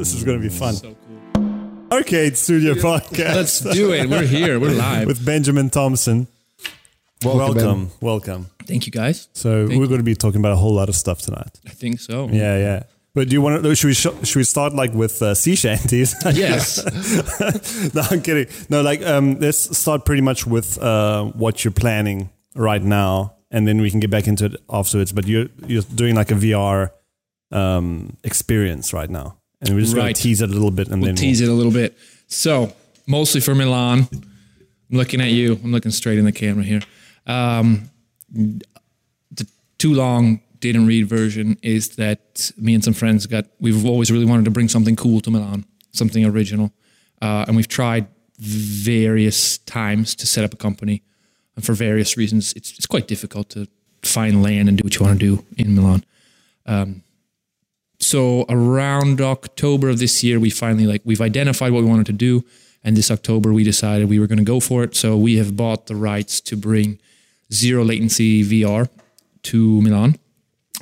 this is going to be fun. So cool. Arcade Studio Podcast. Let's do it. We're here. We're live. with Benjamin Thompson. Welcome, welcome. welcome. Thank you, guys. So Thank we're going to be talking about a whole lot of stuff tonight. I think so. Yeah, yeah. But do you want to? Should we sh- should we start like with uh, sea shanties? Yes. no, I'm kidding. No, like um, let's start pretty much with uh, what you're planning right now, and then we can get back into it afterwards. But you're you're doing like a VR um, experience right now, and we're just going Right. to tease it a little bit, and We'll then tease it a little bit. So, mostly for Milan. I'm looking at you. I'm looking straight in the camera here. Um, the too long didn't read version is that me and some friends got. We've always really wanted to bring something cool to Milan, something original, uh, and we've tried various times to set up a company, and for various reasons, it's it's quite difficult to find land and do what you want to do in Milan. Um, so around October of this year, we finally like we've identified what we wanted to do, and this October we decided we were going to go for it. So we have bought the rights to bring zero latency VR to Milan.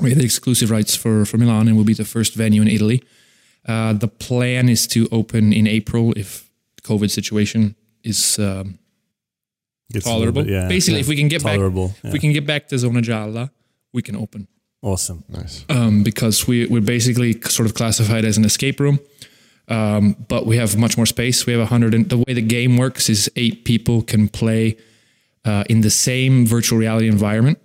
We have the exclusive rights for for Milan, and we'll be the first venue in Italy. Uh, the plan is to open in April if the COVID situation is um, gets a little tolerable. bit- yeah, Basically, if we can get tolerable. back, yeah. if we can get back to Zona Gialla, we can open awesome. Nice. um, because we, we're basically sort of classified as an escape room. Um, but we have much more space. We have a hundred. And the way the game works is eight people can play uh, in the same virtual reality environment.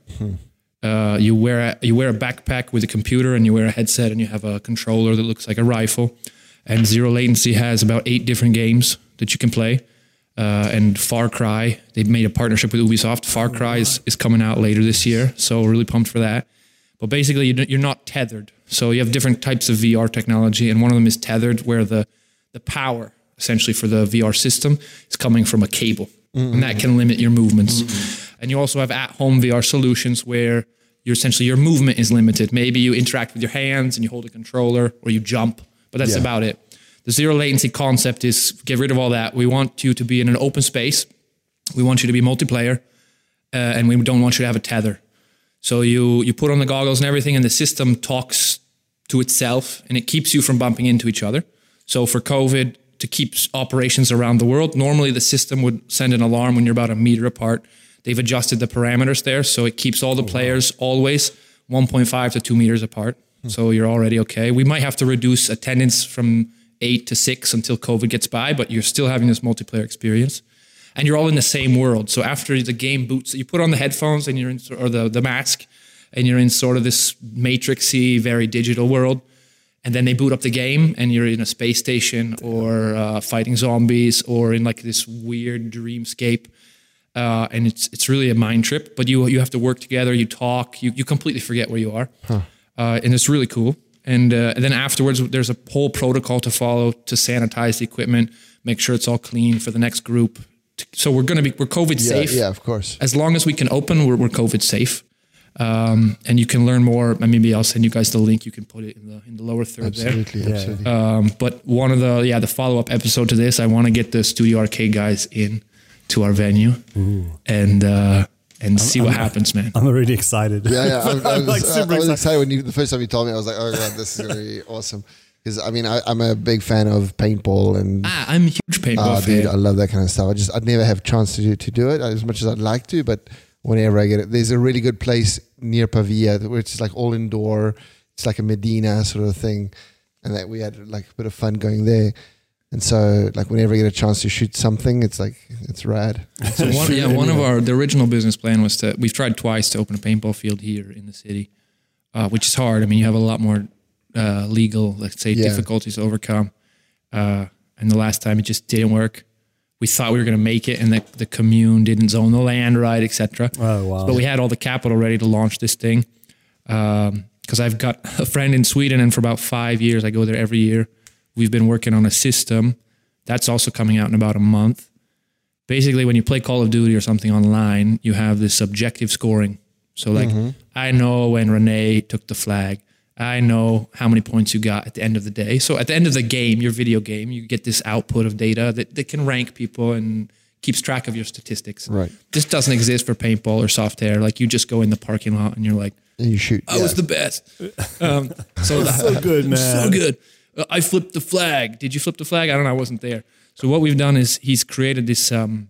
Uh, you wear a, you wear a backpack with a computer, and you wear a headset, and you have a controller that looks like a rifle. And Zero Latency has about eight different games that you can play. Uh, and Far Cry, they made a partnership with Ubisoft. Far Cry is, is coming out later this year, so really pumped for that. But basically, you're not tethered. So you have different types of VR technology, and one of them is tethered, where the the power essentially for the VR system is coming from a cable, and that can limit your movements. And you also have at-home VR solutions where you're essentially your movement is limited. Maybe you interact with your hands and you hold a controller, or you jump, but that's Yeah. about it. The zero latency concept is get rid of all that. We want you to be in an open space. We want you to be multiplayer, uh, and we don't want you to have a tether. So you you put on the goggles and everything, and the system talks to itself, and it keeps you from bumping into each other. So for COVID, to keep operations around the world, normally the system would send an alarm when you're about a meter apart. They've adjusted the parameters there, so it keeps all the oh, players always 1.5 to 2 meters apart. Hmm. So you're already okay. We might have to reduce attendance from eight to six until COVID gets by, but you're still having this multiplayer experience and you're all in the same world. So after the game boots, you put on the headphones and you're in, or the, the mask, and you're in sort of this matrixy, very digital world. And then they boot up the game, and you're in a space station or uh, fighting zombies or in like this weird dreamscape. Uh, and it's it's really a mind trip. But you you have to work together. You talk. You you completely forget where you are, uh, and it's really cool. And, uh, and then afterwards, there's a whole protocol to follow to sanitize the equipment, make sure it's all clean for the next group. So we're going to be we're COVID Yeah, safe yeah, of course. as long as we can open, we're, we're COVID safe. Um, and you can learn more. Maybe I'll send you guys the link. You can put it in the in the lower third Absolutely, Yeah. absolutely. there. Um, but one of the yeah the follow up episode to this, I want to get the Studio Arcade guys in to our venue and uh, and see what happens, man. I'm already excited. yeah, yeah. I, I I'm was, like I- super I was excited. excited when you the first time you told me. I was like, oh god, this is gonna be awesome. Because I mean, I, I'm a big fan of paintball and. Ah, I'm a huge paintball Uh, fan. dude, I love that kind of stuff. I just I'd never have chance to do, to do it as much as I'd like to, but whenever I get it, there's a really good place near Pavia which is like all indoor. It's like a Medina sort of thing, and that we had like a bit of fun going there. And so, like whenever I get a chance to shoot something, it's like it's rad. So one, yeah, one of our the original business plan was to we've tried twice to open a paintball field here in the city, uh, which is hard. I mean, you have a lot more uh, legal, let's say, Yeah. difficulties overcome. Uh, and the last time it just didn't work. We thought we were going to make it, and the the commune didn't zone the land right, etc. Oh wow. But we had all the capital ready to launch this thing. Because I've got a friend in Sweden, and for about five years, I go there every year. We've been working on a system that's also coming out in about a month. Basically, when you play Call of Duty or something online, you have this objective scoring. So, like, I know when Renee took the flag. I know how many points you got at the end of the day. So, at the end of the game, your video game, you get this output of data that, that can rank people and keeps track of your statistics. Right. This doesn't exist for paintball or soft air. Like you just go in the parking lot and you're like, And you shoot. I was the best. Um, so, so good, man. so good. "Uh, I flipped the flag. Did you flip the flag? I don't know. I wasn't there. So what we've done is he's created this um,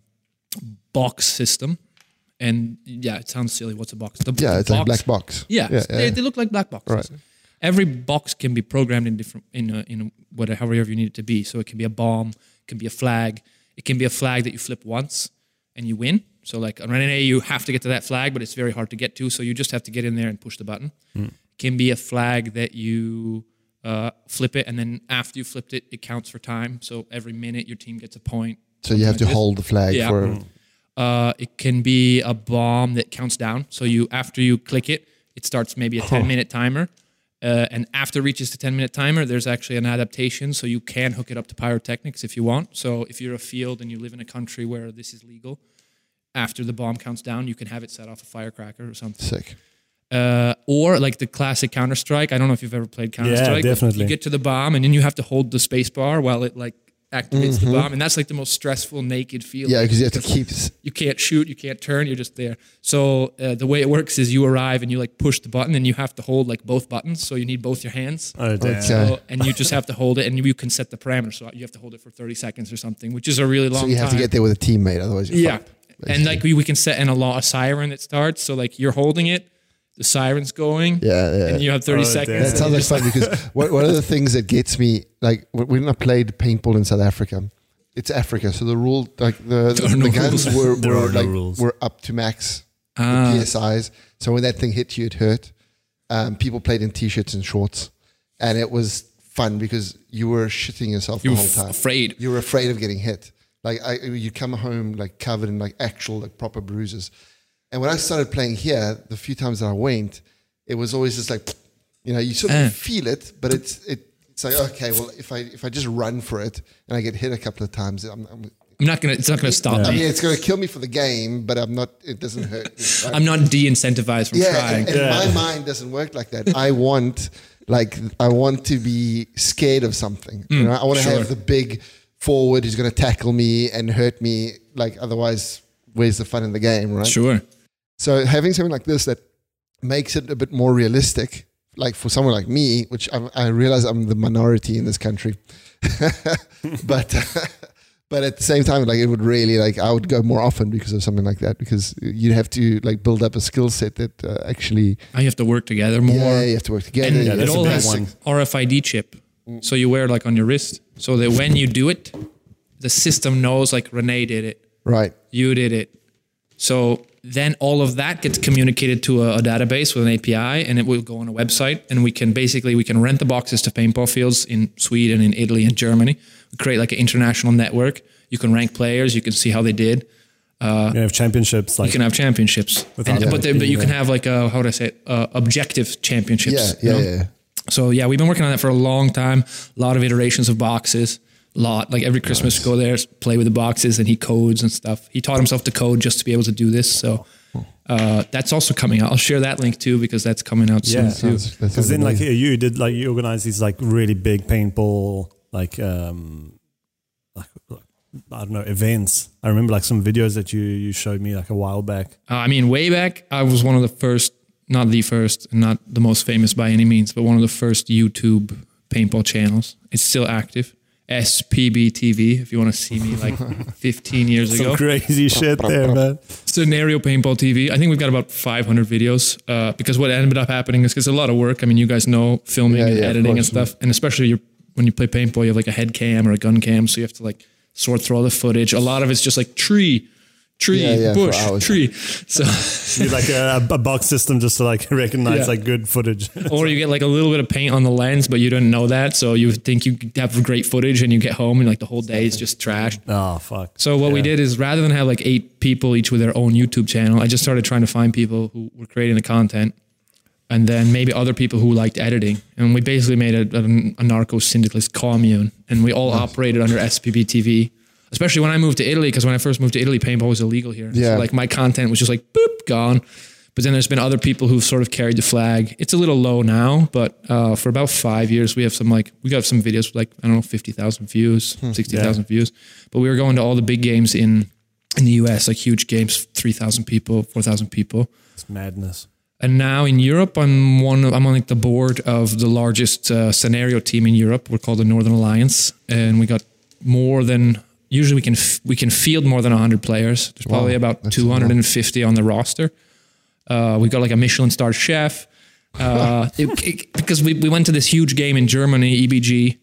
box system, and yeah, it sounds silly. What's a box? The, Yeah, the it's like a black box. Yeah, yeah, They, yeah. they look like black boxes. Right. Every box can be programmed in different in a, in a, whatever however you need it to be. So it can be a bomb, it can be a flag, it can be a flag that you flip once and you win. So like on Renee, you have to get to that flag, but it's very hard to get to. So you just have to get in there and push the button. Hmm. It can be a flag that you uh, flip it, and then after you flipped it, it counts for time. So every minute your team gets a point. So you have to this. hold the flag Yeah. for. Uh, it can be a bomb that counts down. So you after you click it, it starts maybe a 10 minute timer. Uh, and after it reaches the 10 minute timer, there's actually an adaptation. So you can hook it up to pyrotechnics if you want. So if you're a field and you live in a country where this is legal, after the bomb counts down, you can have it set off a firecracker or something. Sick. Uh, or like the classic Counter Strike. I don't know if you've ever played Counter Strike. Yeah, definitely. You get to the bomb and then you have to hold the space bar while it like activates the bomb. And that's like the most stressful, naked feeling. Mm-hmm. Yeah, because you have to keep. you can't shoot, you can't turn, you're just there. So uh, the way it works is you arrive and you like push the button and you have to hold like both buttons. So you need both your hands. Oh, damn. Okay. So, and you just have to hold it and you can set the parameters. So you have to hold it for 30 seconds or something, which is a really long So you have time. to get there with a teammate, otherwise you're yeah. fucked, And like we, we can set in a law a siren that starts. So like you're holding it, the siren's going. Yeah, yeah. And you have 30 Oh, seconds. damn. That and sounds you like fun because one one of the things that gets me, like when I played paintball in South Africa, it's Africa, so the rule, like the There are the, guns were, were are no like were up to max Ah. the PSIs. So when that thing hit you, it hurt. Um, people played in t-shirts and shorts, and it was fun because you were shitting yourself you the were whole f- time. afraid. You were afraid of getting hit. Like I, you come home like covered in like actual like proper bruises. And when I started playing here, the few times that I went, it was always just like, you know, you sort of Ah. feel it, but it's it, it's like okay, well, if I if I just run for it and I get hit a couple of times, I'm, I'm I'm not gonna. It's not gonna stop I me. mean, it's going to kill me for the game, but I'm not. It doesn't hurt. right? I'm not de-incentivized from yeah, trying. and, and my mind doesn't work like that. I want like I want to be scared of something. you know, I want to Mm, sure. have the big forward who's going to tackle me and hurt me. Like otherwise, where's the fun in the game, right? Sure. So having something like this that makes it a bit more realistic, like for someone like me, which I'm, I realize I'm the minority in this country, but but at the same time, like it would really like I would go more often because of something like that because you have to like build up a skill set that uh, actually Now you have to work together more. yeah you have to work together. and you it have to all has sick. RFID chip, so you wear it like on your wrist, so that when you do it, the system knows like Renee did it, right. you did it. So then all of that gets communicated to a, a database with an API, and it will go on a website, and we can basically we can rent the boxes to paintball fields in Sweden, in Italy, and Germany. We create like an international network. You can rank players, you can see how they did. You have championships like You can have championships, and, but, they, but you can have like a how would I say it, uh, objective championships. Yeah, you know? yeah. So yeah, we've been working on that for a long time. A lot of iterations of boxes. Lot like every Christmas, go there, play with the boxes, and he codes and stuff. He taught himself to code just to be able to do this. So uh, that's also coming out. I'll share that link too because that's coming out Yeah. soon too. Because then, like amazing. you did, like you organize these like really big paintball, like um, like, like I don't know events. I remember like some videos that you you showed me like a while back. Uh, I mean, way back, I was one of the first, not the first, and not the most famous by any means, but one of the first YouTube paintball channels. It's still active. SPB TV, if you want to see me like 15 years Some ago. crazy shit there, man. Scenario Paintball TV. I think we've got about 500 videos uh, because what ended up happening is because a lot of work. I mean, you guys know filming Yeah, and yeah, editing and course. stuff, and especially when you play paintball, you have like a head cam or a gun cam, so you have to like sort through all the footage. A lot of it's just like tree, tree, Yeah, yeah, bush, tree. So. You like a, a box system just to like recognize Yeah. like good footage. or you get like a little bit of paint on the lens, but you don't know that, so you think you have great footage, and you get home and like the whole day is just trash. oh fuck. So what we did is rather than have like eight people each with their own YouTube channel, I just started trying to find people who were creating the content, and then maybe other people who liked editing, and we basically made a, a, a narco syndicalist commune, and we all operated under SPB TV. Especially when I moved to Italy, because when I first moved to Italy, paintball was illegal here. Yeah. So like my content was just like boop gone. But then there's been other people who've sort of carried the flag. It's a little low now, but uh, for about five years, we have some like we got some videos with like I don't know fifty thousand views, sixty thousand views. But we were going to all the big games in in the US, like huge games, three thousand people, four thousand people. It's madness. And now in Europe, I'm one. Of, I'm on like the board of the largest uh, scenario team in Europe. We're called the Northern Alliance, and we got more than usually we can f- we can field more than 100 players. There's Wow, probably about that's a lot. 250 on the roster. Uh, we got like a Michelin star chef. Uh, it- it- because we, we went to this huge game in Germany, EBG,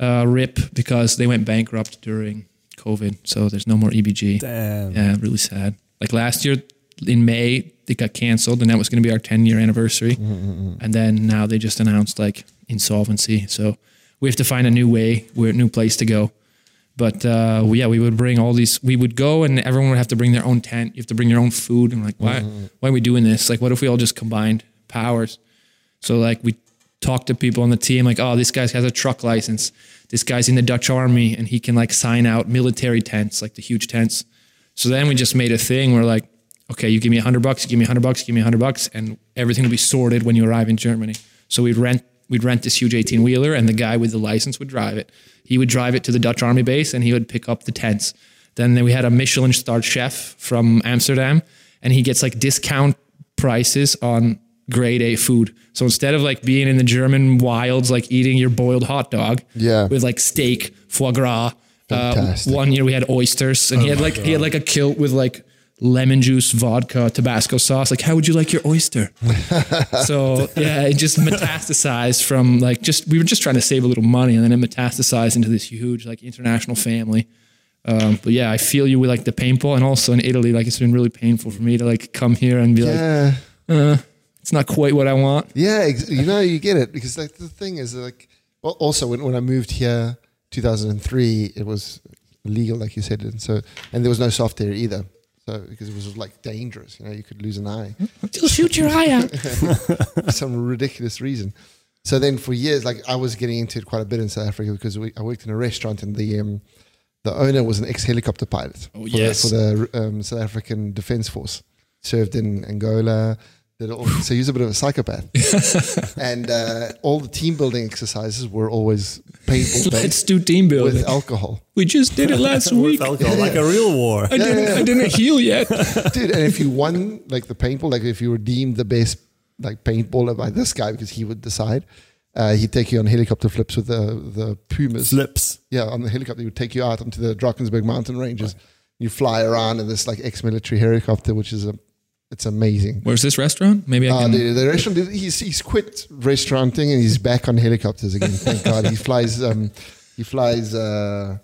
uh, RIP, because they went bankrupt during COVID. So there's no more EBG. Damn. Yeah, really sad. Like last year in May, it got canceled, and that was going to be our 10 year anniversary. And then now they just announced like insolvency. So we have to find a new way, we're a new place to go. But uh, yeah, we would bring all these. We would go, and everyone would have to bring their own tent. You have to bring your own food. And like, why? Why are we doing this? Like, what if we all just combined powers? So like, we talked to people on the team, like, oh, this guy has a truck license. This guy's in the Dutch army, and he can like sign out military tents, like the huge tents. So then we just made a thing where like, okay, you give me a hundred bucks, you give me a hundred bucks, give me a hundred bucks, and everything will be sorted when you arrive in Germany. So we'd rent we'd rent this huge eighteen wheeler, and the guy with the license would drive it. He would drive it to the Dutch army base, and he would pick up the tents. Then we had a Michelin starred chef from Amsterdam, and he gets like discount prices on grade A food. So instead of like being in the German wilds, like eating your boiled hot dog, Yeah. with like steak, foie gras. Uh, one year we had oysters, and he had like he had like a kilt with like lemon juice, vodka, Tabasco sauce. Like, how would you like your oyster? so yeah, it just metastasized from like just we were just trying to save a little money, and then it metastasized into this huge like international family. Um, but yeah, I feel you with like the paintball, and also in Italy, like it's been really painful for me to like come here and be like, uh, it's not quite what I want. Yeah, you know, you get it because like the thing is like, well, also when, when I moved here, 2003, it was legal, like you said, and so and there was no soft air either, so because it was like dangerous, you know, you could lose an eye You'll shoot your eye out. for some ridiculous reason. So then for years, like I was getting into it quite a bit in South Africa because we, I worked in a restaurant and the um, the owner was an ex helicopter pilot Oh, for yes. the, for the um, South African Defence Force. Served in Angola. Did all, so he's a bit of a psychopath. and uh, all the team building exercises were always painful. Let's do team building. with alcohol. we just did it last week. With alcohol, like a real war. I didn't, I didn't heal yet. Dude, and if you won like the paintball, like if you were deemed the best like paintballer by this guy because he would decide, uh, he'd take you on helicopter flips with the the Pumas. Flips. Yeah, on the helicopter, he would take you out onto the Drakensberg mountain ranges. You fly around in this like ex-military helicopter, which is a it's amazing. Where's this restaurant? Maybe I Uh, can. the, the restaurant, he's, he's quit restauranting and he's back on helicopters again. Thank God. He flies, um, he flies, uh,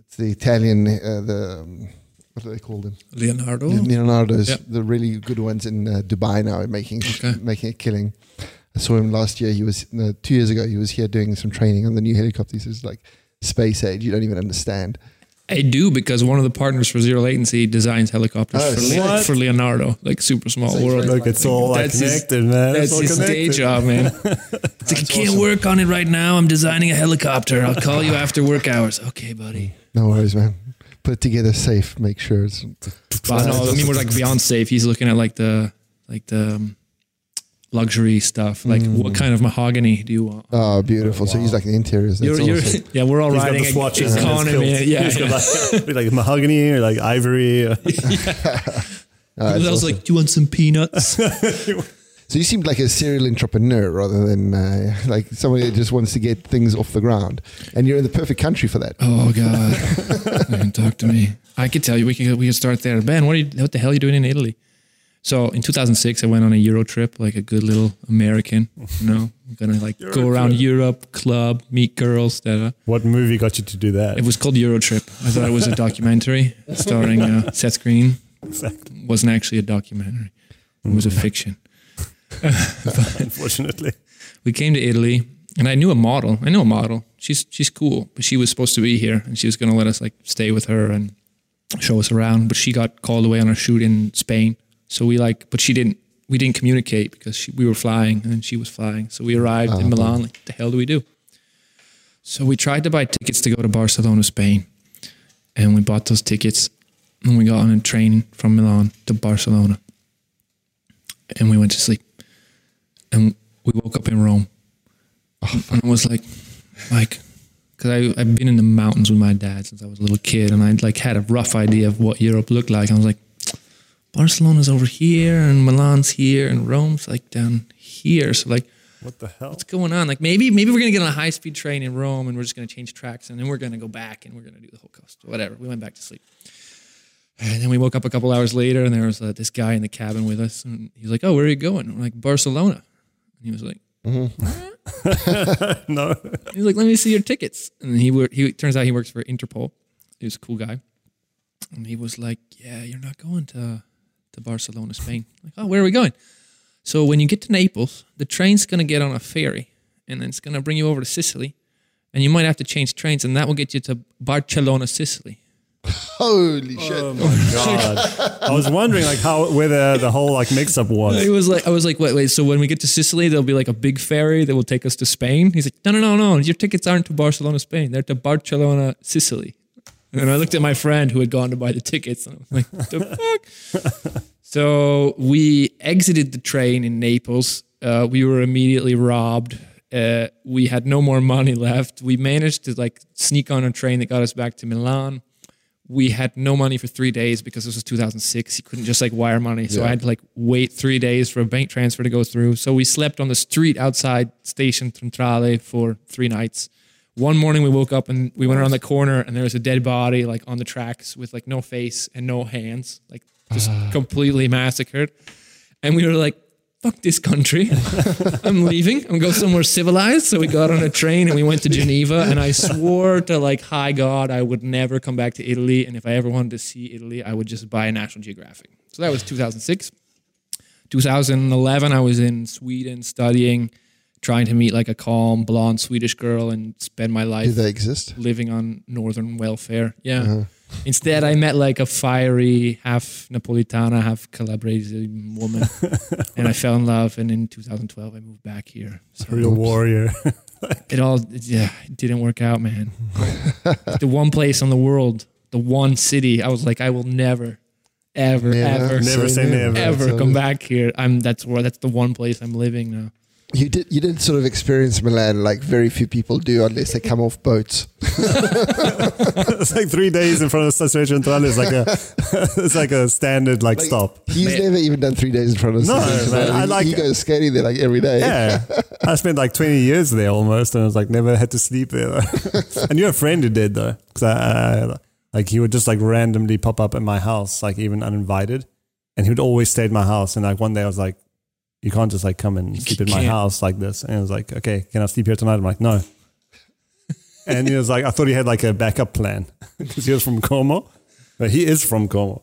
it's the Italian, uh, the, um, what do they call them? Leonardo. Leonardo's, Yeah. the really good ones in uh, Dubai now, making, Okay. making a killing. I saw him last year. He was, no, two years ago, he was here doing some training on the new helicopters. It's like space age. You don't even understand. I do because one of the partners for Zero Latency designs helicopters Oh, for. Le- for Leonardo, like super small So he's world. very Look, it's all like That's his- connected, man. That's it's all his day job, man. It's like, I can't work on it right now. I'm designing a helicopter. I'll call you after work hours. Okay, buddy. No worries, man. Put it together safe. Make sure it's. But no, I mean, we're like beyond safe. He's looking at like the like the um, luxury stuff. Like, what kind of mahogany do you want? Oh, beautiful. So he's like the interiors. You're, you're, awesome. yeah, we're all He's got riding the a swatches in his economy. kilt. Yeah, He's yeah. got like, like mahogany or like ivory. Ah, I was awesome. like, "Do you want some peanuts?" So you seemed like a serial entrepreneur rather than uh, like somebody that just wants to get things off the ground. And you're in the perfect country for that. oh God, Man, talk to me. I could tell you. We can we can start there. Ben, what are you? What the hell are you doing in Italy? So in 2006, I went on a Euro trip, like a good little American. You know, I'm gonna like go Euro around trip. Europe, club, meet girls. Da, What movie got you to do that? It was called Euro Trip. I thought it was a documentary starring uh, Seth Green. Exactly. wasn't actually a documentary. It was a fiction. Unfortunately. we came to Italy and I knew a model. I know a model. She's she's cool, but she was supposed to be here and she was going to let us like stay with her and show us around, but she got called away on a shoot in Spain. So we like but she didn't we didn't communicate because she, we were flying and she was flying. So we arrived in ah, Milan like the hell do we do? So we tried to buy tickets to go to Barcelona, Spain. And we bought those tickets and we got on a train from Milan to Barcelona. And we went to sleep. And we woke up in Rome. Oh, and I was like, like, because I've been in the mountains with my dad since I was a little kid, and I like had a rough idea of what Europe looked like. I was like, Barcelona's over here and Milan's here and Rome's like down here. So like, What the hell? what's going on? Like maybe maybe we're gonna get on a high speed train in Rome and we're just gonna change tracks and then we're gonna go back and we're gonna do the whole coast. Whatever. We went back to sleep. And then we woke up a couple hours later and there was uh, this guy in the cabin with us and he's like, "Oh, where are you going?" I'm like, "Barcelona." And he was like, no. He's like, let me see your tickets. And he he turns out he works for Interpol. He was a cool guy. And he was like, yeah, you're not going to to Barcelona, Spain. like, oh, where are we going? So when you get to Naples, the train's gonna get on a ferry, and then it's gonna bring you over to Sicily, and you might have to change trains, and that will get you to Barcelona, Sicily. Holy shit! Oh my god! I was wondering like how whether the the whole like mix up was. It was. was like I was like, wait, wait. So when we get to Sicily, there'll be like a big ferry that will take us to Spain. He's like, no, no, no, no. Your tickets aren't to Barcelona, Spain. They're to Barcelona, Sicily. And I looked at my friend who had gone to buy the tickets, and I was like, the fuck. so we exited the train in Naples. Uh, we were immediately robbed. Uh, we had no more money left. We managed to like sneak on a train that got us back to Milan we had no money for three days because this was 2006. You couldn't just like wire money. So I had to like wait three days for a bank transfer to go through. So we slept on the street outside Station Centrale for three nights. One morning we woke up and we went around the corner and there was a dead body like on the tracks with like no face and no hands, like just ah. completely massacred. And we were like, fuck this country. I'm leaving. I'm going somewhere civilized. So we got on a train and we went to Geneva. And I swore to like high God, I would never come back to Italy. And if I ever wanted to see Italy, I would just buy a National Geographic. So that was 2006. 2011, I was in Sweden studying, trying to meet like a calm blonde Swedish girl and spend my life. Do life they exist? living on northern welfare. Yeah. Uh-huh. Instead, I met like a fiery, half Napolitana, half Calabrese woman, and I fell in love. And in 2012, I moved back here. So Real warrior. it all, yeah, it didn't work out, man. the one place on the world, the one city, I was like, I will never, ever, Never. ever, Never say never. ever So- come back here. I'm that's where that's the one place I'm living now. You did. You did sort of experience Milan like very few people do, unless they come off boats. it's like three days in front of Stazione Centrale. It's like a it's like a standard like, Like, stop. He's Man. never even done three days in front of. No, Station man, I like He goes skating there like every day. Yeah, I spent like twenty years there almost, and I was like never had to sleep there. and you're a friend who did though, because I, I like he would just like randomly pop up at my house, like even uninvited, and he would always stay at my house. And like one day I was like, you can't just like come and sleep in my house like this. And he was like, okay, can I sleep here tonight? I'm like, no. and he was like, I thought he had like a backup plan because he was from Como, but he is from Como.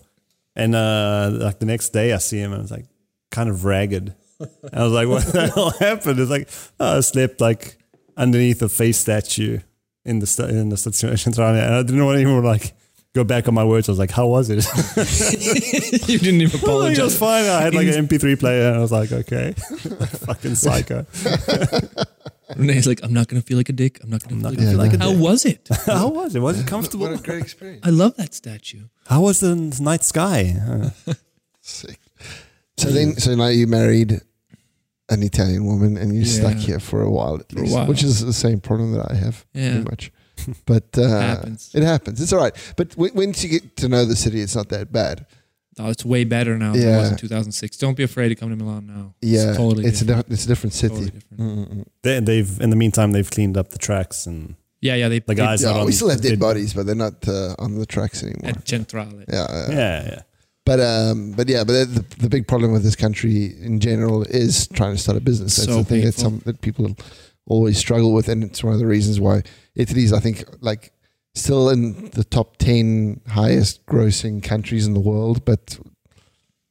And uh, like the next day I see him and it's like kind of ragged. And I was like, what the hell happened? It's like, oh, I slept like underneath a face statue in the sta- in the Stazione Centrale. And I didn't want even like go back on my words. I was like, how was it? you didn't even Well, it was fine. I had like an MP3 player and I was like, okay. Fucking psycho. Renee's like, I'm not gonna feel like a dick. I'm not gonna, feel, gonna like, feel a like dick. How was it? How was it? Was it comfortable? What comfortable? a great experience. I love that statue. How was the night sky? Sick. So then, so now you married an Italian woman, and you're stuck here for a while at For a least, while. which is the same problem that I have, Yeah. pretty much. But uh, happens. It happens. It's all right. But w- once you get to know the city, it's not that bad. Oh, it's way better now than it Yeah. was in 2006. Don't be afraid to come to Milan now. Yeah, it's totally it's a different. diff- it's a different city. Totally different. Mm-mm. they, they've in the meantime they've cleaned up the tracks and Yeah, yeah. They the guys Yeah, are on we still have dead did- bodies, but they're not uh, on the tracks anymore. at Centrale. Yeah, uh, Yeah, yeah. But um, but yeah, but the, the big problem with this country in general is trying to start a business. That's So the thing that painful. some that people always struggle with, and it's one of the reasons why Italy's, I think, like still in the top ten highest grossing countries in the world, but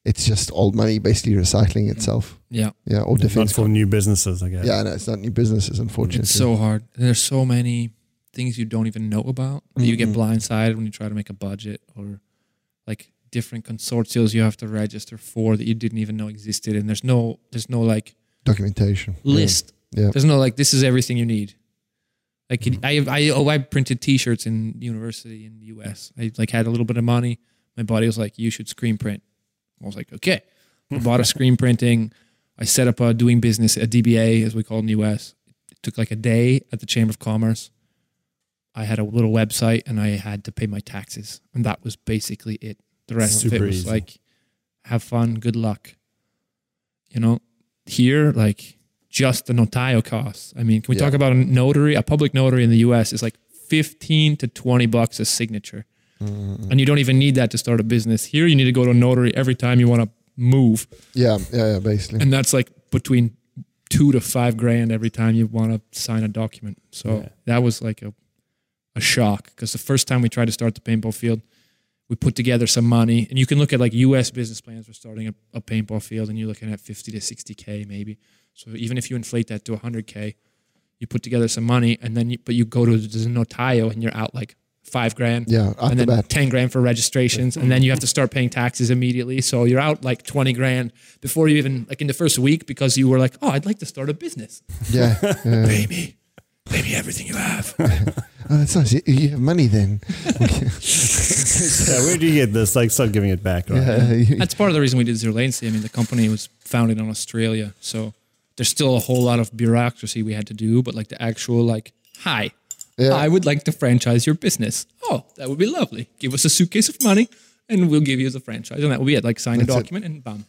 it's just old money basically recycling itself. Yeah, Yeah, or Not for new businesses, I guess. Yeah, no, it's not new businesses, unfortunately. it's so hard. There's so many things you don't even know about. that You get Mhm. blindsided when you try to make a budget or like different consortiums you have to register for that you didn't even know existed. And there's no there's no like documentation list. Yeah. There's no like this is everything you need. Like it, I I oh I printed T-shirts in university in the U.S. I like had a little bit of money. My buddy was like, "You should screen print." I was like, "Okay." I bought a screen printing. I set up a doing business, a DBA as we call it in the U.S. It took like a day at the Chamber of Commerce. I had a little website and I had to pay my taxes, and that was basically it. The rest of it was easy. like have fun, good luck. You know, here like just the notario costs. I mean, can we Yeah. talk about a notary? A public notary in the U.S. is like fifteen to twenty bucks a signature, Mm-hmm. and you don't even need that to start a business. Here, you need to go to a notary every time you want to move, Yeah, yeah, yeah, basically. and that's like between two to five grand every time you want to sign a document. So Yeah. that was like a a shock because the first time we tried to start the paintball field, we put together some money, and you can look at like U.S. business plans for starting a, a paintball field, and you're looking at 50 to 60k maybe. So even if you inflate that to 100k, you put together some money, and then you, but you go to the notario and you're out like five grand, Yeah, off and the then bat. 10 grand for registrations, and then you have to start paying taxes immediately. So you're out like 20 grand before you even like in the first week because you were like, oh, I'd like to start a business. Yeah, yeah. Pay me, pay me everything you have. Oh, that's nice. You- You have money then. Yeah, where do you get this? Like, start giving it back, right? Yeah, you- That's part of the reason we did zero latency. I mean, the company was founded in Australia, so there's still a whole lot of bureaucracy we had to do. But like the actual, like, hi, Yeah. I would like to franchise your business. Oh, that would be lovely. Give us a suitcase of money, and we'll give you the franchise, and that will be it. Like, sign a That's it. document, and bam.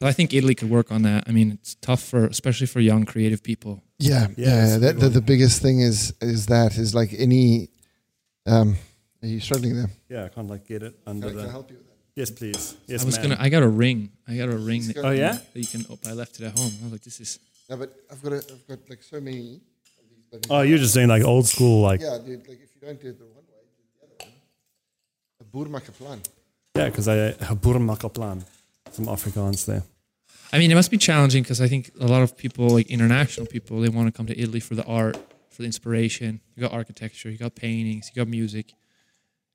So I think Italy could work on that. I mean, it's tough for, especially for young creative people. Yeah, Yeah, yeah. it's that, the, the biggest thing is is that is like any. Um, are you struggling there? Yeah, I can't like get it under Can I the. help you with that? Yes, please. Yes, I was ma'am. gonna. I got a ring. I got a ring that, Oh yeah. that you can. Oh, I left it at home. I was like, this is. No, but I've got a, I've got like so many. Of these bloody- Oh, you're just saying like old school, like yeah, dude. Like if you don't do it the one way, do it the other one. A boermakaplan. yeah, because I Burmakaplan, some Afrikaans there. I mean, it must be challenging because I think a lot of people, like international people, they want to come to Italy for the art, for the inspiration. You got architecture, you got paintings, you got music.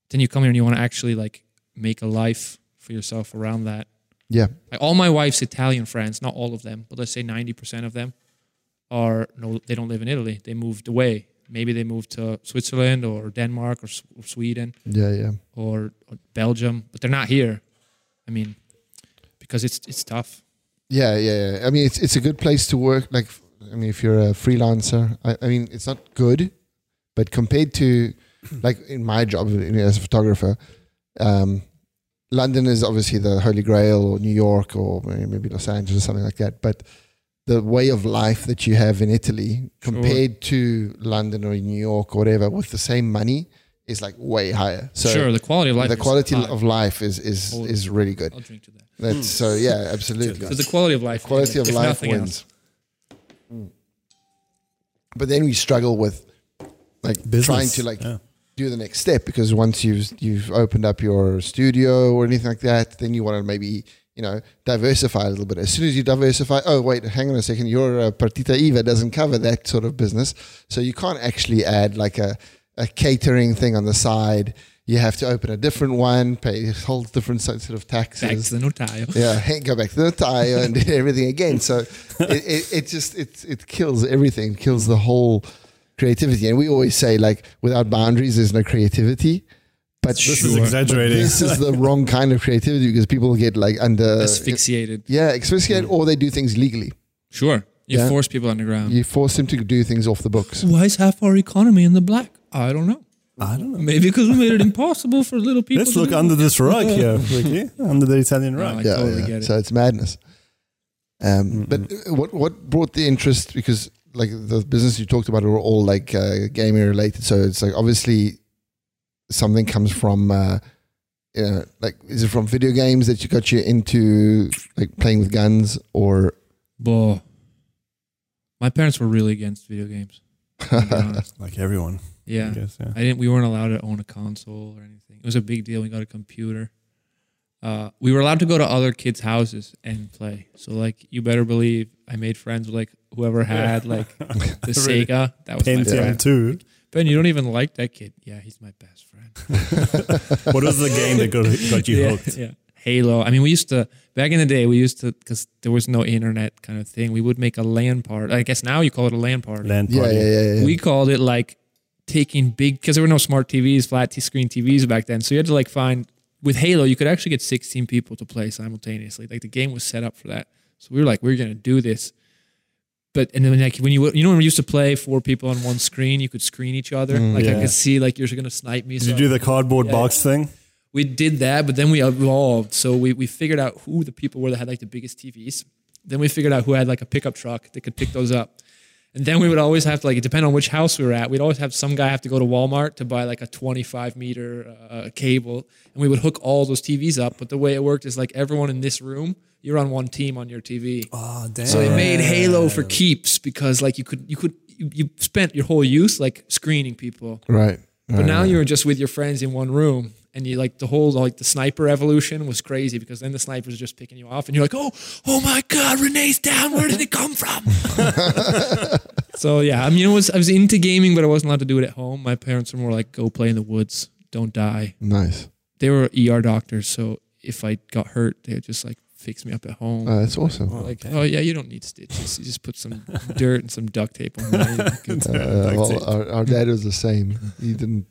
Then you come here and you want to actually like make a life for yourself around that. Yeah, Like all my wife's Italian friends, not all of them, but let's say ninety percent of them are no, they don't live in Italy. They moved away. Maybe they moved to Switzerland or Denmark or, S- or Sweden yeah, yeah. or, or Belgium, but they're not here. I mean, because it's it's tough. Yeah, yeah, yeah. I mean, it's it's a good place to work. Like, I mean, if you're a freelancer, I, I mean, it's not good, but compared to, like, in my job as a photographer, um, London is obviously the holy grail, or New York, or maybe Los Angeles, or something like that. But the way of life that you have in Italy compared to London or New York or whatever, with the same money, is like way higher. So sure, the quality of life. the is quality high. of life is is Totally. is really good. I'll drink to that. That's so yeah, absolutely. Because the quality of life. quality of life wins. Mm. But then we struggle with like Business. trying to like yeah. Do the next step because once you've you've opened up your studio or anything like that, then you want to maybe you know diversify a little bit. As soon as you diversify, oh wait, hang on a second, your uh, Partita IVA doesn't cover that sort of business, so you can't actually add like a a catering thing on the side. You have to open a different one, pay a whole different set of taxes Back to the notaio. yeah, go back to the tire and do everything again. So it, it, it just it it kills everything, kills the whole creativity. And we always say like without boundaries, there's no creativity. But this This is is exaggerating. this is the wrong kind of creativity because people get like under Asphyxiated. yeah asphyxiated or they do things legally. Sure. You Yeah. force people underground. You force them to do things off the books. Why is half our economy in the black? I don't know. I don't know. Maybe because we made it impossible for little people. Let's to look do under this rug here, Ricky. Under the Italian No, rug. I yeah, totally yeah. get it. So it's madness. Um, but uh, what what brought the interest? Because like the business you talked about were all like uh, gaming related. So it's like obviously something comes from. Uh, you know, like is it from video games that you got you into like playing with guns or Boy. My parents were really against video games. to be honest. Like everyone. yeah. I guess, yeah. I didn't. We weren't allowed to own a console or anything. It was a big deal. We got a computer. Uh, we were allowed to go to other kids' houses and play. So like, you better believe I made friends with like whoever had like the Really? Sega. That was my Pentium friend. 2. Ben, you don't even like that kid. Yeah, he's my best friend. What was the game that got, got you yeah, hooked? yeah. Halo. I mean, we used to back in the day. We used to because there was no internet kind of thing. We would make a LAN party. I guess now you call it a LAN party. Land yeah party. yeah yeah, yeah. We called it like taking big because there were no smart TVs, flat screen TVs back then. So you had to like find with Halo, you could actually get 16 people to play simultaneously. Like the game was set up for that. So we were like, we're gonna do this. But and then like when you you know when we used to play four people on one screen, you could screen each other. Mm, like I could see like you're gonna snipe me. Did so you do the cardboard Yeah, box thing? we did that, but then we evolved. So we, we figured out who the people were that had like the biggest TVs. Then we figured out who had like a pickup truck that could pick those up. And then we would always have to like, it depended on which house we were at. We'd always have some guy have to go to Walmart to buy like a 25 meter uh, cable, and we would hook all those TVs up. But the way it worked is like everyone in this room, you're on one team on your TV. Oh, damn. So they made Halo for keeps because like you could you could you, you spent your whole youth like screening people. Right. But now you're just with your friends in one room, and you like the whole like the sniper evolution was crazy because then the snipers are just picking you off, and you're like, oh, oh my god, Renee's down. Where did it come from? so yeah, I mean, it was I was into gaming, but I wasn't allowed to do it at home. My parents were more like, go play in the woods, don't die. Nice. They were ER doctors, so if I got hurt, they would just like fix me up at home. Uh, that's awesome. like, oh yeah, you don't need stitches. You just put some dirt and some duct tape on there. Uh, well, our, our dad was the same. He didn't.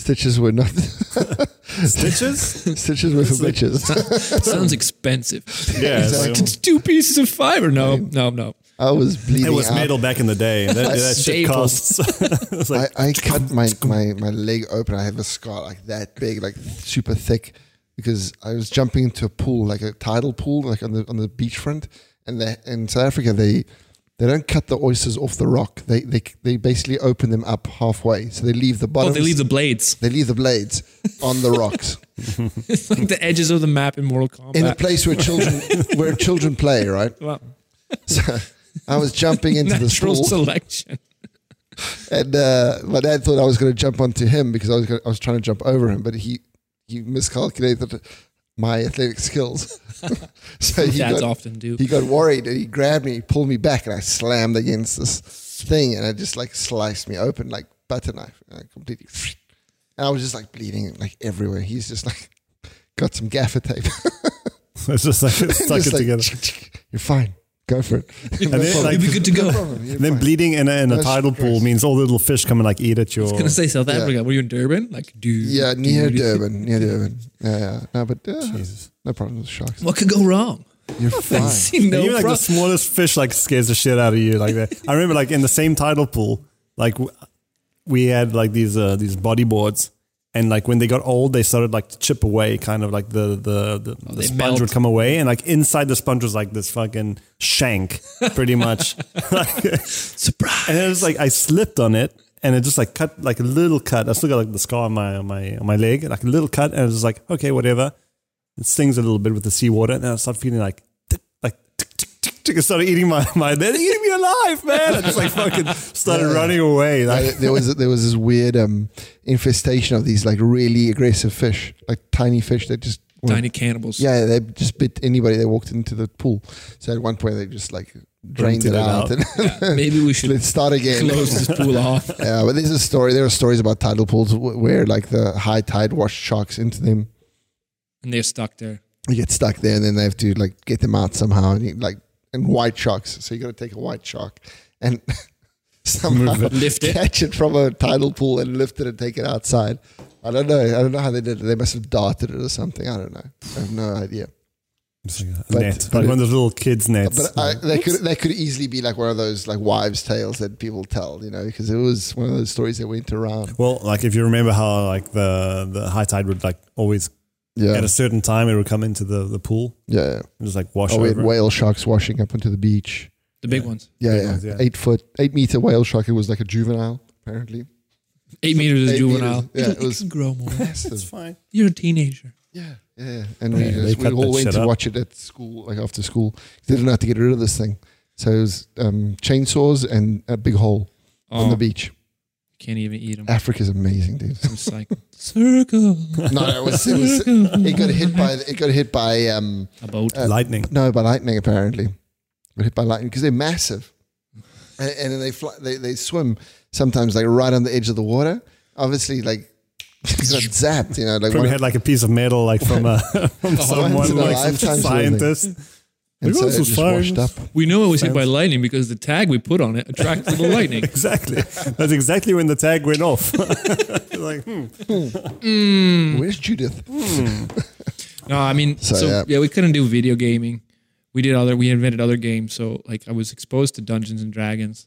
Stitches were not. Stitches? Stitches with for bitches. Sounds expensive. Yeah. it's like- It's two pieces of fiber. No, no, no. I was bleeding. it was out. metal back in the day. That, that shit costs. Like, I, I cut my, my, my leg open. I have a scar like that big, like super thick, because I was jumping into a pool, like a tidal pool, like on the on the beachfront. And they, in South Africa, they they don't cut the oysters off the rock. They they they basically open them up halfway, so they leave the Oh, they leave the blades. they leave the blades on the rocks It's like the edges of the map in Mortal Kombat. in a place where children where children play. Right. Well, So I was jumping into the pool. selection. And uh, my dad thought I was going to jump onto him because I was gonna, I was trying to jump over him, but he he miscalculated my athletic skills. so he Dads got, often do. he got worried and he grabbed me, pulled me back, and I slammed against this thing, and it just like sliced me open like butter knife, and I completely. And I was just like bleeding like everywhere. He's just like got some gaffer tape, it's just like stuck Just it like, together. You're fine. Go for it. And then, like, You'll be good to go. problem. You're and then fine. bleeding in a, in a That's tidal pool means all the little fish come and like eat at your. I was gonna say South Yeah. Africa. Were you in Durban? Like, dude. Yeah, near Durban. Near Durban. Yeah, yeah. No, but uh, Jesus. no problem with sharks. What could go wrong? You're fine. See no Even like pro- the smallest fish like scares the shit out of you like that. I remember like in the same tidal pool, like we had like these uh, these bodyboards, and like when they got old, they started like to chip away, kind of like the the the, the sponge melt. would come away, and like inside the sponge was like this fucking shank, pretty much. Like, Surprise. and it was like I slipped on it, and it just like cut like a little cut. I still got like the scar on my on my on my leg, like a little cut, and it was like okay, whatever. It stings a little bit with the seawater, and I start feeling like tick, like tick, tick, tick, tick. Started eating my my. They're eating me alive, man! I just like fucking started Yeah. running away. Like there was there was this weird um, infestation of these like really aggressive fish, like tiny fish that just were- Tiny cannibals. Yeah, they just bit anybody that walked into the pool. So at one point they just like drained it it out, out. and Yeah, maybe we should let's start again. close this pool off. Yeah, but there's a story. There are stories about tidal pools where like the high tide washed sharks into them. And they're stuck there. You get stuck there, and then they have to like get them out somehow. And you, like and white sharks, so you got to take a white shark and somehow Lift it. catch it from a tidal pool and lift it and take it outside. I don't know. I don't know how they did it. They must have darted it or something. I don't know. I have no idea. It's like a But- net, but like it- one of those little kids nets. But I, they could they could easily be like one of those like wives' tales that people tell, you know, because it was one of those stories that went around. well, like if you remember how like the the high tide would like always Yeah, at a certain time it would come into the the pool yeah. yeah. and just like wash Oh, we had over. whale sharks washing up onto the beach. The big Yeah. ones. Yeah, Big yeah. ones, yeah. eight foot, eight meter whale shark. It was like a juvenile, apparently. Eight meters is Eight juvenile. meters. Yeah, It'll- it was- can grow more. It's fine. You're a teenager. Yeah, yeah, yeah. And we, Yeah, they just, we all went to up. watch it at school, like after school. They didn't have to get rid of this thing, so it was um, chainsaws and a big hole on Oh, the beach. Can't even eat them. Africa's amazing, dude. I'm just like circle. no, it was, it was it got hit by it got hit by um A boat. Uh, Lightning. no by lightning apparently. Got hit by lightning because they're massive, and, and then they fly, they they swim sometimes like right on the edge of the water. Obviously, like you got zapped, you know, like Probably one, had like a piece of metal like from a from someone once a like some lifetime sort of thing. scientist. And Like, so it this just fine. washed up. we know it was hit by lightning because the tag we put on it attracted the lightning. Exactly. That's exactly when the tag went off. like, hmm. Where's Judith? No, I mean, So, so, yeah. yeah. we couldn't do video gaming. We did other. We invented other games. So like, I was exposed to Dungeons and Dragons.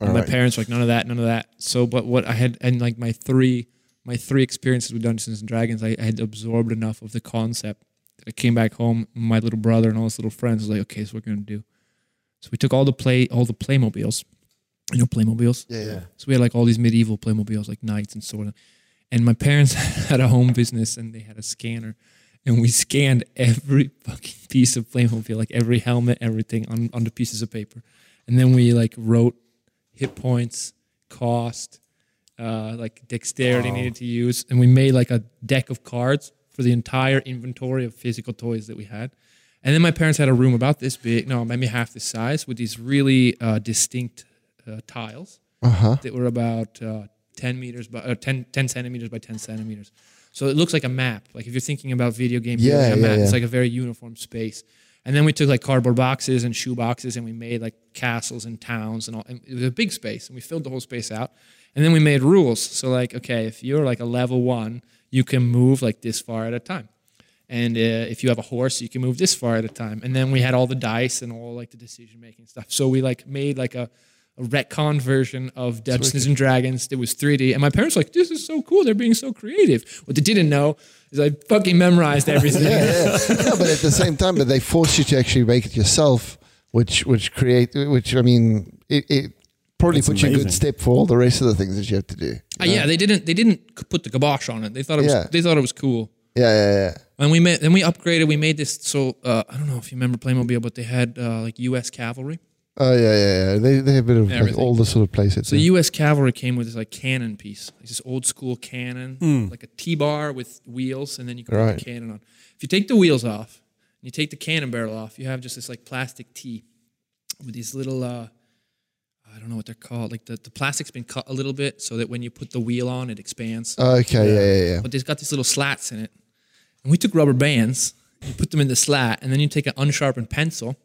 And All my right. parents were like, none of that, none of that. So, but what I had, and like my three my three experiences with Dungeons and Dragons, I, I had absorbed enough of the concept. I came back home, my little brother and all his little friends was like, okay, so what we're gonna do. So we took all the play, all the Playmobiles, you know, Playmobiles. Yeah, yeah. So we had like all these medieval Playmobiles, like knights and sort of. And my parents had a home business and they had a scanner, and we scanned every fucking piece of Playmobil, like every helmet, everything on on the pieces of paper, and then we like wrote hit points, cost, uh, like dexterity needed to use, and we made like a deck of cards for the entire inventory of physical toys that we had. And then my parents had a room about this big, no, maybe half this size, with these really uh, distinct uh, tiles Uh huh. that were about uh, 10 meters by uh, 10, 10 centimeters by 10 centimeters. So it looks like a map. Like if you're thinking about video game, Yeah, yeah, map, it's like a very uniform space. And then we took like cardboard boxes and shoe boxes and we made like castles and towns and all. And it was a big space and we filled the whole space out. And then we made rules. So like, okay, if you're like a level one, you can move like this far at a time. And uh, if you have a horse, you can move this far at a time. And then we had all the dice and all like the decision making stuff. So we like made like a, a retcon version of Dungeons and Dragons that was 3D. And my parents were like, this is so cool. They're being so creative. What they didn't know is I fucking memorized everything. yeah, no, but at the same time, but they force you to actually make it yourself, which which create which I mean, it, it probably That's puts you a good step for all the rest of the things that you have to do. Uh, yeah, they didn't they didn't put the kibosh on it. They thought it was Yeah. they thought it was cool. Yeah, yeah, yeah. And we made then we upgraded. We made this. So uh, I don't know if you remember Playmobil, but they had uh, like U.S. cavalry. Oh yeah, yeah, yeah. They they have a bit of like all the sort of places. So the U.S. cavalry came with this like cannon piece, like this old school cannon, like a T-bar with wheels, and then you can put Right. the cannon on. If you take the wheels off and you take the cannon barrel off, you have just this like plastic T with these little. I don't know what they're called. Like the, the plastic's been cut a little bit so that when you put the wheel on, it expands. Oh, okay, yeah, yeah, yeah. but they've got these little slats in it. And we took rubber bands, you put them in the slat, and then you take an unsharpened pencil,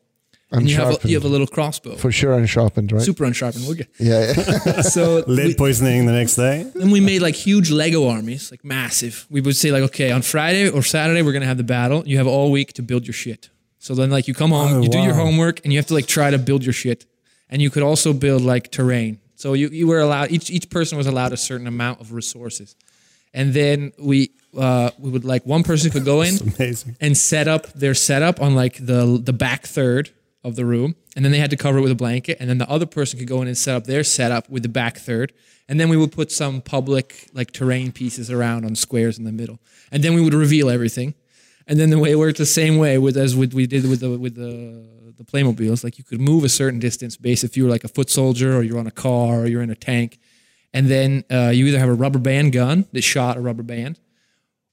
and you have, a, you have a little crossbow. For sure, unsharpened, right? Super unsharpened. We're good. Yeah, yeah. So Lead we, poisoning the next day. then we made like huge Lego armies, like massive. We would say like, okay, on Friday or Saturday we're gonna have the battle. You have all week to build your shit. So then like you come home, Oh, you do your homework, and you have to like try to build your shit. And you could also build like terrain. So you, you were allowed each each person was allowed a certain amount of resources. And then we uh, we would like one person could go in and set up their setup on like the the back third of the room, and then they had to cover it with a blanket, and then the other person could go in and set up their setup with the back third, and then we would put some public like terrain pieces around on squares in the middle, and then we would reveal everything, and then the way it worked the same way with as with, we did with the with the the Playmobiles, like you could move a certain distance based if you were like a foot soldier or you're on a car or you're in a tank, and then uh, you either have a rubber band gun that shot a rubber band,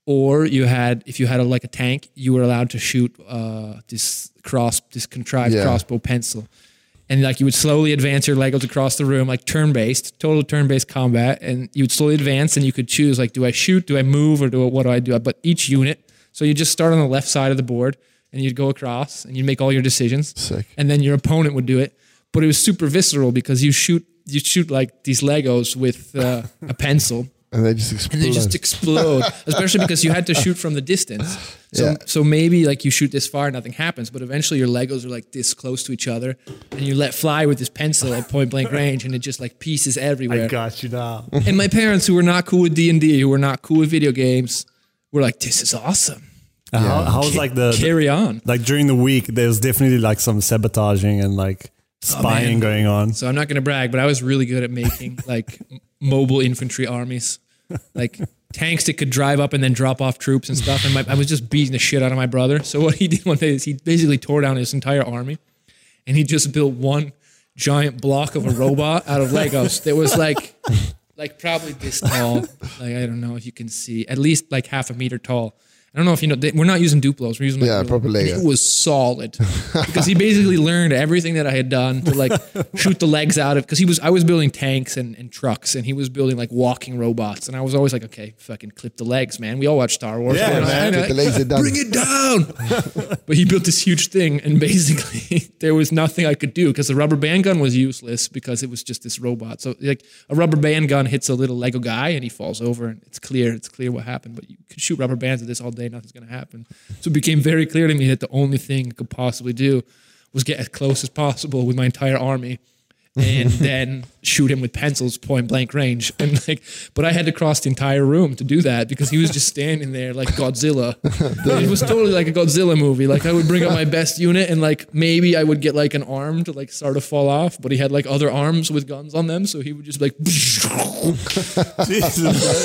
or you had if you had a, like a tank, you were allowed to shoot uh, this cross this contrived Yeah. crossbow pencil, and like you would slowly advance your Legos across the room, like turn based, total turn based combat, and you would slowly advance, and you could choose like, do I shoot, do I move, or do I, what do I do? But each unit, so you just start on the left side of the board, and you'd go across, and you'd make all your decisions, Sick. and then your opponent would do it. But it was super visceral because you shoot you shoot like these Legos with uh, a pencil And they just explode. and they just explode, especially because you had to shoot from the distance. So, Yeah. so maybe like you shoot this far, nothing happens, but eventually your Legos are like this close to each other, and you let fly with this pencil at point blank range, and it just like pieces everywhere. I got you now. and my parents, who were not cool with D and D, who were not cool with video games, were like, "This is awesome. How, how was like the, Carry on." like during the week? There's definitely like some sabotaging and like oh, spying man. going on. So I'm not going to brag, but I was really good at making like mobile infantry armies, like tanks that could drive up and then drop off troops and stuff. And my, I was just beating the shit out of my brother. So what he did one day is he basically tore down his entire army, and he just built one giant block of a robot out of Legos that was like, like probably this tall. Like I don't know if you can see, at least like half a meter tall. I don't know if you know. they- We're not using Duplos. We're using like Yeah, real- proper Lego. It was solid because he basically learned everything that I had done to like shoot the legs out of. Because he was, I was building tanks and, and trucks, and he was building like walking robots, and I was always like, okay, fucking clip the legs, man. We all watch Star Wars. Yeah, man. I know. Clip the legs are done. Bring it down. but he built this huge thing, and basically there was nothing I could do because the rubber band gun was useless because it was just this robot. So like a rubber band gun hits a little Lego guy and he falls over, and it's clear, it's clear what happened. But you could shoot rubber bands at this all day, nothing's gonna happen. So it became very clear to me that the only thing I could possibly do was get as close as possible with my entire army and then shoot him with pencils point blank range. And like, but I had to cross the entire room to do that because he was just standing there like Godzilla. it was totally like a Godzilla movie. Like I would bring out my best unit and like maybe I would get like an arm to like start to fall off, but he had like other arms with guns on them, so he would just like. Jesus.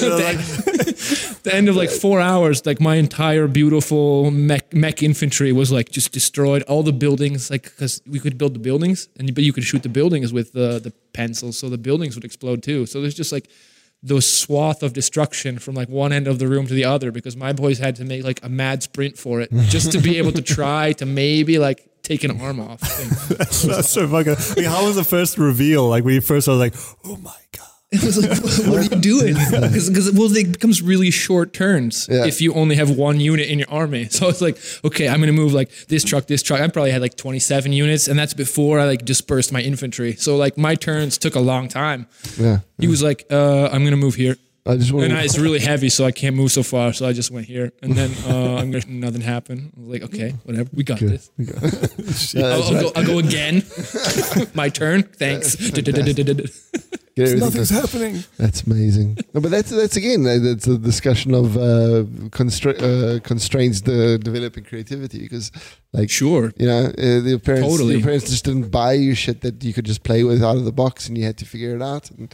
like, the end of like four hours, like my entire beautiful mech, mech infantry was like just destroyed. All the buildings, like because we could build the buildings, and but you could shoot the buildings with the the pencils, so the buildings would explode too. So there's just like those swath of destruction from like one end of the room to the other because my boys had to make like a mad sprint for it just to be able to try to maybe like take an arm off. that's so fucking. Like, how was the first reveal? Like when you first was like, oh my god. It was like, what are you doing? Because well, it becomes really short turns Yeah. if you only have one unit in your army. So it's like, okay, I'm gonna move like this truck, this truck. I probably had like 27 units, and that's before I like dispersed my infantry. So like my turns took a long time. Yeah. He was like, uh, I'm gonna move here. I just want And I, it's really heavy, so I can't move so far. So I just went here, and then uh, I'm gonna nothing happened. I was like, okay, whatever, we got this. I'll, I'll go, I'll go again. my turn. Thanks. Nothing's happening. That's amazing. No, but that's that's again that's a discussion of uh, constra- uh, constraints the developing creativity because like Sure. you know uh, the parents Totally. your parents just didn't buy you shit that you could just play with out of the box and you had to figure it out and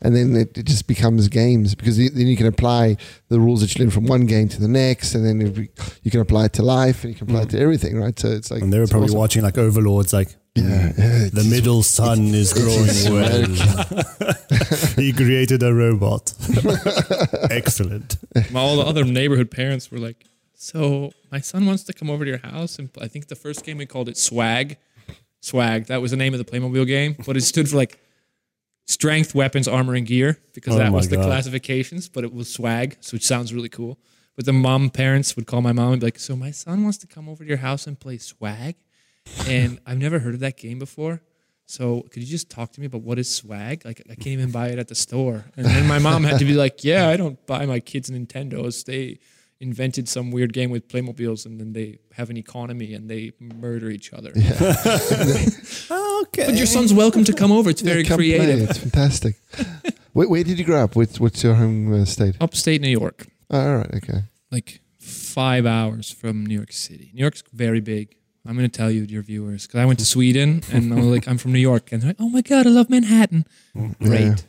and then it, it just becomes games because then you can apply the rules that you learn from one game to the next and then you can apply it to life and you can apply it to everything right so it's like And they were probably awesome. watching like Overlords, like yeah, yeah the middle son is growing it's well. he created a robot. Excellent. All the other neighborhood parents were like, "So my son wants to come over to your house." And I think the first game we called it Swag. Swag. That was the name of the Playmobil game, but it stood for like strength, weapons, armor, and gear because Oh that my was the God. classifications. But it was Swag, so it sounds really cool. But the mom parents would call my mom and be like, "So my son wants to come over to your house and play Swag, and I've never heard of that game before." So could you just talk to me about what is swag? Like I can't even buy it at the store. And then my mom had to be like, "Yeah, I don't buy my kids Nintendos. They invented some weird game with Playmobiles, and then they have an economy and they murder each other." Okay. But your son's welcome to come over. It's very Yeah, come play. creative. it's fantastic where, where did you grow up what's, what's your home uh, state Upstate New York, oh, all right okay like five hours from New York City. New York's very big. I'm going to tell you, your viewers, because I went to Sweden and I was like, I'm from New York, and they're like, oh my god, I love Manhattan. Great.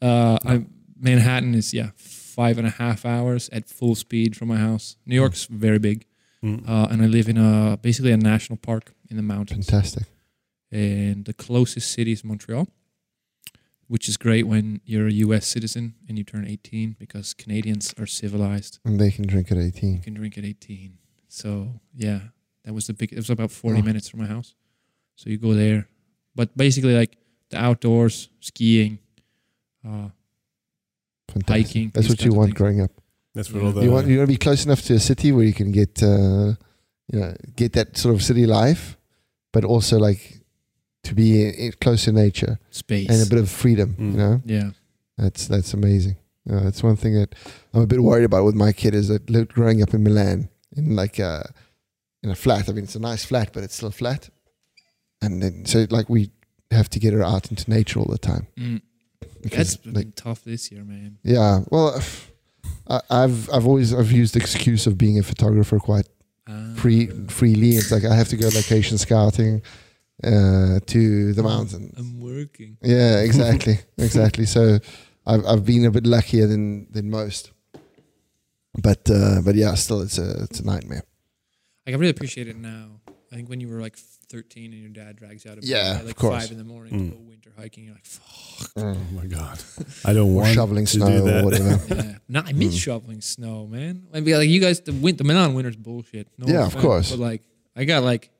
Uh, I, Manhattan is yeah five and a half hours at full speed from my house. New York's very big, uh, and I live in a basically a national park in the mountains. fantastic And the closest city is Montreal, which is great when you're a U.S. citizen and you turn 18 because Canadians are civilized. and they can drink at 18 You can drink at 18. So yeah, that was the big. It was about 40 Oh. minutes from my house. So you go there, but basically like the outdoors, skiing, uh, fantastic hiking. that's what you want growing up That's what all the. you want you want to be close enough to a city where you can get uh, you know get that sort of city life, but also like to be in, in close to nature space. and a bit of freedom. Mm. You know, yeah. that's that's amazing. Uh, that's one thing that I'm a bit worried about with my kid is that growing up in Milan in like a in a flat. I mean, it's a nice flat, but it's still flat, and then so like we have to get her out into nature all the time. Mm. Because, That's been like, tough this year, man. yeah, well. I, I've I've always I've used the excuse of being a photographer quite Uh, free freely. It's like I have to go location scouting uh, to the mountains. I'm working. Yeah, exactly, exactly. So I've I've been a bit luckier than than most. But uh, but yeah, still it's a it's a nightmare. Like I really appreciate it now. I think when you were like 13 and your dad drags you out of bed Yeah, at of like course. five in the morning Mm. to go winter hiking, you're like, fuck. Oh my god! I don't want shoveling to snow do that. or whatever. Yeah. No, I miss shoveling snow, man. I mean, like you guys, the win- the Milan winter's bullshit. No Yeah, of offense, course. But like, I got like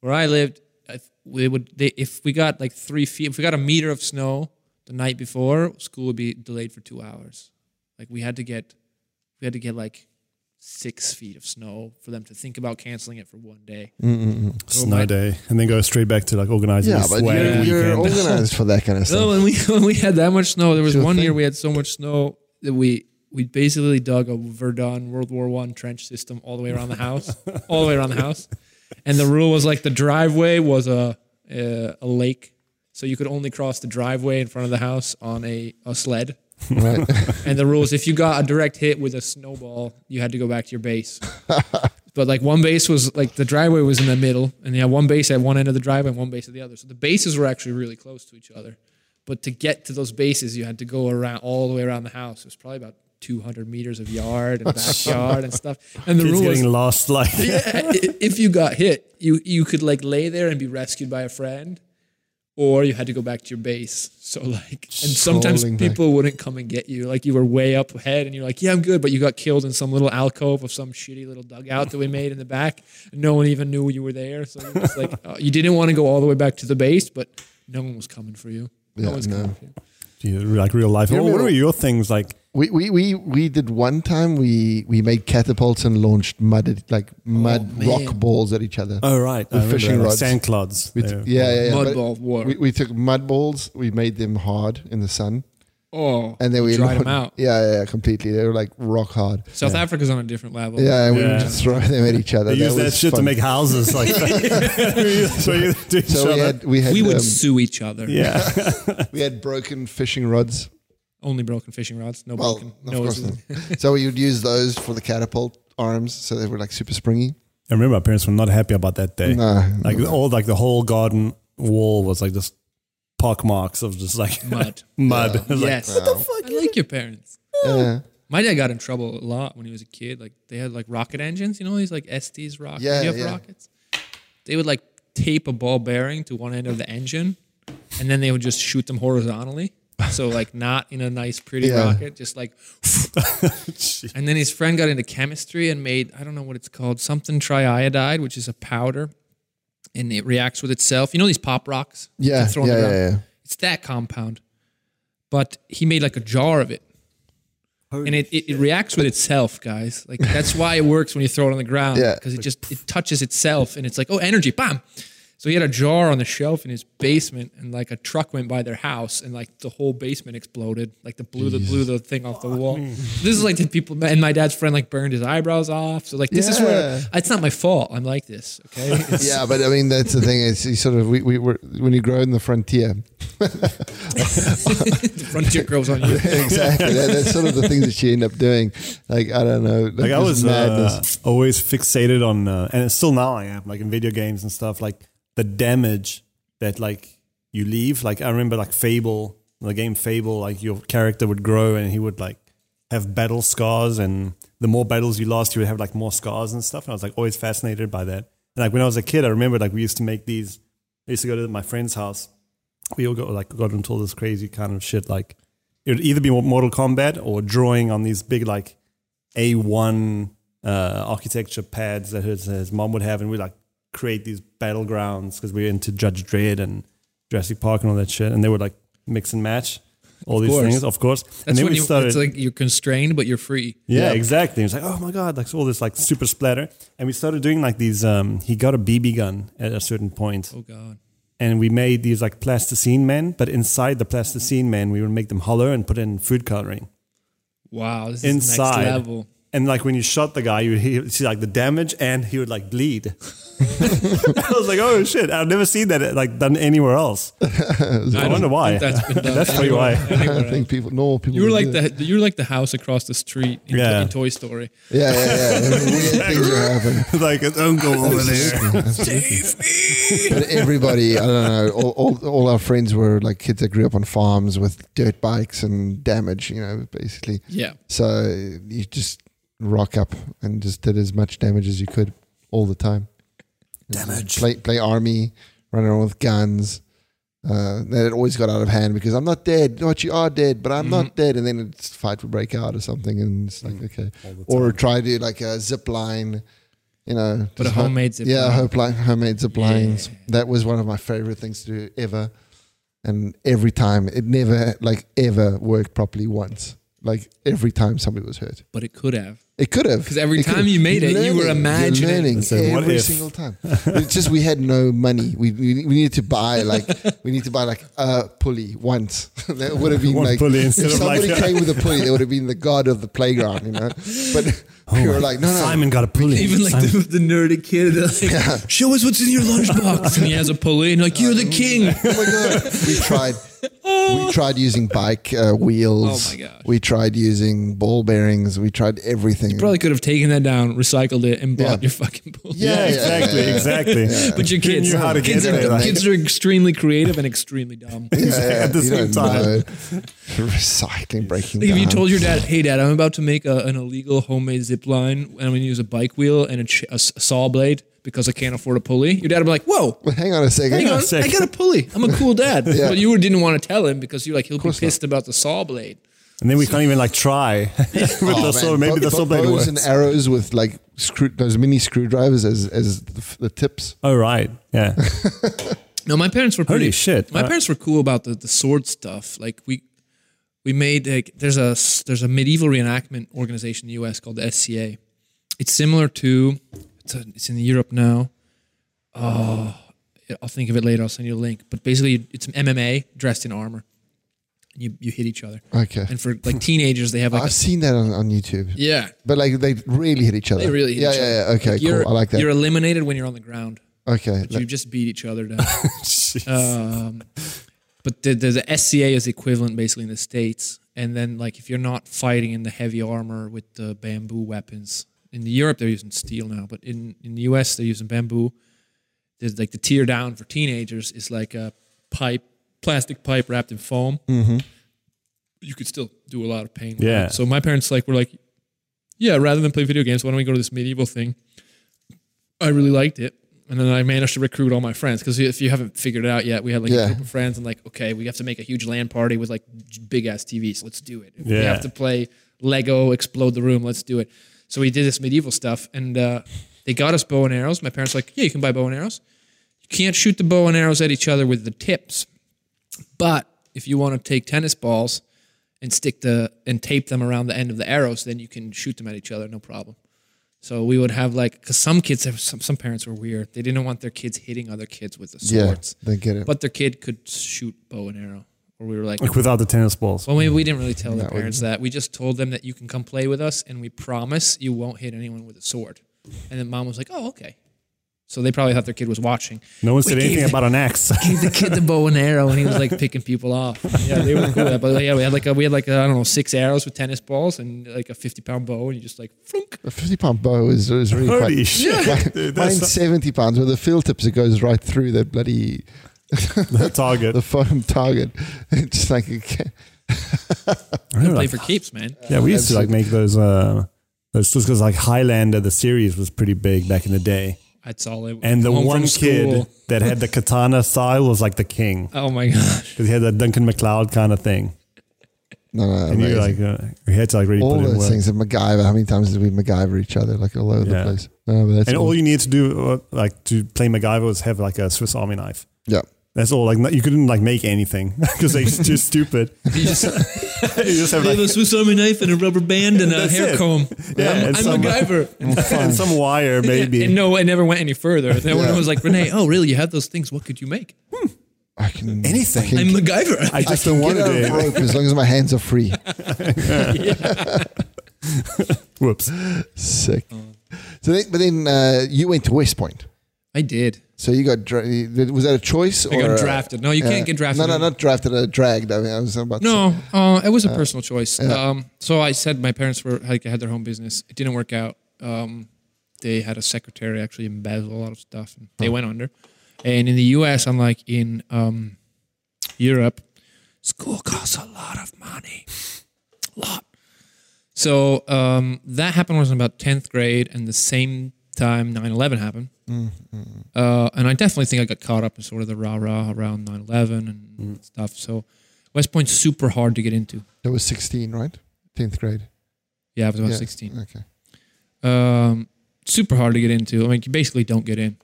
where I lived, I, we would they, if we got like three feet, if we got a meter of snow the night before, school would be delayed for two hours. Like we had to get, we had to get like six feet of snow for them to think about canceling it for one day. Mm-mm-mm. Snow my- day, and then go straight back to like organizing Yeah, the but swag you're, you're organized for that kind of stuff. No, when we when we had that much snow, there was Sure one year we had so much snow that we we basically dug a Verdun World War One trench system all the way around the house, all the way around the house, and the rule was like the driveway was a a, a lake, So you could only cross the driveway in front of the house on a, a sled. Right. And the rules, if you got a direct hit with a snowball, you had to go back to your base. but like one base was like the driveway was in the middle, and you had one base at one end of the driveway and one base at the other. So the bases were actually really close to each other. But to get to those bases, you had to go around all the way around the house. It was probably about 200 meters of yard and backyard and stuff. And the Kids rule was lost. Like yeah, if you got hit, you you could like lay there and be rescued by a friend, or you had to go back to your base. So like, and sometimes Scrolling back. people wouldn't come and get you. Like you were way up ahead, and you're like, yeah, I'm good, but you got killed in some little alcove of some shitty little dugout that we made in the back. No one even knew you were there. So you're like, uh, you didn't want to go all the way back to the base, but no one was coming for you. No Yeah, one's no. coming for you. you like real life. What, what remember- were your things like? We, we, we, we did one time we, we made catapults and launched mud like mud Oh, rock balls at each other. Oh right, With I fishing rods. sand clods. We Yeah. yeah, yeah, yeah. Mud ball war. We, we took mud balls, we made them hard in the sun, oh, and then we dried them out. Yeah, yeah, yeah, completely. They were like rock hard. South Africa's on a different level. Yeah, and we Yeah. would just throw them at each other. They use that was shit to make houses. Like so you So we had we had we would um, sue each other. yeah, we had broken fishing rods. Only broken fishing rods. No Well, broken. of no, course not. so we would use those for the catapult arms, so they were like super springy. I remember my parents were not happy about that day. No, Like all, like the whole garden wall was like just pock marks of just like mud. mud. Yeah. It was like, yes. Wow. I like your parents. yeah, My dad got in trouble a lot when he was a kid. Like they had like rocket engines, you know, these like Estes rockets. Yeah, you have yeah. rockets? They would like tape a ball bearing to one end of the engine, and then they would just shoot them horizontally. So like not in a nice pretty Yeah. rocket, just like. and then his friend got into chemistry and made I don't know what it's called something triiodide, which is a powder, and it reacts with itself. You know these pop rocks? Yeah, throw yeah, yeah, yeah. It's that compound. But he made like a jar of it. and it, it, it reacts with itself, guys. Like that's why it works when you throw it on the ground. Yeah. Because it just it touches itself and it's like, oh, energy, bam. So he had a jar on the shelf in his basement, and like a truck went by their house, and like the whole basement exploded. Like the blew the blew the thing off the wall. This is like the people, and my dad's friend like burned his eyebrows off. So like this is where it's not my fault. I'm like this, okay? It's- Yeah, but I mean that's the thing. It's you sort of we, we were when you grow in the frontier. the frontier grows on you. exactly. That, that's sort of the things that you end up doing. Like I don't know. like I was uh, always fixated on, uh, and still now I am, like in video games and stuff, like the damage that like you leave. Like I remember like Fable, the game Fable, like your character would grow and he would like have battle scars, and the more battles you lost, you would have like more scars and stuff. And I was like always fascinated by that. And like when I was a kid, I remember like we used to make these. I used to go to my friend's house. We all got like got into all this crazy kind of shit. Like it would either be Mortal Kombat or drawing on these big like A1 uh, architecture pads that his, his mom would have, and we like create these battlegrounds because we were into Judge Dredd and Jurassic Park and all that shit, and they would like mix and match all these course. things, of course. and then when we you, started. it's like you're constrained, but you're free. Yeah, exactly. It's like, oh my god, like all this like super splatter, and we started doing like these. Um, he got a BB gun at a certain point, Oh God. and we made these like plasticine men, but inside the plasticine men, we would make them hollow and put in food coloring Wow, this inside. next level. And like when you shot the guy, you would see like the damage, and he would like bleed. I was like, oh shit! I've never seen that like done anywhere else. I, wonder why. That's, been done That's probably why. anywhere- anywhere I think people, normal people. You were like do the you were like the house across the street in, Yeah. in Toy Story. Yeah, yeah, yeah. Weird things are happening. like don't go over there. Save me! But everybody, I don't know, all, all, all our friends were like kids that grew up on farms with dirt bikes and damage, you know, basically. Yeah, So you just rock up and just did as much damage as you could all the time. Damage. Play, play army, run around with guns. Uh, then it always got out of hand because I'm not dead. What you are dead, but I'm Mm-hmm. not dead. And then it's fight would break out or something, and it's Mm. like okay, or try to do like a zip line, you know, but a homemade zip yeah, line. hope line, homemade zip lines. Yeah. That was one of my favorite things to do ever. And every time, it never like ever worked properly once. Like every time somebody was hurt. but it could have. It could have. Because every It time you made You're it, you were learning. You're imagining. learning It's what every single time. It's just we had no money. We, we we needed to buy like we need to buy like a pulley once. that would have been One like pulley instead if of somebody like- came with a pulley, they would have been the god of the playground, you know. But we were like, no, no, Simon got a pulley. Even like the, the nerdy kid, like, show us what's in your lunchbox, and he has a pulley, and like you're the king. oh my god we tried we tried using bike uh, wheels Oh my gosh. we tried using ball bearings we tried everything You Probably could have taken that down, recycled it, and bought Yeah. your fucking pulley. Yeah, yeah, yeah, exactly, yeah, yeah. exactly. But your Didn't kids, know how to kids, get are, there, like- kids are extremely creative and extremely dumb. yeah, yeah, At the same don't time. Know. recycling breaking Like if you told your dad, "Hey, dad, I'm about to make a, an illegal homemade zip line, and I'm going to use a bike wheel and a, ch- a s- a saw blade because I can't afford a pulley," your dad would be like, "Whoa, Well, hang on a second hang on, sec. I got a pulley. I'm a cool dad." Yeah. But you didn't want to tell him because you're like, he'll be course not. pissed about the saw blade. And then we can't even like try with Oh, the saw. Maybe the saw blade bows works. and arrows with like screw those mini screwdrivers as as the, the tips. Oh right, yeah. No, my parents were pretty. Holy shit! My Uh, parents were cool about the, the sword stuff. Like we we made like there's a there's a medieval reenactment organization in the U.S. called the SCA. It's similar to it's, a, it's in Europe now. Oh, I'll think of it later. I'll send you a link. But basically, it's MMA dressed in armor. You you hit each other, Okay, and for like teenagers, they have like I've a, seen that on, on YouTube. yeah. But like they really hit each other. They really hit yeah, each yeah, other. yeah. yeah, Okay, Like, cool. I like that. You're eliminated when you're on the ground. Okay, But you just beat each other down. Um, but the, the, the SCA is equivalent basically in the states. And then like if you're not fighting in the heavy armor with the bamboo weapons, in Europe they're using steel now, but in in the US they're using bamboo. There's like the tear down for teenagers is like a pipe, plastic pipe wrapped in foam. Mm-hmm. You could still do a lot of pain. Yeah. it. So my parents like were like, yeah, rather than play video games, why don't we go to this medieval thing? I really liked it. And then I managed to recruit all my friends because if you haven't figured it out yet, we had like Yeah. a group of friends and like, okay, we have to make a huge LAN party with like big ass TVs. Let's do it. If We have to play Lego, explode the room. Let's do it. So we did this medieval stuff, and uh, they got us bow and arrows. My parents were like, yeah, you can buy bow and arrows. You can't shoot the bow and arrows at each other with the tips, but if you want to take tennis balls and stick the and tape them around the end of the arrows, then you can shoot them at each other, no problem. So we would have like, because some kids have some, some parents were weird. They didn't want their kids hitting other kids with the Yeah, swords, they get it. but their kid could shoot bow and arrow. Or we were like, like without the tennis balls. well, we, we didn't really tell the That would- parents that. We just told them that you can come play with us, and we promise you won't hit anyone with a sword. And then mom was like, "Oh, okay." So they probably thought their kid was watching. No one We said anything gave- about an axe. Gave the kid the bow and arrow, and he was like picking people off. Yeah, they were cool. with that. But yeah, we had like a, we had like I I don't know six arrows with tennis balls and like a fifty pound bow, and you just like flunk. a fifty pound bow is, is really Holy quite. shit! Mine- Dude, Mine's that's seventy pounds with the field tips. It goes right through the bloody the target. the foam target. It's just like okay. Play for keeps, man. Yeah, we used to like make those. Uh, those just because like Highlander, the series was pretty big back in the day, That's all. It, was. and the one kid that had the katana style was like the king Oh my gosh! because he had that Duncan MacLeod kind of thing, No, no, and you amazing. like uh, you had to like really all put in those work. things. And MacGyver. How many times did we MacGyver each other like all over Yeah. the place? No, but that's And all. all you need to do, uh, like to play MacGyver, was have like a Swiss Army knife. yeah. That's all. Like you couldn't like make anything because they're too stupid. You just, you just have they have a Swiss Army knife and a rubber band and a hair it. comb. Yeah, I'm, and I'm some- MacGyver. and some wire maybe. And no, it never went any further. Then when Yeah. it was like, Renee, oh, really? You have those things. What could you make? I can Anything. I can, I'm MacGyver. I I just can don't want out of to. rope as long as my hands are free. Whoops. Sick. So, then, but then uh, you went to West Point. I did. So you got dra- was that a choice? I or got uh, drafted. No, you yeah. can't get drafted. No, no, not drafted. Uh, dragged. I mean, I was about. No, uh, it was a personal choice. yeah. Um, so I said my parents were like had their home business. It didn't work out. Um, they had a secretary actually embezzle a lot of stuff, and they went under. And in the U.S., unlike in um, Europe, school costs a lot of money, a lot. So um, that happened when I was in about tenth grade, and the same time 9-11 happened. Uh, and I definitely think I got caught up in sort of the rah rah around 9-11 and stuff. So West Point's super hard to get into. That was sixteen, right? Tenth grade. Yeah, I was about Yeah. 16. Okay. Um, super hard to get into. I mean, you basically don't get in.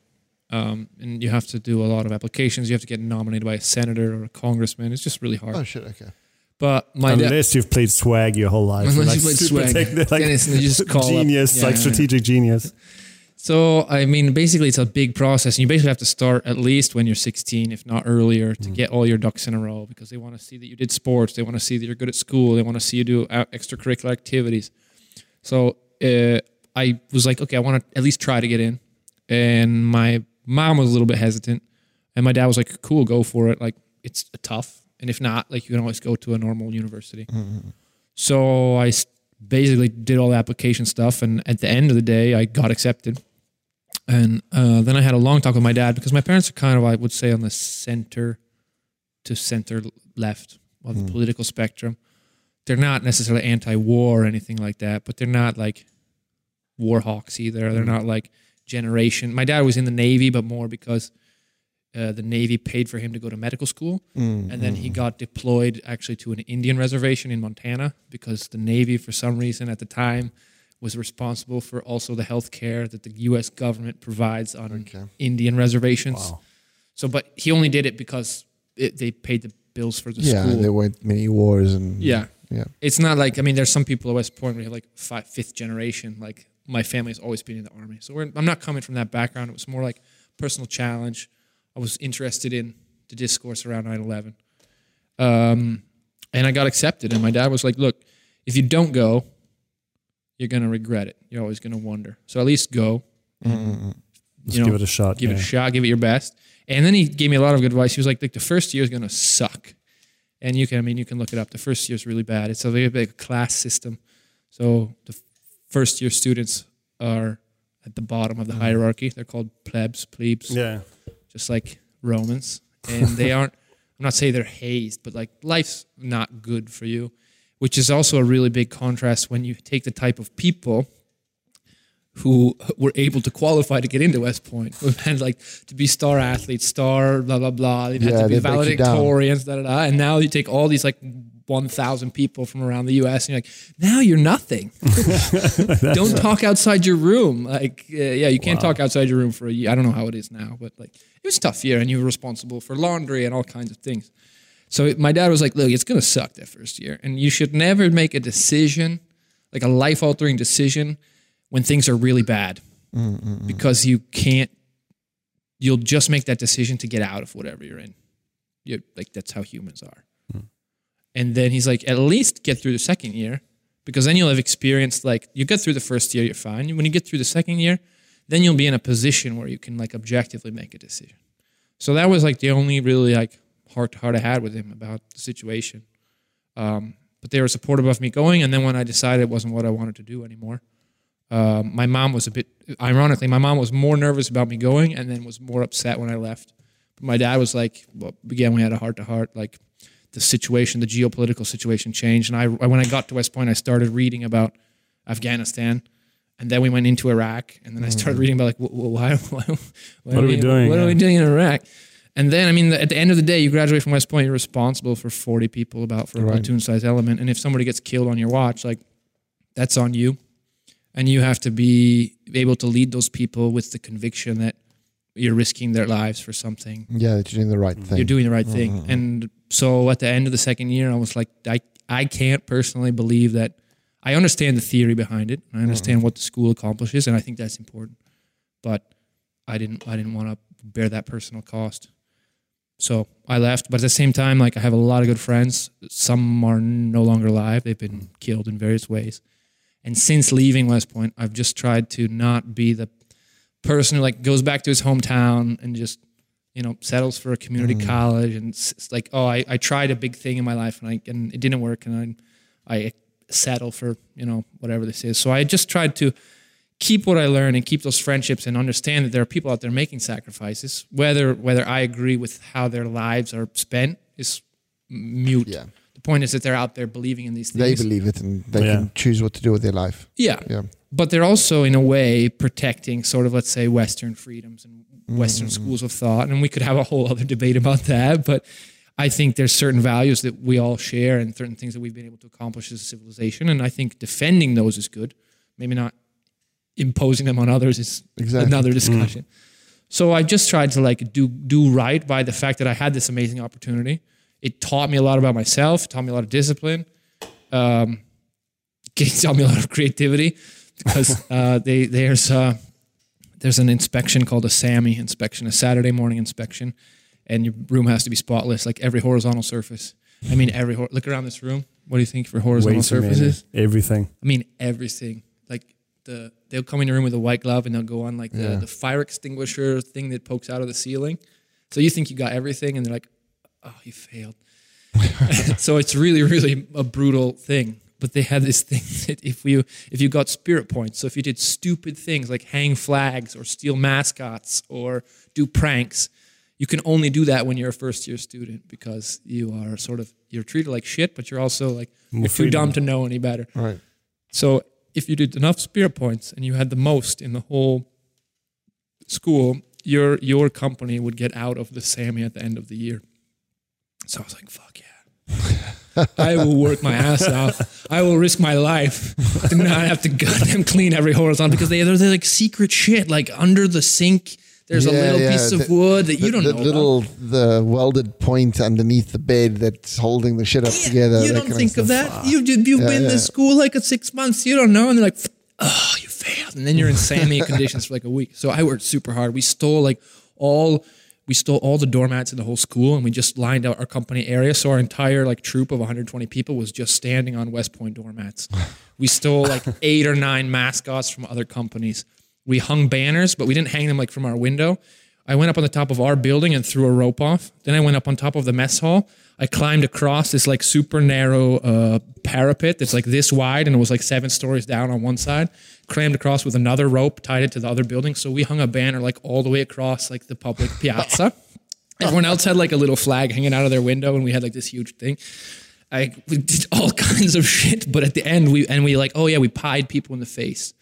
Um, and you have to do a lot of applications. You have to get nominated by a senator or a congressman. It's just really hard. Oh shit. Okay. But my dad, Unless you've played swag your whole life. Unless like you played swag. like Then it's- you just call up- genius, yeah, like yeah, strategic genius. So I mean, basically, it's a big process, and you basically have to start at least when you're 16, if not earlier, to get all your ducks in a row because they want to see that you did sports, they want to see that you're good at school, they want to see you do uh, extracurricular activities. So uh, I was like, okay, I want to at least try to get in, and my mom was a little bit hesitant, and my dad was like, cool, go for it. Like it's tough, and if not, like you can always go to a normal university. So I basically did all the application stuff, and at the end of the day, I got accepted. And uh, then I had a long talk with my dad because my parents are kind of, I would say, on the center to center left of the political spectrum. They're not necessarily anti-war or anything like that, but they're not like war hawks either. They're not like generation. My dad was in the Navy, but more because uh, the Navy paid for him to go to medical school, and then he got deployed actually to an Indian reservation in Montana because the Navy, for some reason at the time, was responsible for also the health care that the U.S. government provides on Okay. Indian reservations. Wow. So, but he only did it because it, they paid the bills for the Yeah, school. there weren't many wars and yeah, yeah. it's not like I mean, there's some people at West Point we have like five, fifth generation. Like my family's always been in the army, so we're, I'm not coming from that background. It was more like personal challenge. I was interested in the discourse around 9/11, um, and I got accepted. And my dad was like, "Look, if you don't go, you're gonna regret it. You're always gonna wonder. So at least go. Just You know, give it a shot. give yeah. it a shot, give it your best. And then he gave me a lot of good advice. He was like, like the first year is going to suck. And you can, I mean, you can look it up. The first year is really bad. It's a very big class system. So the first year students are at the bottom of the mm-hmm. hierarchy. They're called plebs, plebes, Yeah. just like Romans. And they aren't, I'm not saying they're hazed, but like life's not good for you, which is also a really big contrast when you take the type of people who were able to qualify to get into West Point, who had like to be star athletes, star blah blah blah. They had to be they break you down. valedictorians, da da da. And now you take all these like one thousand people from around the U.S. and you're like, now you're nothing. don't talk outside your room. Like, uh, yeah, you can't talk outside your room for a year. I don't know how it is now, but like it was a tough year, and you were responsible for laundry and all kinds of things. So my dad was like, "Look, it's gonna suck that first year, and you should never make a decision, like a life-altering decision, when things are really bad, because you can't. You'll just make that decision to get out of whatever you're in. You like that's how humans are. Hmm. And then he's like, at least get through the second year, because then you'll have experienced like you get through the first year, you're fine. When you get through the second year, then you'll be in a position where you can like objectively make a decision. So that was like the only really like heart to heart I had with him about the situation. Um, but they were supportive of me going. And then when I decided it wasn't what I wanted to do anymore, um, my mom was a bit, ironically, my mom was more nervous about me going and then was more upset when I left. But my dad was like, well, again, we had a heart to heart, like the situation, the geopolitical situation changed. And I, when I got to West Point, I started reading about Afghanistan. And then we went into Iraq, and then I started reading about like, wh- wh- why, why, why are we doing? What are we doing in Iraq? And then, I mean, at the end of the day, you graduate from West Point, you're responsible for 40 people about for a Right. platoon size element. And if somebody gets killed on your watch, like that's on you. And you have to be able to lead those people with the conviction that you're risking their lives for something. Yeah, that you're doing the right mm-hmm. thing. You're doing the right thing. Mm-hmm. And so at the end of the second year, I was like, I, I can't personally believe that. I understand the theory behind it. I understand mm-hmm. what the school accomplishes, and I think that's important. But I didn't I didn't want to bear that personal cost. So I left. But at the same time, like I have a lot of good friends. Some are no longer alive. They've been killed in various ways. And since leaving West Point, I've just tried to not be the person who like goes back to his hometown and just you know settles for a community mm. college and it's, it's like oh I, I tried a big thing in my life and I and it didn't work and I I settle for you know whatever this is. So I just tried to keep what I learned and keep those friendships and understand that there are people out there making sacrifices. Whether whether I agree with how their lives are spent is mute. Yeah. The point is that they're out there believing in these things. They believe it and they Yeah. can choose what to do with their life. yeah. Yeah. But they're also in a way protecting sort of let's say Western freedoms and Western Mm-hmm. schools of thought. And we could have a whole other debate about that. But I think there's certain values that we all share and certain things that we've been able to accomplish as a civilization. And I think defending those is good. Maybe not imposing them on others is Exactly. another discussion. So I just tried to like do do right by the fact that I had this amazing opportunity. it taught me a lot about myself, taught me a lot of discipline, um, taught me a lot of creativity because uh, they there's uh, there's an inspection called a SAMI inspection, a Saturday morning inspection, and your room has to be spotless, like every horizontal surface. I mean, every look around this room. What do you think for horizontal many. surfaces? Everything. I mean, everything. The they'll come in your room with a white glove and they'll go on like the, Yeah. the fire extinguisher thing that pokes out of the ceiling. So you think you got everything, and they're like, "Oh, you failed." so it's really, really a brutal thing. But they had this thing that if you if you got spirit points, so if you did stupid things like hang flags or steal mascots or do pranks, you can only do that when you're a first year student because you are sort of you're treated like shit, but you're also like you're too dumb to know any better. Right. So if you did enough spirit points and you had the most in the whole school, your your company would get out of the SAMI at the end of the year. So I was like, fuck yeah. I will work my ass off. I will risk my life to not have to goddamn clean every horizontal because they they're, they're like secret shit. Like under the sink, there's a little yeah, piece of the- wood that The, you don't the know. about. little the welded point underneath the bed that's holding the shit up together. You don't think of that. You did. You've Yeah, been yeah. to school like at six months. You don't know, and they're like, "Oh, you failed," and then you're in SAMI conditions for like a week. So I worked super hard. We stole like all. We stole all the doormats in the whole school, and we just lined out our company area. So our entire like troop of 120 people was just standing on West Point doormats. We stole like eight or nine mascots from other companies. We hung banners, but we didn't hang them like from our window. I went up on the top of our building and threw a rope off. Then I went up on top of the mess hall. I climbed across this like super narrow uh, parapet that's like this wide and it was like seven stories down on one side. Crammed across with another rope, tied it to the other building. So we hung a banner like all the way across like the public piazza. Everyone else had like a little flag hanging out of their window, and we had like this huge thing. I we did all kinds of shit, but at the end we and we like, oh yeah, we pied people in the face.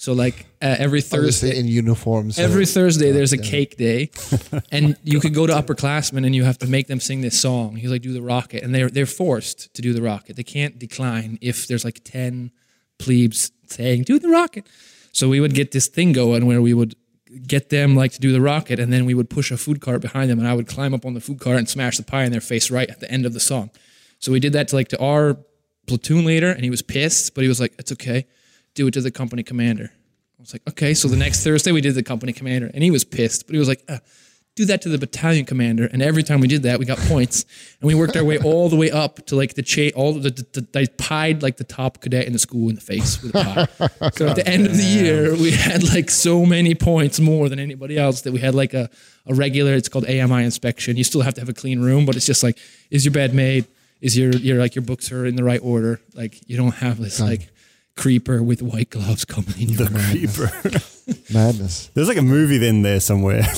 So like uh, every Obviously Thursday, in uniform. So Every Thursday, there's a cake day, and you could go to upperclassmen and you have to make them sing this song. He's like, "Do the rocket," and they're they're forced to do the rocket. They can't decline if there's like ten plebes saying, "Do the rocket." So we would get this thing going where we would get them like to do the rocket, and then we would push a food cart behind them, and I would climb up on the food cart and smash the pie in their face right at the end of the song. So we did that to like to our platoon leader, and he was pissed, but he was like, "It's okay, do it to the company commander." I was like, okay. So the next Thursday we did the company commander, and he was pissed, but he was like, uh, do that to the battalion commander. And every time we did that, we got points, and we worked our way all the way up to like the cha- all the, the, the they pied like the top cadet in the school in the face with a pie. so at the end of the year, we had like so many points more than anybody else that we had like a a regular. It's called AMI inspection. You still have to have a clean room, but it's just like, is your bed made? Is your your like your books are in the right order? Like you don't have this like creeper with white gloves coming in your room. Creeper. madness. There's like a movie in there somewhere,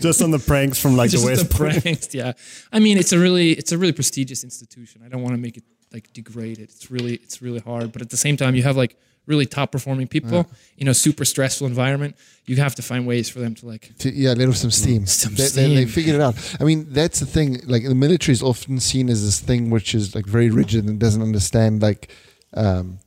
just on the pranks from like Just the West. the pranks, yeah. I mean, it's a really it's a really prestigious institution. I don't want to make it like degrade it. It's really it's really hard, but at the same time, you have like really top performing people in a super stressful environment. You have to find ways for them to like to, yeah, let off some steam. Some they, They, they steam. figured it out. I mean, that's the thing. Like the military is often seen as this thing which is like very rigid and doesn't understand like um,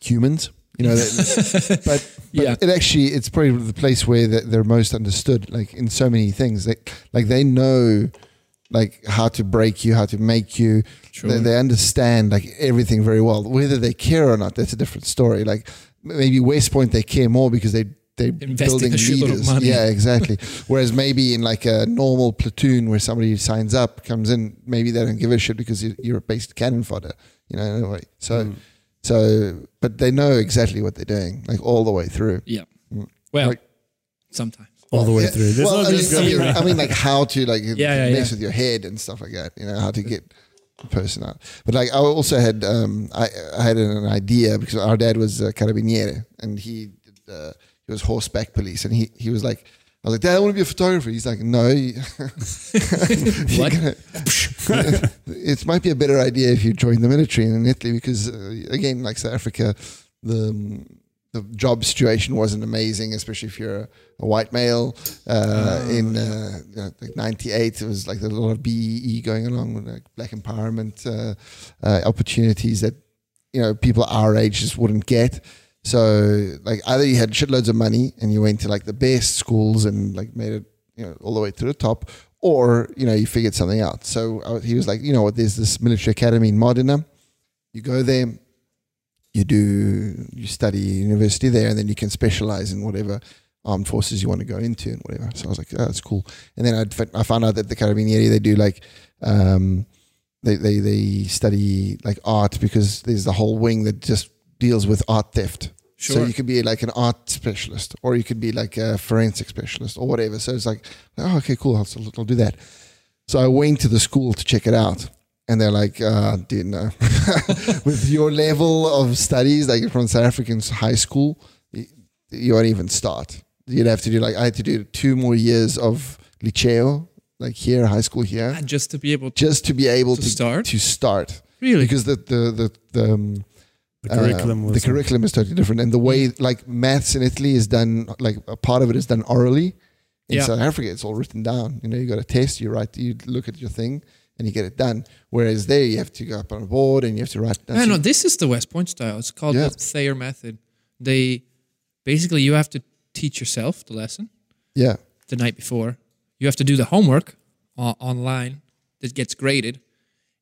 humans. You know, that, but, but Yeah. it actually it's probably the place where they're, most understood. Like in so many things, like like they know like how to break you, how to make you. Sure. They, they understand like everything very well. Whether they care or not, that's a different story. Like maybe West Point, they care more because they they building a shitload of leaders. Yeah, exactly. Whereas maybe in like a normal platoon where somebody signs up comes in, maybe they don't give a shit because you- you're a based cannon fodder. You know, in a way. So, Mm. So, but they know exactly what they're doing, like all the way through. yeah. Mm. Well, Like- sometimes. all the way Yeah. through. There's Well, I, mean, I mean- I mean, like how to like yeah, mess yeah. with your head and stuff like that. You know, how to get the person out. But like, I also had um, I, I had an idea because our dad was a carabiniere and he did, uh, he was horseback police and he he was like. I was like, Dad, I want to be a photographer. He's like, No, you- gonna- it might be a better idea if you join the military in Italy because, uh, again, like South Africa, the the job situation wasn't amazing, especially if you're a, a white male. Uh, in uh, know, like '98, it was like a lot of BEE going along with like black empowerment uh, uh, opportunities that you know people our age just wouldn't get. So like either you had shitloads of money and you went to like the best schools and like made it you know all the way to the top, or you know you figured something out. So uh, he was like, you know what? There's this military academy in Modena. You go there, you do you study university there, and then you can specialize in whatever armed forces you want to go into and whatever. So I was like, oh, that's cool. And then I'd, I found out that the Carabinieri they do like. Um, they, they they study like art because there's the whole wing that just deals with art theft. So you could be like an art specialist, or you could be like a forensic specialist, or whatever. So it's like, oh, okay, cool. I'll, I'll do that. So I went to the school to check it out, and they're like, uh, dude, no. With your level of studies, like from South African high school, you, you won't even start. You'd have to do like I had to do two more years of liceo, like here, high school here, And just to be able to just to be able To to, start? To start, really because the the the, the um, The curriculum uh, was the curriculum is totally different, and the way like maths in Italy is done, like a part of it is done orally. In Yeah. South Africa, it's all written down. You know, you got a test, you write, you look at your thing, and you get it done. Whereas there, you have to go up on a board and you have to write. down. No, no, this is the West Point style. It's called Yeah. the Thayer method. They basically you have to teach yourself the lesson yeah, the night before. You have to do the homework o- online that gets graded,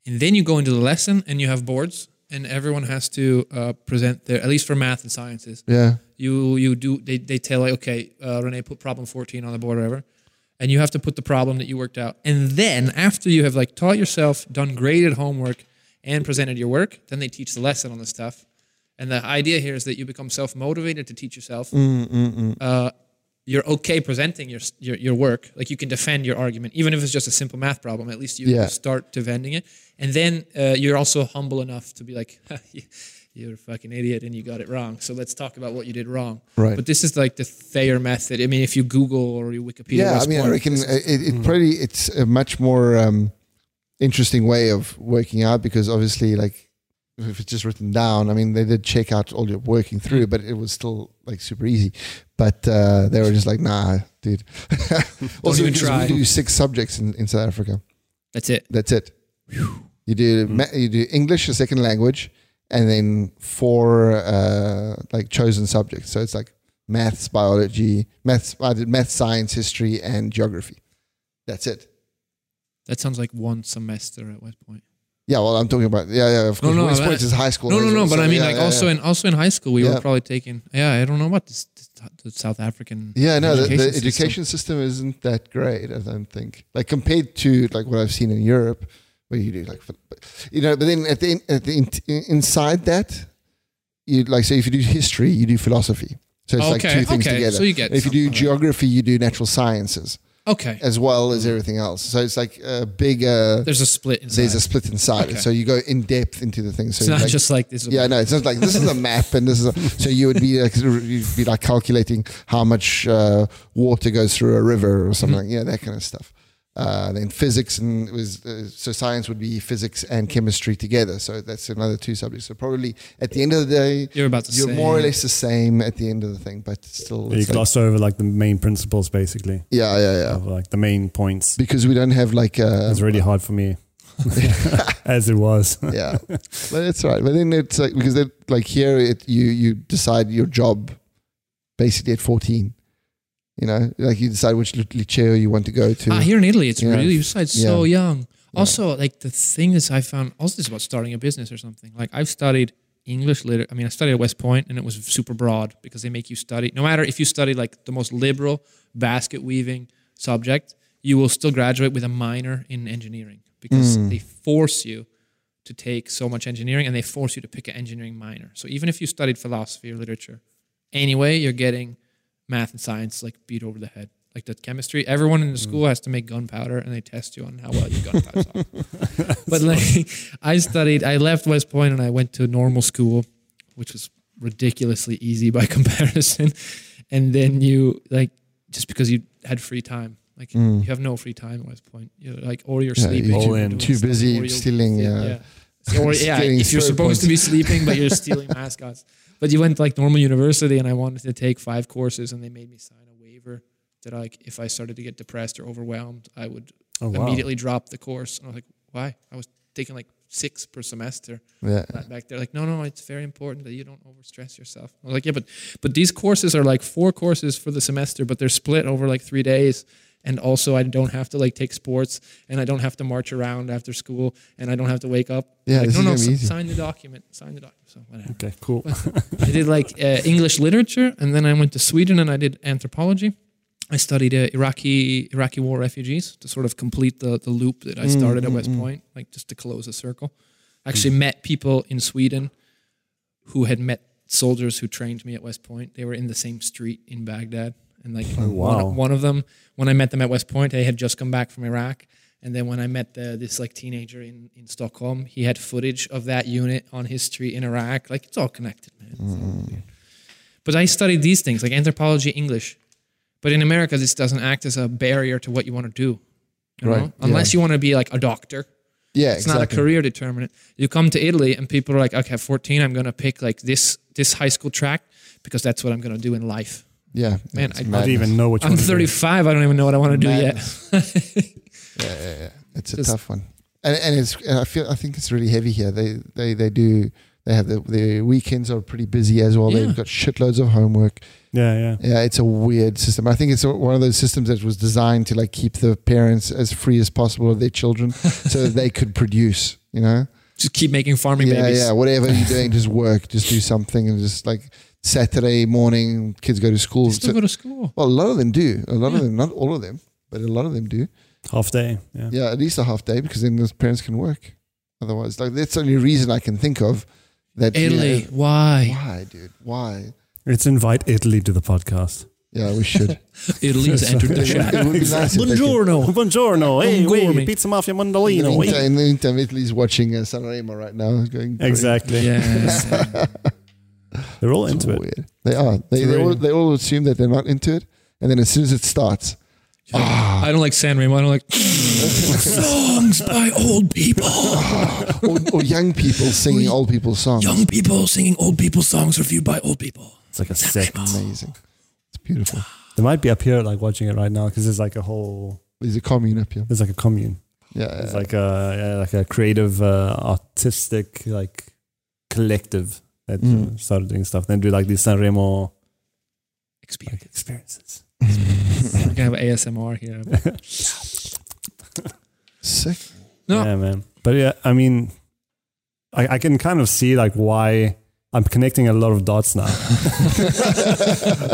and then you go into the lesson and you have boards, and everyone has to uh, present their at least for math and sciences. yeah, You you do they they tell like okay, uh, Renee put problem fourteen on the board or whatever, and you have to put the problem that you worked out, and then after you have like taught yourself, done graded homework, and presented your work, then they teach the lesson on the stuff. And the idea here is that you become self motivated to teach yourself. Uh, you're okay presenting your, your your work, like you can defend your argument, even if it's just a simple math problem. At least you Yeah. start defending it, and then uh, you're also humble enough to be like, "You're a fucking idiot, and you got it wrong." So let's talk about what you did wrong. Right. But this is like the Thayer method. I mean, if you Google or you Wikipedia, yeah. I mean, I reckon this is- it, it probably it's a much more um, interesting way of working out because obviously, like if it's just written down, I mean, they did check out all your working through, but it was still like super easy. But uh, they were just like, nah, dude. also, even try. we do six subjects in, in South Africa. that's it. That's it. You do ma- you do English, a second language, and then four uh, like chosen subjects. So it's like maths, biology, maths, I did math, science, history, and geography. That's it. That sounds like one semester at West Point. Yeah, well, I'm talking about yeah, yeah. Of No, course, no, West Point is high school. No, no, no. But so I mean, yeah, like yeah, also yeah. in also in high school, we were probably taking. Yeah, I don't know about this, the South African. Yeah, no, the, the education system. education system isn't that great. I don't think, like compared to like what I've seen in Europe, where you do like, you know. But then at the, at the in- inside that, you like say if you do history, you do philosophy. So it's like two things okay, together. so you get if you do something like that. geography, you do natural sciences Okay, as well as everything else. So it's like a big. Uh, there's a split. Inside. there's a split inside. Okay. So you go in depth into the things. So It's not like, just like this. yeah, no, it's not like this is a map and this is a, so you would be like you'd be like calculating how much uh, water goes through a river or something, like, yeah, that kind of stuff. Uh, then physics and it was uh, so science would be physics and chemistry together. So that's another two subjects. So probably at the end of the day, You're about you're say. more or less the same at the end of the thing, but still, you it's like- gloss over like the main principles, basically, yeah, yeah, yeah. of like the main points. Because we don't have like uh, It's really hard for me, as it was. yeah, but it's right. But then it's like because they like here, it you you decide your job basically at fourteen. You know, like you decide which liceo you want to go to. Ah, here in Italy, it's really you decide so Yeah. young. Also, like the thing is, I found also this is about starting a business or something. Like I've studied English lit. I mean, I studied at West Point, and it was super broad because they make you study. No matter if you study like the most liberal basket weaving subject, you will still graduate with a minor in engineering because Mm. they force you to take so much engineering, and they force you to pick an engineering minor. So even if you studied philosophy or literature, anyway, you're getting math and science like beat over the head. Like the chemistry, everyone in the school has to make gunpowder, and they test you on how well your gunpowder are. But like, I studied, I left West Point and I went to normal school, which was ridiculously easy by comparison. And then you like, just because you had free time, like Mm. you have no free time at West Point. You're like, or you're Yeah, sleeping, you're too- or doing too stuff, busy or you'll- stealing, yeah, uh, yeah. Or yeah, stealing if you're story supposed to points. be sleeping, but you're stealing mascots. But you went to like normal university, and I wanted to take five courses, and they made me sign a waiver that like if I started to get depressed or overwhelmed, I would Oh, wow. immediately drop the course. And I was like, why? I was taking like six per semester yeah, back there. Like, no, no, it's very important that you don't overstress yourself. I was like, yeah, but but these courses are like four courses for the semester, but they're split over like three days, and also I don't have to like take sports, and I don't have to march around after school, and I don't have to wake up. Yeah, like, this no, is no, be s- easy. sign the document, sign the document. So whatever. Okay, cool. I did like uh, English literature, and then I went to Sweden and I did anthropology. I studied uh, Iraqi Iraqi war refugees to sort of complete the the loop that I started at West Point, like just to close a circle. I actually met people in Sweden who had met soldiers who trained me at West Point. They were in the same street in Baghdad, and like oh, wow. one, one of them, when I met them at West Point, they had just come back from Iraq. And then when I met the, this like teenager in, in Stockholm, he had footage of that unit on history in Iraq. Like it's all connected, man. All. Mm-hmm. But I studied these things like anthropology, English. But in America, this doesn't act as a barrier to what you want to do. You Right, know? Unless you want to be like a doctor. Yeah, It's not a career determinant. You come to Italy and people are like, okay, at 14, I'm going to pick like this this high school track because that's what I'm going to do in life. Yeah, Man, I- I I don't even know what you I'm want to do. 35. I don't even know what I want to do yet. Yeah, yeah, yeah. It's a Just- tough one, and and it's and I feel I think it's really heavy here. They they they do they have the the weekends are pretty busy as well. Yeah. They've got shitloads of homework. Yeah, yeah. Yeah, it's a weird system. I think it's a, one of those systems that was designed to like keep the parents as free as possible of their children, so that they could produce. You know, Just keep making farming yeah, babies. yeah. Whatever you're doing, just work, just do something, and just like Saturday morning, kids go to school. They still So- go to school. well, a lot of them do. A lot of them, not all of them, but a lot of them do. Half day. Yeah. Yeah, at least a half day because then those parents can work. Otherwise, like that's the only reason I can think of that. you Italy. know, Why? why, dude? Why? Let's invite Italy to the podcast. Yeah, we should. Italy has entered the chat. it would be nice if could- Buongiorno. Buongiorno. Hey, Buongiorno. wait. Pizza Mafia In the Mandolino. Wait. in the meantime, Italy's watching uh, Sanremo right now. Going. Exactly. Yes. They're all It's into it. weird. They are. They, they, all, they all assume that they're not into it, and then as soon as it starts, I don't like San Remo. I don't like songs by old people. or, or young people singing old people's songs. Young people singing old people's songs reviewed by old people. It's like a sect. Amazing. It's beautiful. They might be up here like watching it right now because there's like a whole, There's a commune up here. there's like a commune. Yeah, It's yeah. like a yeah, like a creative, uh, artistic like collective that Mm. uh, started doing stuff. Then do like these Sanremo Experience. like, experiences. We're gonna have ASMR here. sick. No. Yeah, man. But yeah, I mean, I, I can kind of see like why I'm connecting a lot of dots now.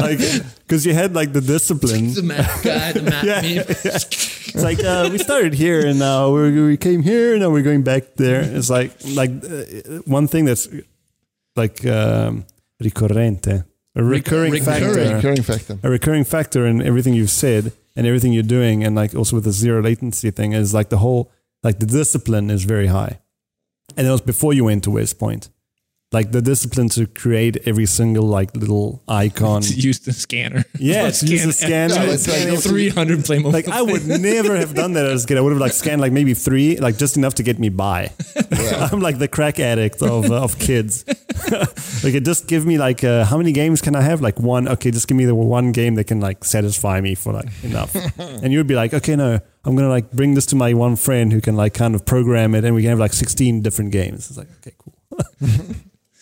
like, because you had like the discipline. the math guy, the math Yeah, yeah. It's like uh, we started here and now we we came here and now we're going back there. It's like like uh, one thing that's like um, ricorrente, a recurring recurring. factor, Recurring factor. a recurring factor in everything you've said and everything you're doing, and like also with the zero latency thing is like the whole like the discipline is very high, and it was before you went to West Point. Like the discipline to create every single like little icon. Use the scanner. Yeah, to use the scanner. Yeah, it's like- three hundred Playmobil. Like I would never have done that as a kid. I would have like scanned like maybe three, like just enough to get me by. I'm like the crack addict of uh, of kids. like it just give me like uh, how many games can I have? Like one. Okay, just give me the one game that can like satisfy me for like enough. and you'd be like, okay, no, I'm gonna like bring this to my one friend who can like kind of program it, and we can have like 16 different games. It's like okay, cool.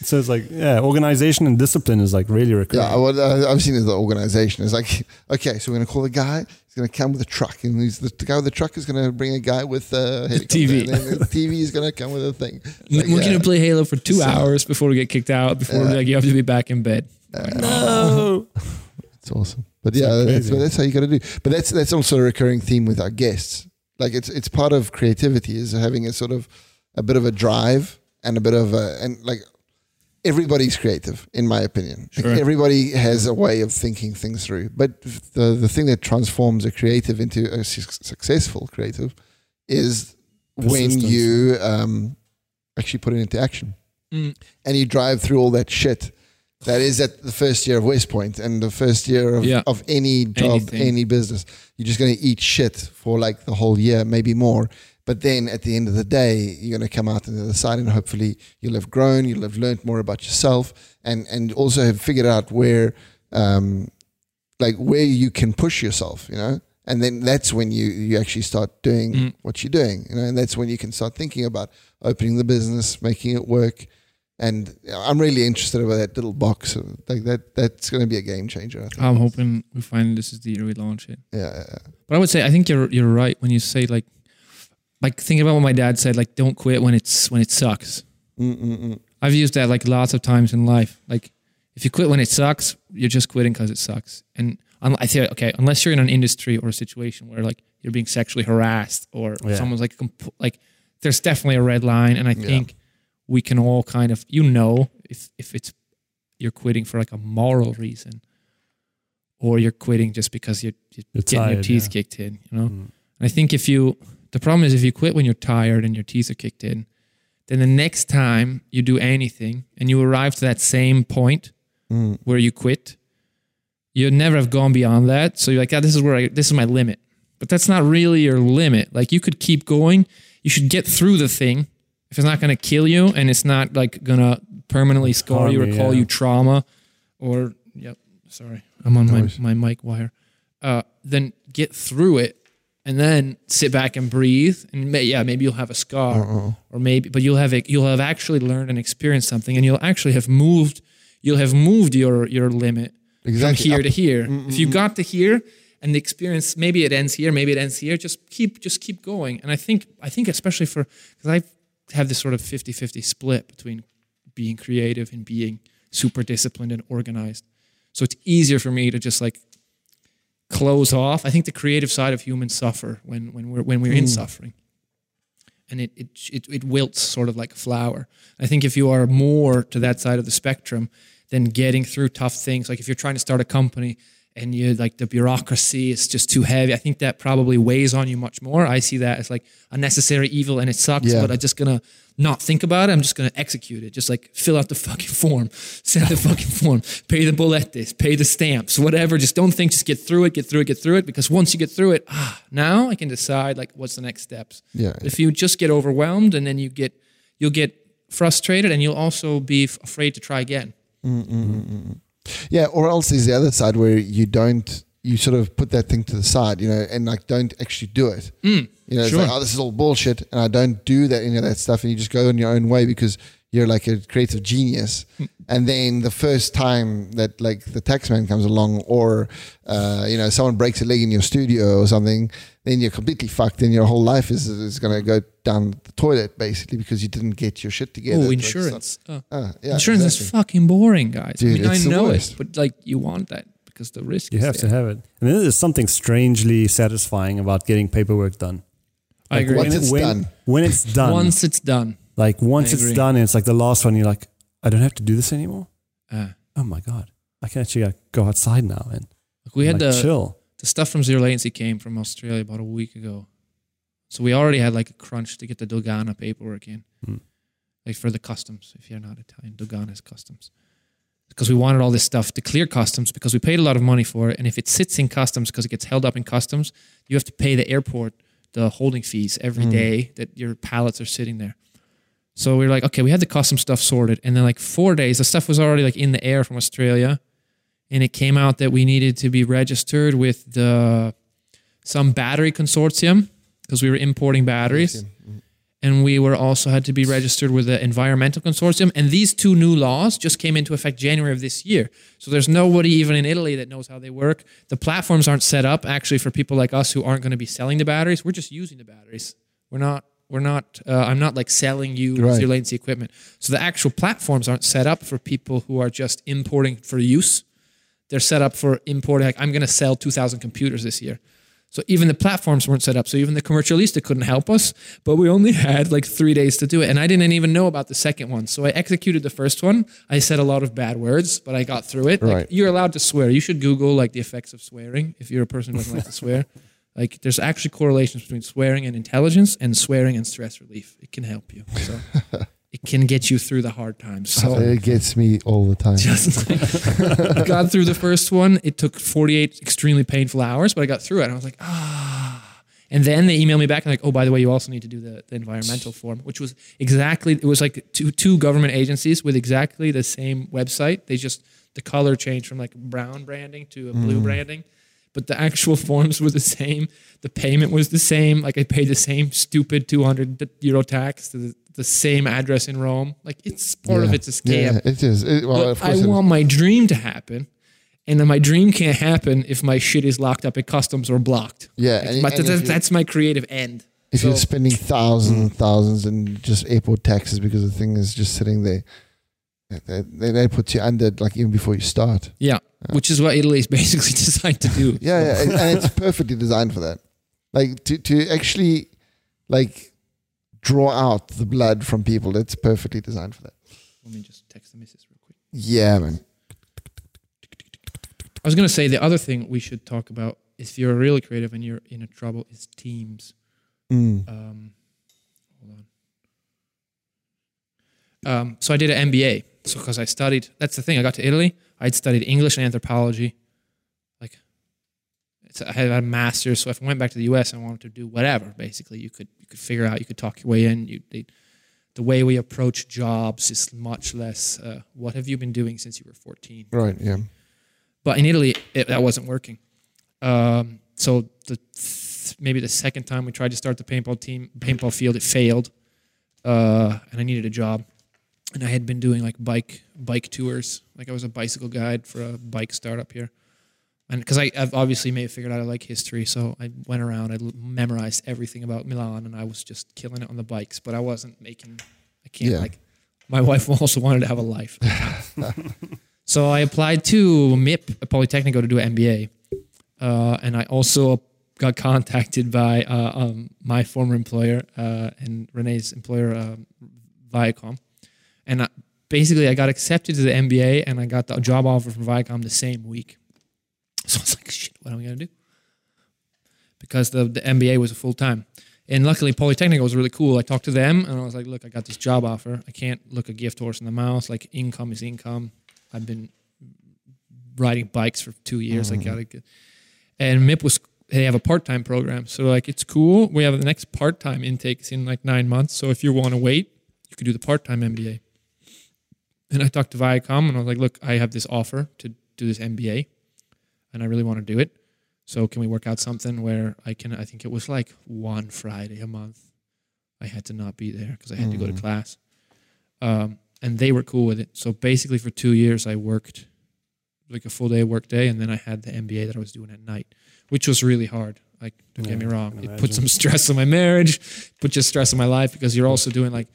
So it's like yeah, organization and discipline is like really recurring. Yeah, well, I- I've seen it as the organization. It's like, okay, so we're going to call a guy. He's going to come with a truck, and he's the, the guy with the truck is going to bring a guy with a TV. and the TV is going to come with a thing. It's We're yeah. gonna play Halo for two So- hours before we get kicked out. Before like you have to be back in bed. no. It's awesome. But yeah, like that's, crazy. that's how you got to do. But that's that's also a recurring theme with our guests. Like it's it's part of creativity is having a sort of a bit of a drive and a bit of a and like everybody's creative in my opinion. Like, everybody has a way of thinking things through. But the the thing that transforms a creative into a su- successful creative is when you um, actually put it into action Mm. and you drive through all that shit that is at the first year of West Point and the first year of, Yeah. of any job, Anything. any business. You're just going to eat shit for like the whole year, maybe more. But then at the end of the day, you're going to come out on the other side and hopefully you'll have grown, you'll have learned more about yourself and, and also have figured out where, um, like where you can push yourself, you know? And then that's when you, you actually start doing Mm. what you're doing, you know, and that's when you can start thinking about opening the business, making it work, And I'm really interested about that little box. Like that, that's going to be a game changer. I think. I'm hoping we finally this is the year we launch it. Yeah, yeah, yeah. But I would say I think you're you're right when you say like like thinking about what my dad said like don't quit when it's when it sucks. Mm-mm-mm. I've used that like lots of times in life. Like if you quit when it sucks, you're just quitting because it sucks. And I think okay, unless you're in an industry or a situation where like you're being sexually harassed or Yeah. someone's like comp- like there's definitely a red line. And I Yeah. think we can all kind of you know if if it's you're quitting for like a moral reason or you're quitting just because you're, you're, You're getting your teeth yeah. kicked in. You know. Mm. And I think if you, the problem is if you quit when you're tired and your teeth are kicked in, then the next time you do anything and you arrive to that same point Mm. where you quit, you'd never have gone beyond that. So you're like, ah, this is where I, this is my limit. But that's not really your limit. Like you could keep going. You should get through the thing. If it's not going to kill you and it's not like going to permanently scar Harm you or call yeah. you trauma or, yep, sorry, I'm on my, my mic wire. Uh, then get through it and then sit back and breathe. And may, yeah maybe you'll have a scar Uh-oh. or maybe but you'll have you'll have actually learned and experienced something and you'll actually have moved you'll have moved your your limit Exactly. from here to here. If you got to here and the experience maybe it ends here maybe it ends here just keep just keep going. And i think i think especially for because i have this sort of 50-50 split between being creative and being super disciplined and organized. So it's easier for me to just like close off. I think the creative side of humans suffer when when we're when we're in hmm. suffering, and it, it it it wilts sort of like a flower. I think if you are more to that side of the spectrum, then getting through tough things, like if you're trying to start a company and you like the bureaucracy is just too heavy, I think that probably weighs on you much more. I see that as like a necessary evil, and it sucks. Yeah. But I'm just gonna not think about it. I'm just gonna execute it. Just like fill out the fucking form, send the fucking form, pay the boletes, pay the stamps, whatever. Just don't think. Just get through it, get through it, get through it. Because once you get through it, ah, now I can decide like what's the next steps. Yeah. If you just get overwhelmed and then you get you'll get frustrated and you'll also be f- afraid to try again. Mm, mm, mm, yeah, or else is the other side where you don't, you sort of put that thing to the side, you know, and like don't actually do it. you know, it's sure. like, oh, this is all bullshit, and I don't do that, any of that stuff, and you just go in your own way because you're like a creative genius. And then the first time that like the taxman comes along, or uh, you know, someone breaks a leg in your studio or something, then you're completely fucked, and your whole life is is gonna go down the toilet basically because you didn't get your shit together. Oh, Like, insurance. Oh. Ah, yeah, insurance is fucking boring, guys. Dude, I mean, I know it, but like you want that because the risk You is have to have it. And then there's something strangely satisfying about getting paperwork done. I Like, agree. Once when it's when, done. When it's done. Once it's done. like once it's done and it's like the last one, you're like, I don't have to do this anymore. Uh, Oh my God. I can actually uh, go outside now and like we had like, the chill. the stuff from Zero Latency came from Australia about a week ago. So we already had like a crunch to get the Dogana paperwork in, Hmm. like for the customs. If you're not Italian, Dogana is customs. Because we wanted all this stuff to clear customs because we paid a lot of money for it. And if it sits in customs because it gets held up in customs, you have to pay the airport the holding fees every hmm. day that your pallets are sitting there. So we were like, okay, we had the custom stuff sorted. And then like four days, the stuff was already like in the air from Australia. And it came out that we needed to be registered with the some battery consortium because we were importing batteries. And we were also had to be registered with the environmental consortium. And these two new laws just came into effect January of this year. So there's nobody even in Italy that knows how they work. The platforms aren't set up actually for people like us who aren't going to be selling the batteries. We're just using the batteries. We're not. We're not. Uh, I'm not like selling you Right. zero latency equipment. So the actual platforms aren't set up for people who are just importing for use. They're set up for importing. Like I'm going to sell 2,000 computers this year. So even the platforms weren't set up. So even the commercialista couldn't help us. But we only had like three days to do it, and I didn't even know about the second one. So I executed the first one. I said a lot of bad words, but I got through it. Like, you're allowed to swear. You should Google like the effects of swearing if you're a person who doesn't like to swear. Like there's actually correlations between swearing and intelligence, and swearing and stress relief. It can help you. So it can get you through the hard times. So It gets me all the time. just like, got through the first one. It took 48 extremely painful hours, but I got through it. And I was like, ah. And then they emailed me back and like, oh, by the way, you also need to do the, the environmental form, which was exactly, it was like two, two government agencies with exactly the same website. They just, the color changed from like brown branding to a blue branding. But the actual forms were the same. The payment was the same. Like I paid the same stupid 200 euro tax to the, the same address in Rome. Like it's part of it's a scam. Yeah, it is. It, well, But I it is. want my dream to happen. And then my dream can't happen if my shit is locked up at customs or blocked. Yeah, and- my- and if that- that's my creative end. if So- you're spending thousands and thousands in just airport taxes because the thing is just sitting there, they, they, they put you under like even before you start. Yeah, which is what Italy is basically designed to do. Yeah, yeah, and, and it's perfectly designed for that. Like to to actually like draw out the blood from people. That's perfectly designed for that. Let me just text the missus real quick. Yeah, man. I was going to say the other thing we should talk about if you're really creative and you're in a trouble is teams. Mm. Um, hold on. Um, so I did an MBA. So because I studied, that's the thing. I got to Italy. I'd studied English and anthropology. Like, it's, I had a master's. So if I went back to the U.S. and wanted to do whatever, basically, you could you could figure out. You could talk your way in. You they, the way we approach jobs is much less. Uh, what have you been doing since you were 14? Right. Yeah. But in Italy, it, that wasn't working. Um, so the th- maybe the second time we tried to start the paintball team, paintball field, it failed, uh, and I needed a job. And I had been doing like bike bike tours, like I was a bicycle guide for a bike startup here. And because I I've obviously may have figured out I like history, so I went around, I l- memorized everything about Milan, and I was just killing it on the bikes. But I wasn't making. I can't Yeah. like. My wife also wanted to have a life. So I applied to MIP Politecnico to do an MBA, uh, and I also got contacted by uh, um, my former employer uh, and Renee's employer, um, Viacom, and I, basically I got accepted to the MBA and I got the job offer from Viacom the same week. So I was like, "Shit, what am I gonna do?" Because the the MBA was a full time. And luckily, Politecnico was really cool. I talked to them and I was like, look, I got this job offer. I can't look a gift horse in the mouth. Like, income is income. I've been riding bikes for two years. I mm. gotta get. And MIP was they have a part time program, so like it's cool. We have the next part time intake is in like nine months. So if you want to wait, you could do the part time MBA. And I talked to Viacom and I was like, look, I have this offer to do this MBA, and I really want to do it. So can we work out something where I can? I think it was like one Friday a month. I had to not be there because I had to go to class. Um, and they were cool with it. So basically, for two years, I worked like a full day work day, and then I had the MBA that I was doing at night, which was really hard. Like, don't get me wrong, it put some stress on my marriage, put just stress on my life because you're also doing like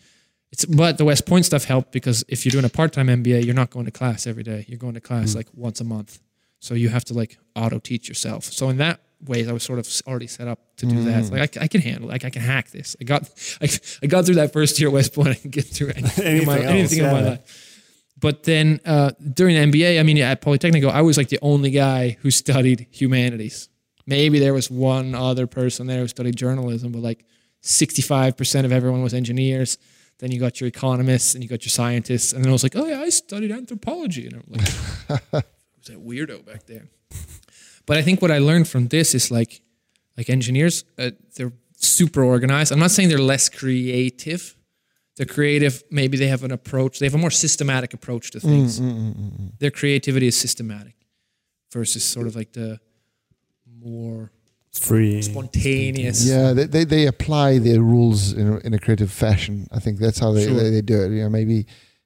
it's. But the West Point stuff helped because if you're doing a part time MBA, you're not going to class every day. You're going to class like once a month, so you have to like auto teach yourself. So in that way, I was sort of already set up to do that. It's like I, I can handle, like I can hack this. I got, I, I got through that first year at West Point. I can get through anything, in my, Anything else, anything in my life. But then uh, during the MBA, I mean, at Politecnico, I was like the only guy who studied humanities. Maybe there was one other person there who studied journalism, but like 65% of everyone was engineers. Then you got your economists and you got your scientists. And then I was like, oh, yeah, I studied anthropology. And I'm like, who's that weirdo back there? But I think what I learned from this is like, like engineers, uh, they're super organized. I'm not saying they're less creative. They're creative. Maybe they have an approach. They have a more systematic approach to things. Mm, mm, mm, Their creativity is systematic versus sort of like the more Free. spontaneous. Yeah, they, they, they apply their rules in a, in a creative fashion. I think that's how they, Sure. they, they do it. You know, maybe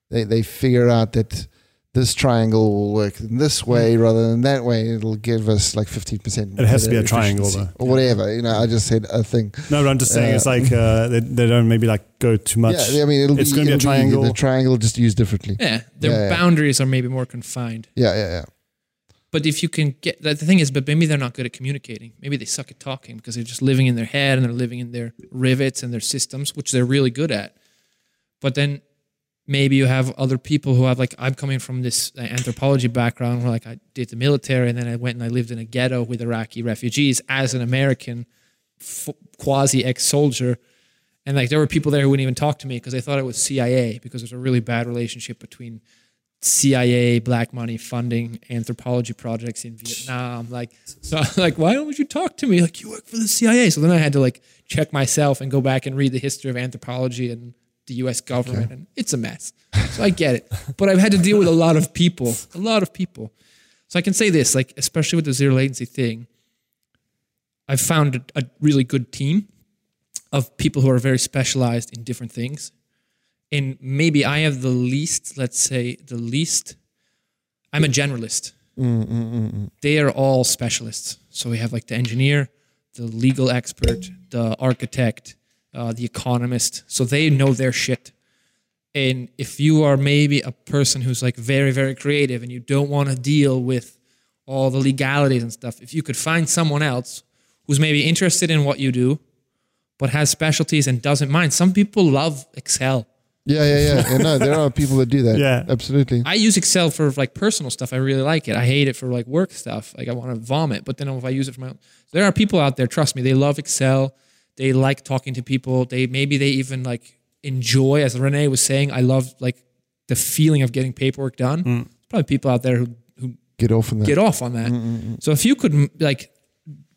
they, they figure out that this triangle will work in this way rather than that way. It'll give us like 15%. It has to be a triangle, though. Or whatever. You know, I just said a thing. No, but I'm just saying Uh, it's like uh, they, they don't maybe like go too much. Yeah, I mean, it'll it's be, going to be a it'll triangle. the triangle just used differently. Yeah, their Yeah, yeah. boundaries are maybe more confined. Yeah, yeah, yeah. But if you can get the thing is, but maybe they're not good at communicating. Maybe they suck at talking because they're just living in their head and they're living in their rivets and their systems, which they're really good at. But then maybe you have other people who have like I'm coming from this uh, anthropology background where like I did the military and then I went and I lived in a ghetto with Iraqi refugees as an American quasi ex-soldier. And like there were people there who wouldn't even talk to me because they thought it was CIA because there's a really bad relationship between CIA black money funding anthropology projects in Vietnam. Like, so like, why don't you talk to me? Like, you work for the CIA. So then I had to like check myself and go back and read the history of anthropology and the U.S. government, and it's a mess. So I get it, but I've had to deal with a lot of people, a lot of people. So I can say this, like, especially with the zero latency thing, I've found a really good team of people who are very specialized in different things. And maybe I have the least, let's say, the least. I'm a generalist. They are all specialists. So we have like the engineer, the legal expert, the architect, uh, the economist. So they know their shit. And if you are maybe a person who's like very, very creative and you don't want to deal with all the legalities and stuff, if you could find someone else who's maybe interested in what you do, but has specialties and doesn't mind. Some people love Excel. Yeah, yeah, yeah. yeah uh, no, there are people that do that. Yeah. absolutely. I use Excel for like personal stuff. I really like it. I hate it for like work stuff. Like I want to vomit. But then if I use it for my own, there are people out there. Trust me, they love Excel. They like talking to people. They maybe they even like enjoy, as Renee was saying. I love like the feeling of getting paperwork done. There's probably people out there who who Get off on that. get off on that. Mm, mm, so if you could like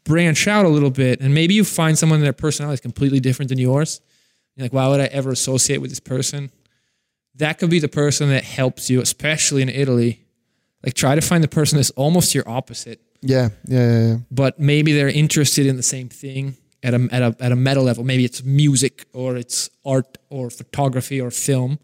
branch out a little bit, and maybe you find someone their personality is completely different than yours. You're like, why would I ever associate with this person? That could be the person that helps you, especially in Italy. Like try to find the person that's almost your opposite, Yeah, yeah, yeah, yeah. but maybe they're interested in the same thing at a at a at a meta level. Maybe it's music or it's art or photography or film.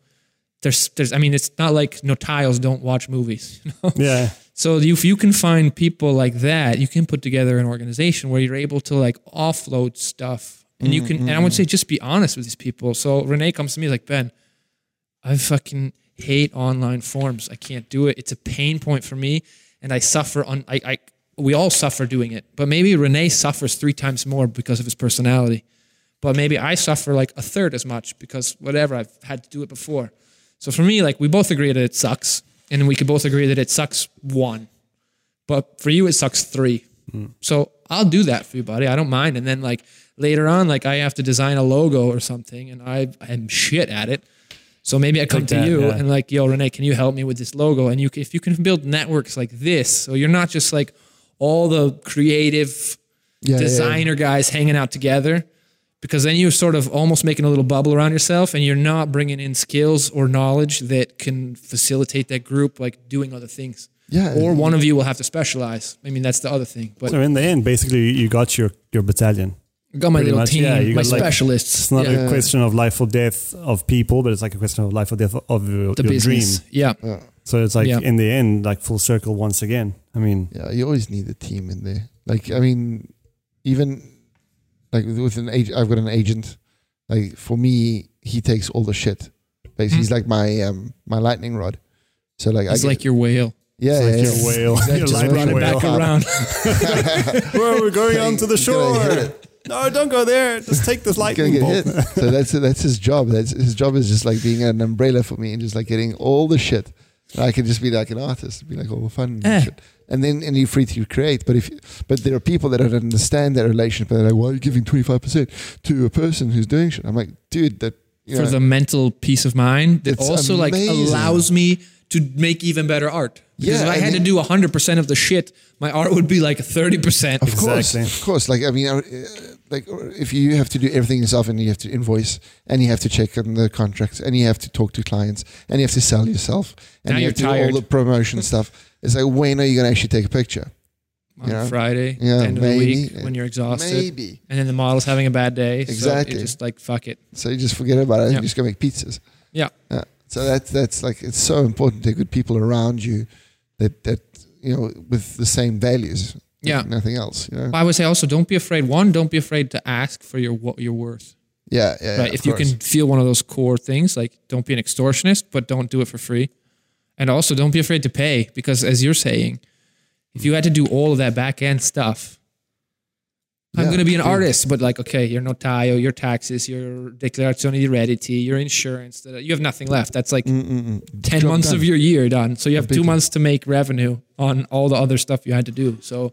There's there's I mean it's not like notiles don't watch movies. You know? Yeah. So if you can find people like that, you can put together an organization where you're able to like offload stuff, and you can. And I would mm-hmm. say just be honest with these people. So Renee comes to me like Ben, I fucking hate online forms. I can't do it. It's a pain point for me, and I suffer on. I, I we all suffer doing it, but maybe Renee suffers three times more because of his personality. But maybe I suffer like a third as much because whatever I've had to do it before. So for me, like we both agree that it sucks, and we could both agree that it sucks one. But for you, it sucks three. Hmm. So I'll do that for you, buddy. I don't mind. And then like later on, like I have to design a logo or something, and I am shit at it. So maybe I come to that, you yeah. and like, yo, Renee, can you help me with this logo? And you, can, if you can build networks like this, so you're not just like all the creative Yeah, yeah, yeah. designer guys hanging out together, because then you're sort of almost making a little bubble around yourself, and you're not bringing in skills or knowledge that can facilitate that group like doing other things. Yeah. Or one of you will have to specialize. I mean, that's the other thing. But So in the end, basically, you got your your battalion. I got my pretty little much, team, yeah, you my got, like- specialists. It's not yeah. a question of life or death of people, but it's like a question of life or death of your, the your business. dream. Yeah. So it's like Yeah. in the end, like full circle once again. I mean, Yeah, you always need a team in there. Like, I mean, even like with- with an agent, I've got an agent. Like for me, he takes all the shit. Basically, he's like my um my lightning rod. So like, It's I like your whale. yeah, it's like yeah, your whale, Exactly. your Just lightning run it whale. Back Whale. around. Whoa, we're going on to the shore. Hit it. No, don't go there. Just take this He's gonna lightning get bolt. hit. So that's that's his job. That's his job is just like being an umbrella for me and just like getting all the shit. And I can just be like an artist, be like all the fun and Eh. shit. And then and you're free to create. But if but there are people that don't understand that relationship. They're like, why are you giving twenty five percent to a person who's doing shit? I'm like, dude, that you For know, the mental peace of mind that It's also like amazing. allows me to make even better art. Because Yeah, if I and had to then- do 100% of the shit, my art would be like 30%. Of course, of course. Like I mean, uh, like if you have to do everything yourself, and you have to invoice, and you have to check on the contracts, and you have to talk to clients, and you have to sell yourself, and Now you have to do all the promotion stuff. It's like when are you gonna actually take a picture? on You know? Friday, Yeah, end of maybe. the week, when you're exhausted. Maybe. And then the model's having a bad day. So Exactly. you're just like, fuck it. So you just forget about it. and Yeah. You just go make pizzas. Yeah. Yeah. So that's that's like it's so important to have good people around you that that you know with the same values. Yeah. Nothing else. You know. I would say also don't be afraid. One, don't be afraid to ask for your what your worth. Yeah. Yeah. right? yeah, if you course. can feel one of those core things, like don't be an extortionist, but don't do it for free. And also don't be afraid to pay because as you're saying, if you had to do all of that back end stuff, I'm Yeah, going to be an true. artist, but like, okay, your notaio, your taxes, your declarazione di redditi, your insurance, you have nothing left. That's like Mm-mm-mm. 10 Job months done. of your year done. So you have two months to make revenue on all the other stuff you had to do. So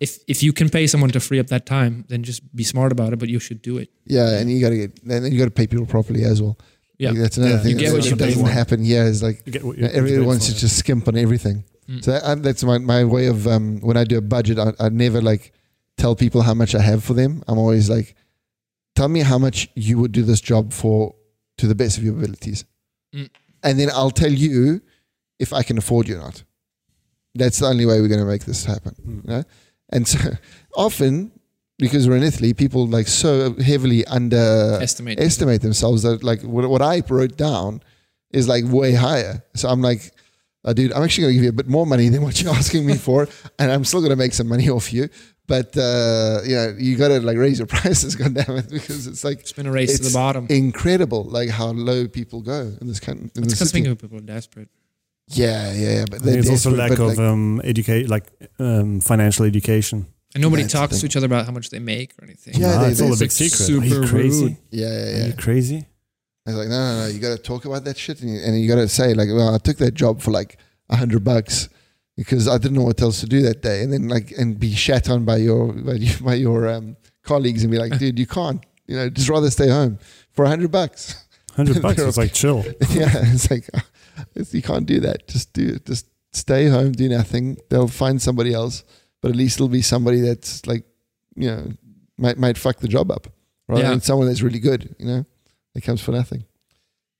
if, if you can pay someone to free up that time, then just be smart about it, but you should do it. Yeah, and you got to get, and then you got to pay people properly as well. Yeah. Like, that's another Yeah. thing You that get what you doesn't for. happen here. Is like You get what you- what you everyone wants to just skimp on everything. Mm. So that, that's my my way of um, when I do a budget. I, I never like tell people how much I have for them. I'm always like, tell me how much you would do this job for to the best of your abilities, Mm. and then I'll tell you if I can afford you or not. That's the only way we're going to make this happen. Mm. You know? And so often because we're in Italy, people like so heavily underestimate Estimate. themselves that like what, what I wrote down is like way higher. So I'm like, uh, dude, I'm actually gonna give you a bit more money than what you're asking me for, and I'm still gonna make some money off you. But uh, you know, you gotta like raise your prices, goddammit, because it's like It's been a race to the bottom. incredible, like how low people go in this country. In It's because people are desperate. Yeah, yeah, yeah. But I it's also desperate, lack but, of like, um, educate, like um, financial education. And nobody That's talks to each other about how much they make or anything. Yeah, Nah, they- it's all a big it's secret. Are you super crazy? rude. yeah, Are yeah, you crazy? I was like, no, no, no. You got to talk about that shit, and you, and you got to say like, well, I took that job for like a hundred bucks because I didn't know what else to do that day, and then like and be shat on by your by, by your um, colleagues and be like, dude, you can't, you know, just rather stay home for a hundred bucks. Hundred bucks. They're It's like chill. yeah, it's like it's, you can't do that. Just do just stay home, do nothing. They'll find somebody else, but at least it'll be somebody that's like, you know, might might fuck the job up rather Yeah. than someone that's really good. You know, that comes for nothing.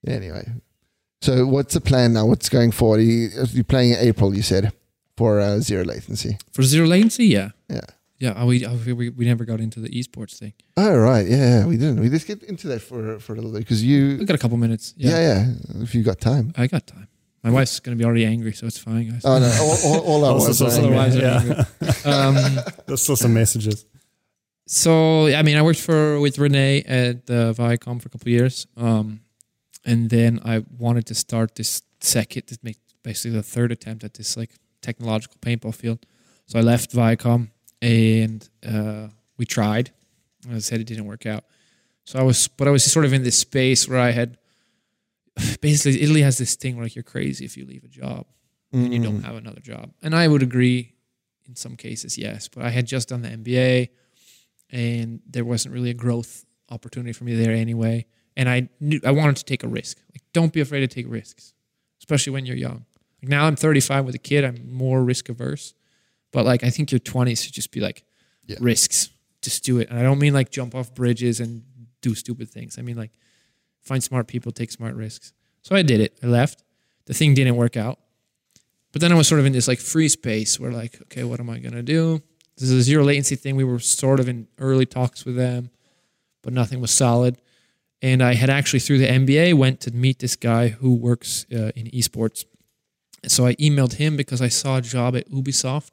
Anyway, so what's the plan now? What's going forward? You, you're playing in April, you said, for uh, zero latency. For zero latency, yeah. Yeah. Yeah, oh, we, oh, we we never got into the esports thing. Oh right, yeah, yeah, we didn't. We just get into that for for a little bit because We you, got a couple minutes. yeah. Yeah, yeah, If you got time. I got time. My wife's gonna be already angry, so it's fine, guys. Oh no, all, all, all our wives are angry. Otherwise, yeah. they're um, There's still some messages. so I mean, I worked for with Renee at uh, Viacom for a couple of years, um, and then I wanted to start this second, to make basically the third attempt at this like technological paintball field. So I left Viacom, and uh, we tried. As I said, it didn't work out. So I was, but I was sort of in this space where I had basically Italy has this thing where like you're crazy if you leave a job and you don't Mm. have another job. And I would agree in some cases, yes. But I had just done the MBA and there wasn't really a growth opportunity for me there anyway. And I knew I wanted to take a risk. Like, don't be afraid to take risks, especially when you're young. Like now I'm 35 with a kid, I'm more risk averse. But like I think your 20s should just be like Yeah. risks. Just do it. And I don't mean like jump off bridges and do stupid things. I mean like find smart people, take smart risks. So I did it. I left. The thing didn't work out. But then I was sort of in this like free space where like, okay, what am I gonna do? This is a zero latency thing. We were sort of in early talks with them, but nothing was solid. And I had actually through the MBA went to meet this guy who works uh, in esports. So I emailed him because I saw a job at Ubisoft.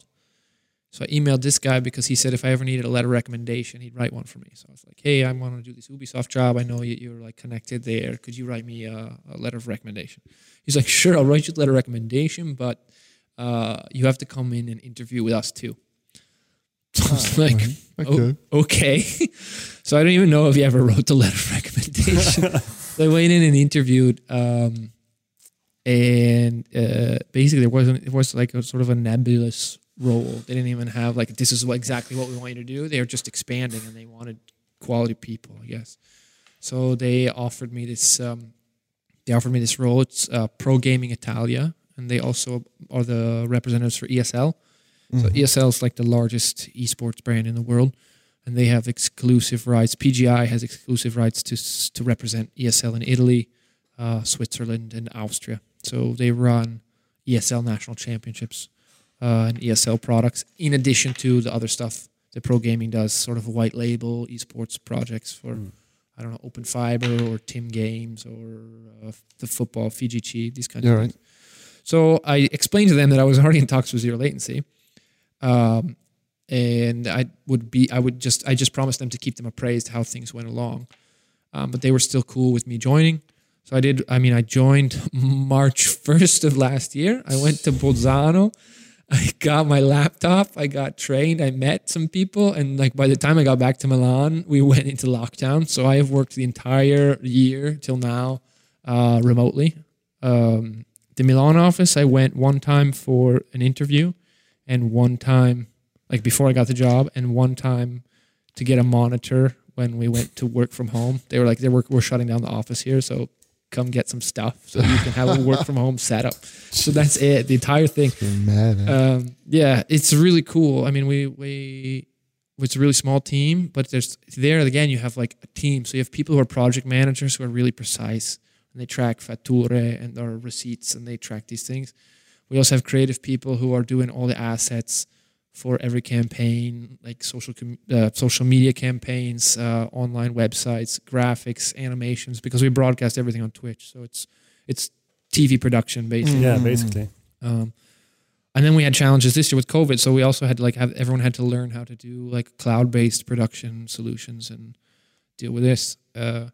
So I emailed this guy because he said if I ever needed a letter of recommendation, he'd write one for me. So I was like, "Hey, I want to do this Ubisoft job. I know you- you're like connected there. Could you write me a, a letter of recommendation?" He's like, "Sure, I'll write you a letter of recommendation, but uh, you have to come in and interview with us too." So I was like, Okay. "Oh, okay. so I don't even know if he ever wrote the letter of recommendation. so I went in and interviewed, um, and uh, basically there wasn't. It was like a sort of a nebulous role. They didn't even have like this is what, exactly what we want you to do. They were just expanding, and they wanted quality people, I guess. So they offered me this. Um, they offered me this role. It's uh, Pro Gaming Italia, and they also are the representatives for ESL. So ESL is like the largest esports brand in the world, and they have exclusive rights. PGI has exclusive rights to to represent ESL in Italy, uh, Switzerland, and Austria. So they run ESL national championships uh, and ESL products, in addition to the other stuff that Pro Gaming does, sort of white label esports projects for. I don't know, Open Fiber or Tim Games or uh, the football, Fiji these kinds of right. things. So I explained to them that I was already in talks with zero latency, um, and I would be, I would just, I just promised them to keep them appraised how things went along, um, but they were still cool with me joining. So I did. I mean, I joined March first of last year. I went to Bolzano. I got my laptop. I got trained. I met some people, and like by the time I got back to Milan, we went into lockdown. So I have worked the entire year till now uh, remotely. Um, the Milan office, I went one time for an interview, and one time, like before I got the job, and one time to get a monitor when we went to work from home. They were like, "They were we're shutting down the office here, so come get some stuff so you can have a work from home setup." So that's it. The entire thing. Mad. Um, yeah, it's really cool. I mean, we we it's a really small team, but there's there again you have like a team. So you have people who are project managers who are really precise and they track fatture and or receipts and they track these things. We also have creative people who are doing all the assets, for every campaign, like social com- uh, social media campaigns, uh, online websites, graphics, animations, because we broadcast everything on Twitch. So it's it's TV production basically. Yeah, basically. Um, and then we had challenges this year with COVID, so we also had to like have everyone had to learn how to do like cloud-based production solutions and deal with this. Uh,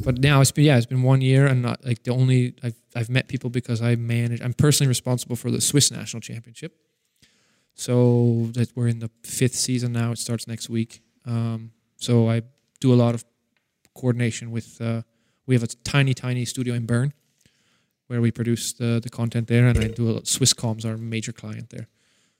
but now it's been yeah, it's been one year, and not like the only I've I've met people because I manage. I'm personally responsible for the Swiss national championship. So that we're in the fifth season now. It starts next week. Um, so I do a lot of coordination with. Uh, we have a tiny, tiny studio in Bern where we produce the, the content there, and I do a lot, Swisscom's our major client there.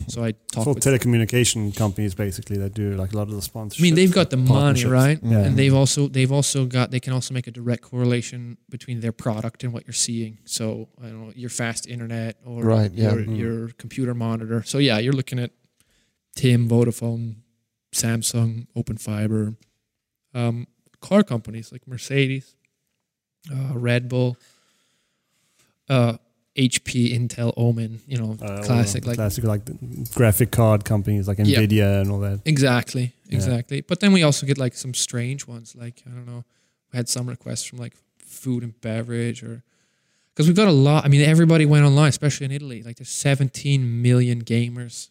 So I talk For with. telecommunication companies, basically, that do like a lot of the sponsorship. I mean, they've got the money, right? Yeah. And they've also they've also got they can also make a direct correlation between their product and what you're seeing. So I don't know your fast internet or Right, yeah. your, Mm. your computer monitor. So yeah, you're looking at Tim, Vodafone, Samsung, Open Fiber, um, car companies like Mercedes, uh, Red Bull, uh, HP, Intel, Omen. You know, Uh, classic like classic like graphic card companies like Yeah. Nvidia and all that. Exactly, Yeah. exactly. But then we also get like some strange ones. Like I don't know, we had some requests from like food and beverage, or because we've got a lot. I mean, everybody went online, especially in Italy. Like there's 17 million gamers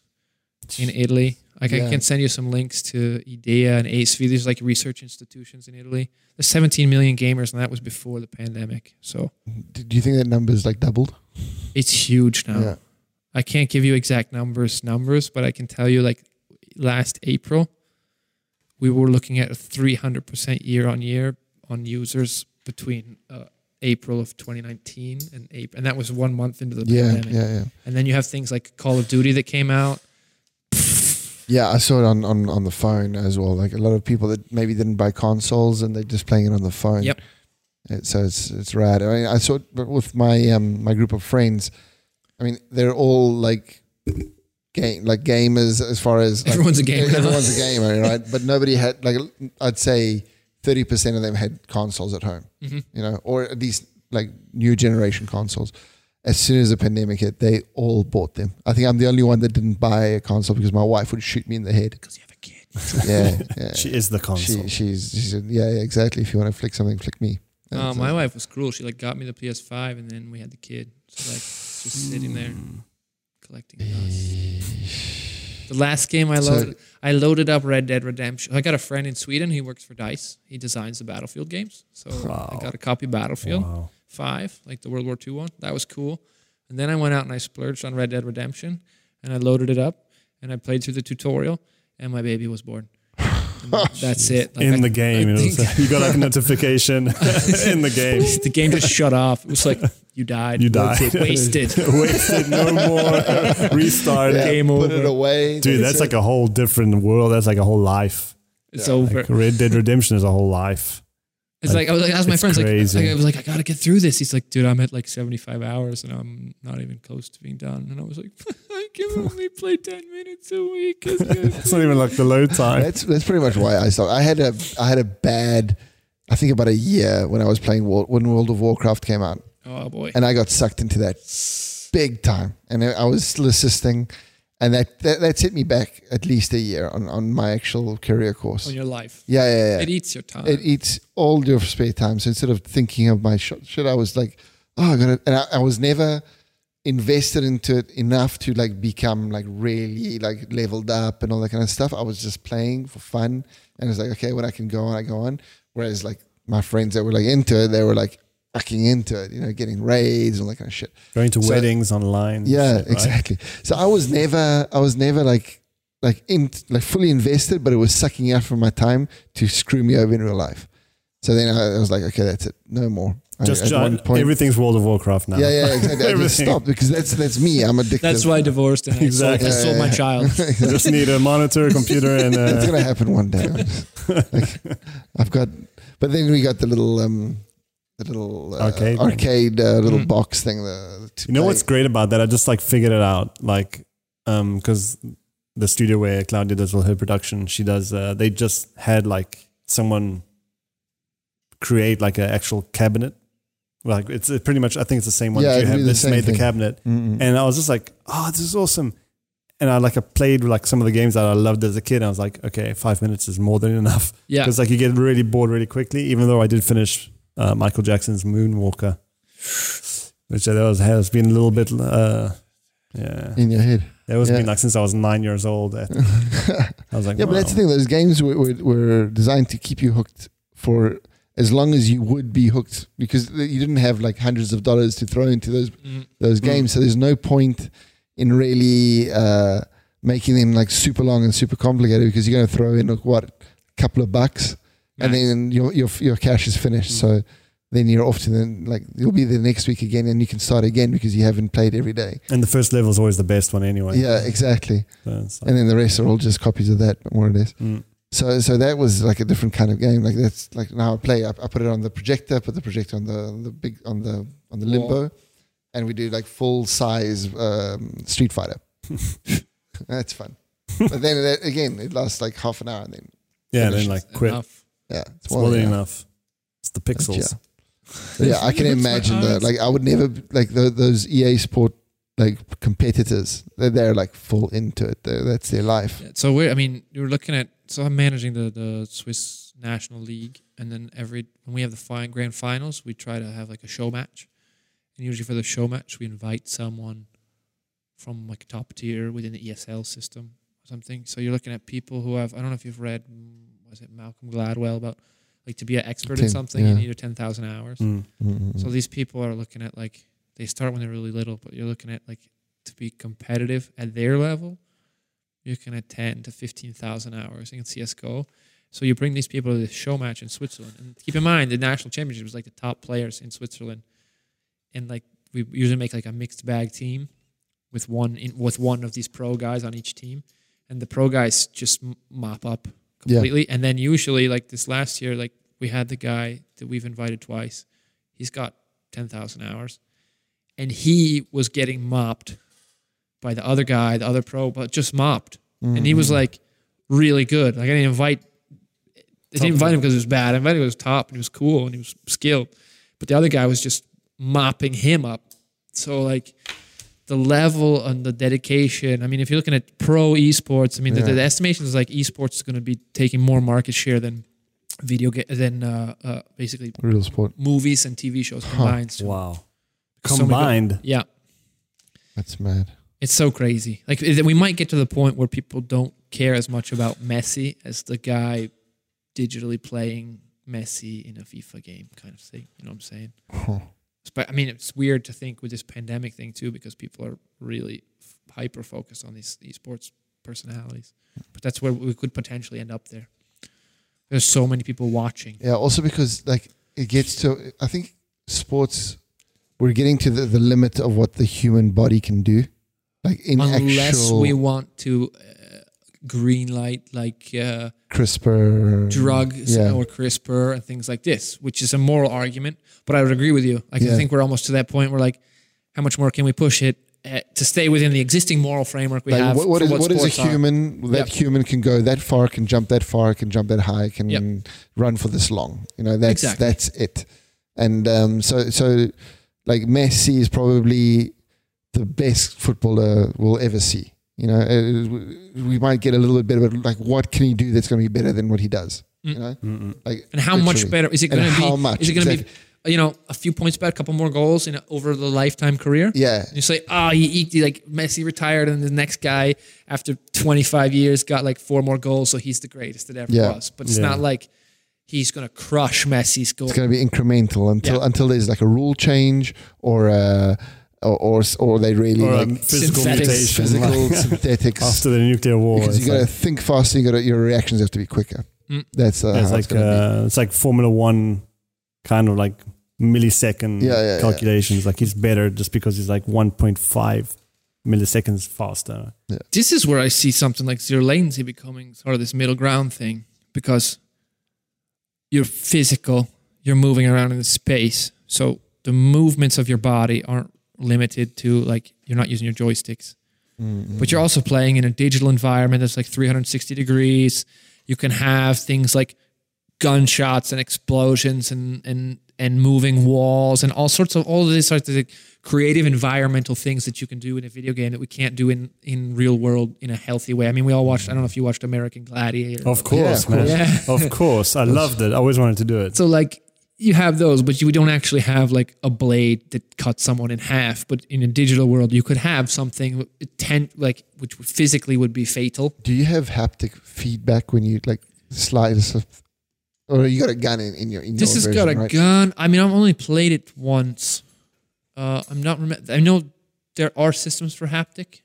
in Italy. Like I can send you some links to IDEA and ASV. These are like research institutions in Italy. There's 17 million gamers, and that was before the pandemic. So Do do you think that number's like doubled? it's huge now. Yeah. I can't give you exact numbers, numbers, but I can tell you like last April, we were looking at a 300% year on year on users between uh, April of 2019 and April, and that was one month into the Yeah, pandemic. yeah, yeah. And then you have things like Call of Duty that came out. Yeah, I saw it on, on, on the phone as well. Like a lot of people that maybe didn't buy consoles and they're just playing it on the phone. Yep. It, so it's it's rad. I mean, I saw it with my um my group of friends. I mean, they're all like game like gamers as far as like, Everyone's a gamer. Everyone's a gamer, right? But nobody had like I'd say thirty percent of them had consoles at home. Mhm. You know, or at least like new generation consoles. As soon as the pandemic hit, they all bought them. I think I'm the only one that didn't buy a console because my wife would shoot me in the head. Because you have a kid. Yeah, yeah. She is the console. She, she's, she said, yeah, yeah, exactly. If you want to flick something, flick me. And Uh, so- my wife was cruel. She like got me the PS5 and then we had the kid. So like just sitting there collecting dust. The last game I So- loaded, I loaded up Red Dead Redemption. I got a friend in Sweden. He works for Dice. He designs the Battlefield games. So Wow. I got a copy of Battlefield Wow. Five, like the World War II one. That was cool. And then I went out and I splurged on Red Dead Redemption, and I loaded it up and I played through the tutorial, and my baby was born. And that's it. Like, in I- the game, I you, know, you got like a notification in the game. the game just shut off. It was like you died. You died. Wasted. Wasted, no more. Restart. yeah, game put it away. Dude, that's like a whole different world. That's like a whole life. It's over. Like Red Dead Redemption is a whole life. It's like I was like, I asked my It's friends, like, crazy. like, I was like, I gotta get through this. He's like, dude, I'm at like 75 hours and I'm not even close to being done. And I was like, I can only play 10 minutes a week. It's. It's not even like the load time. That's that's pretty much why I stopped. I had a I had a bad, I think about a year when I was playing World, when World of Warcraft came out, oh boy. and I got sucked into that big time, and I I was still assisting, and that, that that's hit me back at least a year on, on my actual career course. On your life. Yeah, yeah, yeah. It eats your time. it eats all your spare time. So instead of thinking of my shot, shit, I was like, oh, I gotta, and I, I was never invested into it enough to like become like really like leveled up and all that kind of stuff. I was just playing for fun, and it's like, okay, when I can go on, I go on. Whereas like my friends that were like into it, they were like fucking into it, you know, getting raids and all that kind of shit. Going to So- weddings online. Yeah, shit, right? exactly. So I was never, I was never like, like in, like fully invested, but it was sucking out from my time to screw me over in real life. So then I, I was like, okay, that's it, no more. Just at join, one point- everything's World of Warcraft now. Yeah, yeah, exactly. I just stopped because that's that's me. I'm addicted. That's why I divorced and I sold, Exactly. I sold my Yeah, yeah. child. You just need a monitor, computer, and it's uh, gonna happen one day. Like, I've got, but then we got the little, um, the little uh, Arcade. arcade uh, little Mhm. box thing. The, to you know play. what's great about that? I just like figured it out. Like, um, because the studio where Claudia does all her production, she does. Uh, they just had like someone create like an actual cabinet. Like it's pretty much. I think it's the same one Yeah, that you have. This same made the cabinet, Mm-mm. and I was just like, oh, this is awesome. and I like I played like some of the games that I loved as a kid. And I was like, okay, five minutes is more than enough. Yeah. because like you get really bored really quickly. Even though I did finish uh, Michael Jackson's Moonwalker, which that was has been a little bit, uh, yeah, in your head. that was Yeah. been like since I was nine years old. I was like, Yeah, but that's the thing. Those games were, were, were designed to keep you hooked for as long as you would be hooked because you didn't have like hundreds of dollars to throw into those Mm. those games. So there's no point in really uh, making them like super long and super complicated because you're going to throw in like, what a couple of bucks and then your your your cash is finished. So then you're off to the like you'll be there next week again and you can start again because you haven't played every day. and the first level is always the best one anyway. Yeah, exactly. So like- And then the rest are all just copies of that, more or less. Mm. So so that was like a different kind of game. Like that's like now I play. I, I put it on the projector, put the projector on the on the big on the on the Wall. limbo, and we do like full size um, Street Fighter. that's fun. but then that, again, it lasts like half an hour, and then yeah, finish then like quit. Enough. Yeah, It's more than than enough. It's the pixels. yeah. Yeah, I can imagine that. Like I would never like tho- those EA Sport like competitors. They're, they're like full into it. They're, that's their life. Yeah, So we're, I mean, you're looking at. So I'm managing the the Swiss National League, and then every when we have the fi- grand finals, we try to have like a show match, and usually for the show match, we invite someone from like top tier within the ESL system or something. So you're looking at people who have. I don't know if you've read, mm, was it Malcolm Gladwell about like to be an expert in Ten, something, yeah. you need ten thousand hours. Mm. Mm-mm. So mm. these people are looking at like they start when they're really little, but you're looking at like to be competitive at their level, you're looking at ten to fifteen thousand hours in CS:GO. So you bring these people to the show match in Switzerland, and keep in mind the national championship was like the top players in Switzerland, and like we usually make like a mixed bag team with one in, with one of these pro guys on each team, and the pro guys just mop up Yeah. completely, and then usually like this last year, like we had the guy that we've invited twice he's got 10,000 hours. And he was getting mopped by the other guy, the other pro, but just mopped. And he was Mm-hmm. like really good. Like I didn't invite, I didn't invite him because it was bad. I invited him because he was top and he was cool and he was skilled. But the other guy was just mopping him up. So like the level and the dedication. I mean, if you're looking at pro esports, I mean, the, Yeah. the estimation is like esports is going to be taking more market share than video ga- than uh, uh, basically real sport. movies and TV shows combined. So- Wow. so Combined. yeah, That's mad. it's so crazy. Like we might get to the point where people don't care as much about Messi as the guy digitally playing Messi in a FIFA game, kind of thing. You know what I'm saying? Huh. But I mean, it's weird to think with this pandemic thing too, because people are really hyper focused on these esports personalities. But that's where we could potentially end up there. There's so many people watching. Yeah, also because like it gets to I think sports we're getting to the, the limit of what the human body can do. Like in Unless actual we want to uh, green light like uh, CRISPR drugs Yeah. or CRISPR and things like this, which is a moral argument. But I would agree with you. Like, I think we're almost to that point where like, how much more can we push it uh, to stay within the existing moral framework we like have? what, what what is a sports are? human that Yep. human can go that far, can jump that far, can jump that high, can Yep. run for this long. You know, that's Exactly. that's it. And um, so so like Messi is probably the best footballer we'll ever see. You know, uh, we might get a little bit better, but like, what can he do that's going to be better than what he does? You know, Mm-mm. like And how much better is it going to be? how much, Is it going to exactly. be, you know, a few points better, a couple more goals in a, over the lifetime career? Yeah, And you say, oh, he, he like Messi retired, and the next guy after 25 years got like four more goals, so he's the greatest that ever Yeah. was. But it's Yeah. not like he's gonna crush Messi's goal. it's going to be incremental until Yeah. until there's like a rule change or uh, or, or or they really Or like physical synthetics, mutation. physical synthetics. after the nuclear war. because you it's got to like, think faster. You got to your reactions have to be quicker. Mm. That's uh, it's how it's like uh, it's like Formula One kind of like millisecond Yeah, yeah, yeah. calculations. Like he's better just because he's like 1.5 milliseconds faster. this is where I see something like zero latency becoming sort of this middle ground thing because you're physical, you're moving around in the space, so the movements of your body aren't limited to like you're not using your joysticks. be. but you're also playing in a digital environment that's like 360 degrees. You can have things like gunshots and explosions and and and moving walls and all sorts of all of these sorts of creative environmental things that you can do in a video game that we can't do in in real world in a healthy way. I mean, we all watched. I don't know if you watched American Gladiator. Of course, of man. course. Of course. I loved it. I always wanted to do it. So like you have those, but you don't actually have like a blade that cuts someone in half. But in a digital world, you could have something ten like which physically would be fatal. Do you have haptic feedback when you like slide Or you got a gun in, in your in This your has version, got a right? gun. I mean, I've only played it once. Uh, I'm not. Rem- I know there are systems for haptic,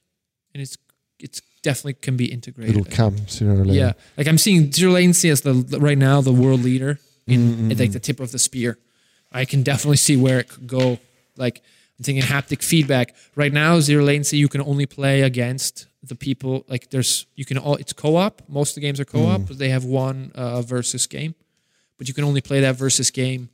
and it's it's definitely can be integrated. It'll come sooner or later. Yeah, like I'm seeing zero latency as the right now the world leader in Mm-hmm. at, like the tip of the spear. I can definitely see where it could go. Like I'm thinking haptic feedback. Right now, zero latency you can only play against the people. Like there's you can all it's co-op. Most of the games are co-op, Mm. but they have one uh, versus game. But you can only play that versus game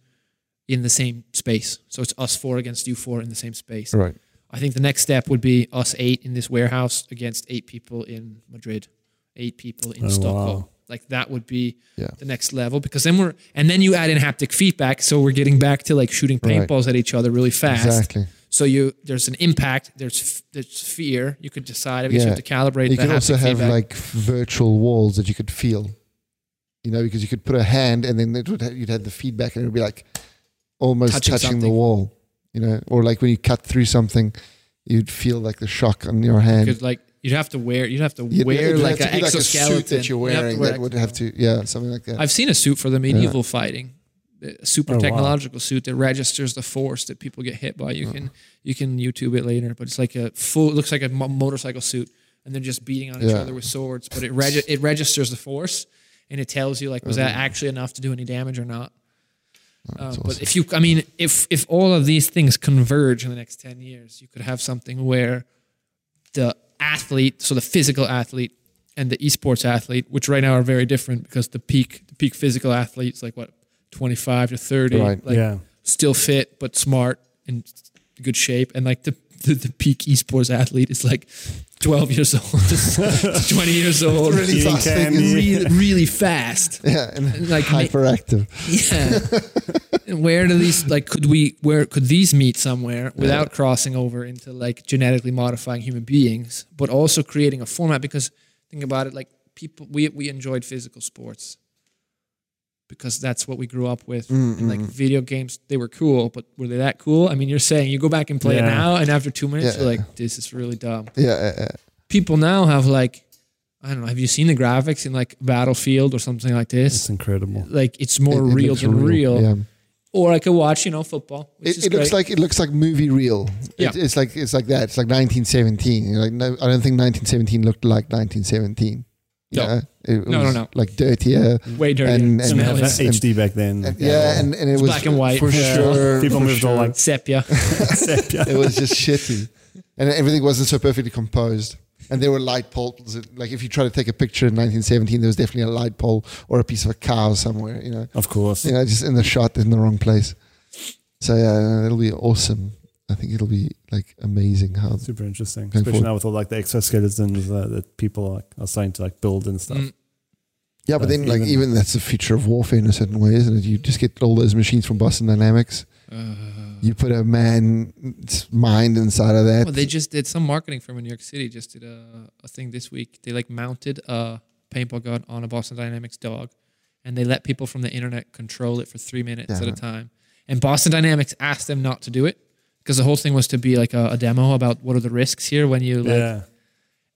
in the same space. So it's us four against you four in the same space. Right. I think the next step would be us eight in this warehouse against eight people in Madrid, eight people in Oh, Stockholm. wow. Like that would be Yeah. the next level because then we're and then you add in haptic feedback, so we're getting back to like shooting Right. paintballs at each other really fast. Exactly. So you there's an impact, there's there's fear. You could decide. I guess you have to calibrate. You can also have feedback. like virtual walls that you could feel. You know, because you could put a hand and then it would ha- you'd have the feedback and it would be like almost Touching touching, the wall. You know, or like when you cut through something, you'd feel like the shock on your hand. Because like you'd have to wear you'd have to You'd- wear it'd like an to be exoskeleton a suit that you're You'd have wearing wear that would have to, yeah, something like that. I've seen a suit for the medieval fighting, a super Oh, wow. technological suit that registers the force that people get hit by. You uh-huh. can you can YouTube it later, but it's like a full. It looks like a mo- motorcycle suit, and they're just beating on each Yeah. other with swords. But it regi- it registers the force, and it tells you like was that actually enough to do any damage or not. Um, That's But if you, I mean, if if all of these things converge in the next ten years, you could have something where the athlete, so the physical athlete, and the esports athlete, which right now are very different because the peak the peak physical athlete is like what twenty five to thirty, Right. like yeah. still fit but smart and good shape, and like the the, the peak esports athlete is like twelve years old, twenty years old, really Eating fast thing. really really fast. Yeah, and Like hyperactive. Yeah. Where do these like could we where could these meet somewhere without crossing over into like genetically modifying human beings, but also creating a format because think about it like people we we enjoyed physical sports because that's what we grew up with. Mm, and like mm. video games, they were cool, but were they that cool? I mean, you're saying you go back and play it now, and after two minutes, Yeah. you're like, this is really dumb. Yeah, yeah, yeah. People now have like, I don't know, have you seen the graphics in like Battlefield or something like this? It's incredible. Like it's more It- it real than real. Yeah. Or I could watch, you know, football. Which It, looks like it looks like movie real. Yeah. It, it's like it's like that. It's like 1917. You're like no, I don't think 1917 looked like 1917. No. Yeah, it No, no, no. Like dirtier. way dirtier. and- and Didn't have that HD back then. And, yeah, and, and it was black and white. for Yeah. sure. People for moved all sure. like sepia. sepia. it was just shitty, and everything wasn't so perfectly composed. And there were light poles. Like if you try to take a picture in 1917, there was definitely a light pole or a piece of a cow somewhere. You know, Of course. you know, just in the shot in the wrong place. So yeah, it'll be awesome. I think it'll be like amazing how Super interesting, especially forward. now with all like the exoskeletons uh, that people are, are starting to like build and stuff. Mm. Yeah, but Like, then like even- even that's a future of warfare in a certain way, isn't it? You just get all those machines from Boston Dynamics. Uh, You put a man's mind inside of that. well, they just did some marketing firm in New York City. Just did a, a thing this week. They like mounted a paintball gun on a Boston Dynamics dog, and they let people from the internet control it for three minutes Yeah. at a time. And Boston Dynamics asked them not to do it because the whole thing was to be like a, a demo about what are the risks here when you like Yeah.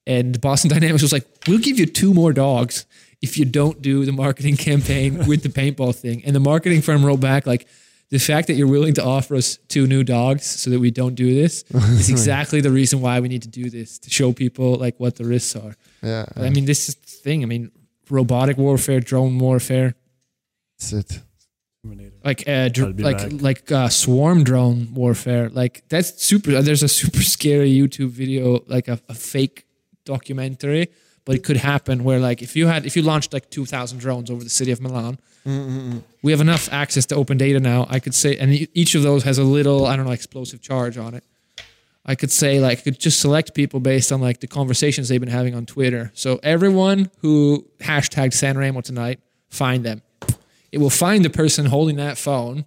And Boston Dynamics was like, we'll give you two more dogs if you don't do the marketing campaign with the paintball thing. And the marketing firm wrote back, like, the fact that you're willing to offer us two new dogs so that we don't do this is exactly the reason why we need to do this to show people like what the risks are. yeah, I mean, this is the thing. I mean, robotic warfare, drone warfare, that's it. Like uh, dr- like back. like uh, swarm drone warfare. Like that's super. There's a super scary YouTube video, like a, a fake documentary, but it could happen where like if you had if you launched like two thousand drones over the city of Milan, we have enough access to open data now. I could say, and e- each of those has a little I don't know explosive charge on it. I could say like I could just select people based on like the conversations they've been having on Twitter. So everyone who hashtagged San Remo tonight, find them. It will find the person holding that phone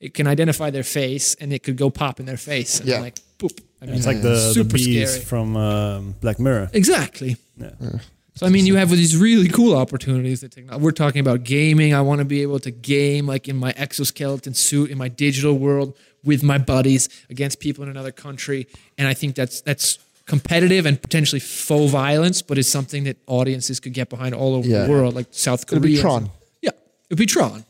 it can identify their face and it could go pop in their face. And Yeah. like boop. I mean, It's like the, the super bees scary. from um, Black Mirror. Exactly. Yeah. So I mean, you have these really cool opportunities that techno- we're talking about gaming. I want to be able to game like in my exoskeleton suit in my digital world with my buddies against people in another country, and I think that's that's competitive and potentially faux violence, but it's something that audiences could get behind all over Yeah. the world, like South It'll Korea. be Tron. Yeah, it'd be Tron.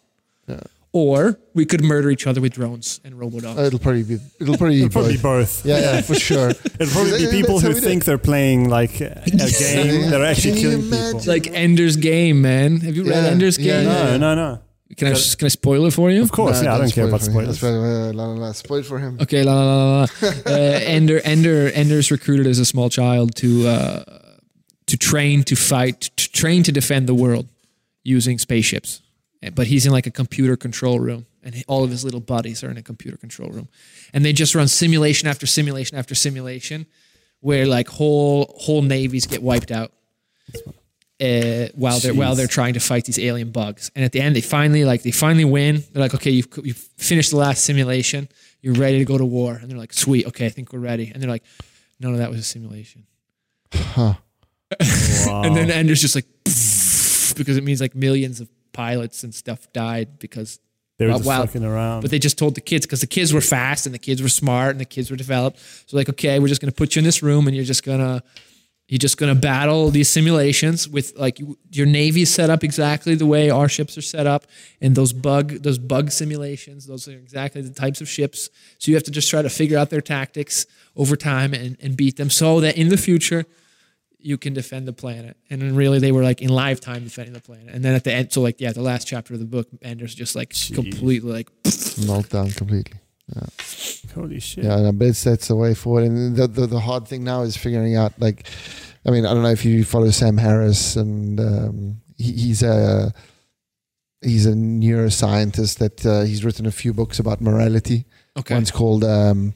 Or we could murder each other with drones and robodogs. Uh, it'll probably be. It'll probably be Probably both. both. Yeah, yeah, for sure. It'll probably be people who we do think they're playing like a a game. They're actually killing imagine? people. like Ender's Game, man. Have you read Yeah, Ender's yeah, Game? yeah. No, no, no. Can I can I spoil it for you? Of course, Nah, yeah. I don't care about it spoilers. That's why, uh, la, la, la. Spoil it for him. Okay, la la la la. la. Uh, Ender, Ender, Ender's recruited as a small child to uh, to train to fight, to train to defend the world using spaceships. But he's in like a computer control room, and all of his little buddies are in a computer control room, and they just run simulation after simulation after simulation, where like whole whole navies get wiped out. Uh, while they're while they're trying to fight these alien bugs, and at the end they finally like they finally win. They're like, okay, you've you've finished the last simulation. You're ready to go to war, and they're like, sweet, okay, I think we're ready. And they're like, no, no, that was a simulation. Huh. Wow. And then Ender's just like, because it means like millions of pilots and stuff died because they were just wow. fucking around. but they just told the kids because the kids were fast and the kids were smart and the kids were developed. So like, okay, we're just gonna put you in this room and you're just gonna you're just gonna battle these simulations with like you, your navy is set up exactly the way our ships are set up, and those bug those bug simulations, those are exactly the types of ships. So you have to just try to figure out their tactics over time and, and beat them, so that in the future you can defend the planet. And then really they were like in lifetime defending the planet. And then at the end, so like yeah, the last chapter of the book, Ender's just like completely like Knocked down completely. Holy shit. Yeah, and but it's that's the way forward. And the, the the hard thing now is figuring out like, I mean, I don't know if you follow Sam Harris, and um, he, he's a he's a neuroscientist that uh, he's written a few books about morality. okay. One's called um,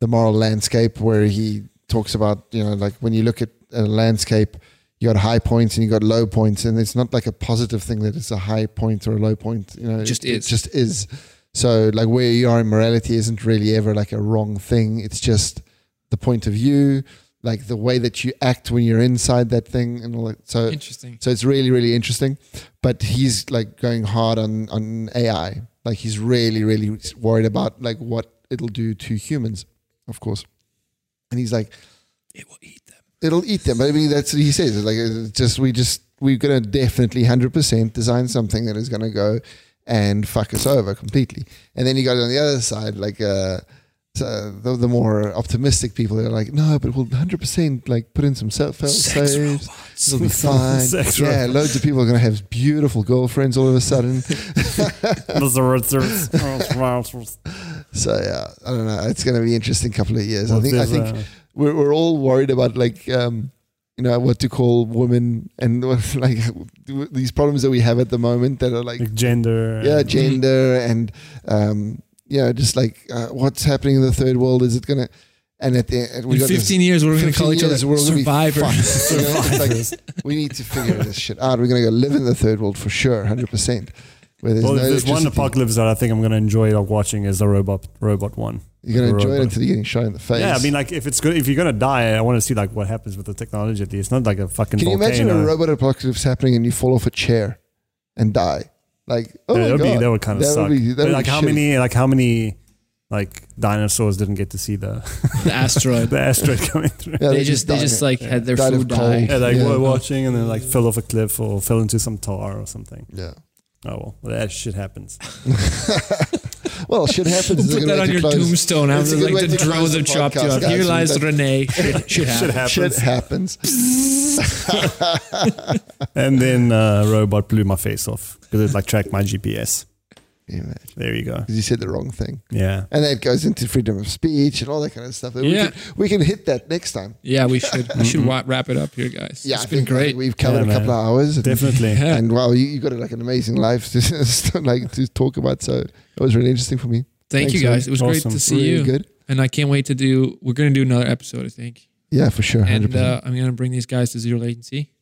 the Moral Landscape, where he talks about you know like when you look at a landscape, you got high points and you got low points, and it's not like a positive thing that it's a high point or a low point. You know, Just it, is. It just is. So like where you are in morality isn't really ever like a wrong thing. It's just the point of view, like the way that you act when you're inside that thing, and all that. So Interesting. so it's really, really interesting. But he's like going hard on on AI. Like he's really, really worried about like what it'll do to humans, of course. And he's like, It will eat. It'll eat them. But I mean, that's what he says. It's like it's just we just we're gonna definitely hundred percent design something that is gonna go and fuck us over completely. And then you got on the other side, like uh, so the, the more optimistic people are like, no, but we'll hundred percent like put in some self help saves. robots. It'll be fine. Sex yeah, robots. loads of people are going to have beautiful girlfriends all of a sudden. Those are words- words- So yeah, I don't know. It's going to be an interesting couple of years. I think. I think uh, we're we're all worried about like um, you know what to call women and like these problems that we have at the moment that are like like gender. yeah and- gender and um, yeah just like uh, what's happening in the third world is it going to and at the end we In got this- 15 years, we're going to call each other years, we're gonna be survivors. fucked, you know? Like, we need to figure this shit out. We're going to go live in the third world for sure, hundred percent. Where there's Well, no there's one apocalypse that I think I'm gonna enjoy like, watching is the robot robot one. You're going to the enjoy it until you're getting shot in the face. Yeah, I mean, like if it's good, if you're gonna die, I want to see like what happens with the technology. At least, It's not like a fucking. can you imagine a robot apocalypse happening and you fall off a chair and die? Like, oh Yeah, my that would god, be that would kind of That suck. would be- that But, would like be how shitty. many like how many like dinosaurs didn't get to see the the asteroid. the asteroid coming through? Yeah, they just they just like had their Died of food cold. die. Yeah, like Yeah. were watching and then like fell off a cliff or fell into some tar or something. Yeah. Oh well, well that shit happens. Well, shit happens. It's a Put good that way on to your close- tombstone. it's After like the to close drones the have chopped you up. Here lies That- Renee. Shit, shit Shit happens. Shit happens. happens. and then uh, robot blew my face off because it like tracked my GPS. Yeah, man. There you go. Because you said the wrong thing. Yeah. And that goes into freedom of speech and all that kind of stuff. We, Yeah. can, we can hit that next time. Yeah, we should we should wrap it up here, guys. Yeah, it's I been think, great. think we've covered Yeah, a couple of hours. And, Definitely. Yeah. And wow, you, you got like an amazing life to like to talk about. So it was really interesting for me. Thank you Thanks, guys. It was Awesome. great to see really you. good. And I can't wait to do. We're gonna do another episode, I think. Yeah, for sure. 100%. And uh, I'm gonna bring these guys to zero latency.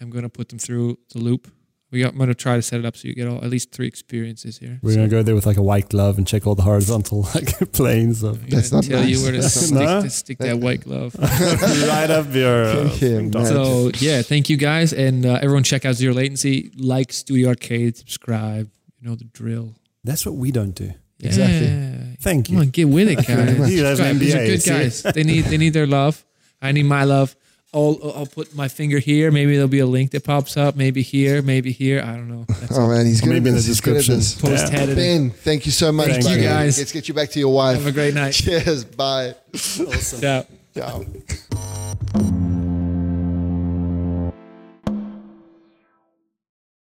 I'm gonna put them through the loop we got, I'm gonna try to set it up so you get all at least three experiences here. We're gonna go there with like a white glove and check all the horizontal like planes of I'm That's not tell you nice. where to That's stick, not- to stick that white glove. right up your. Uh, Yeah, So yeah, thank you guys, and uh, everyone check out Zero Latency, like Studio Arcade, subscribe. You know the drill. That's what we don't do. Exactly. Thank you. Come on, get with it, guys. He has Subscribe. These are good guys. They need they need their love. I need my love. I'll I'll put my finger here. Maybe there'll be a link that pops up. Maybe here. Maybe here. I don't know. That's Oh man, he's Or good. maybe in the this. He's good at description. post Yeah. Ben, thank you so much. Thank buddy. you, guys. Let's get you back to your wife. Have a great night. Cheers. Bye. Ciao. Ciao.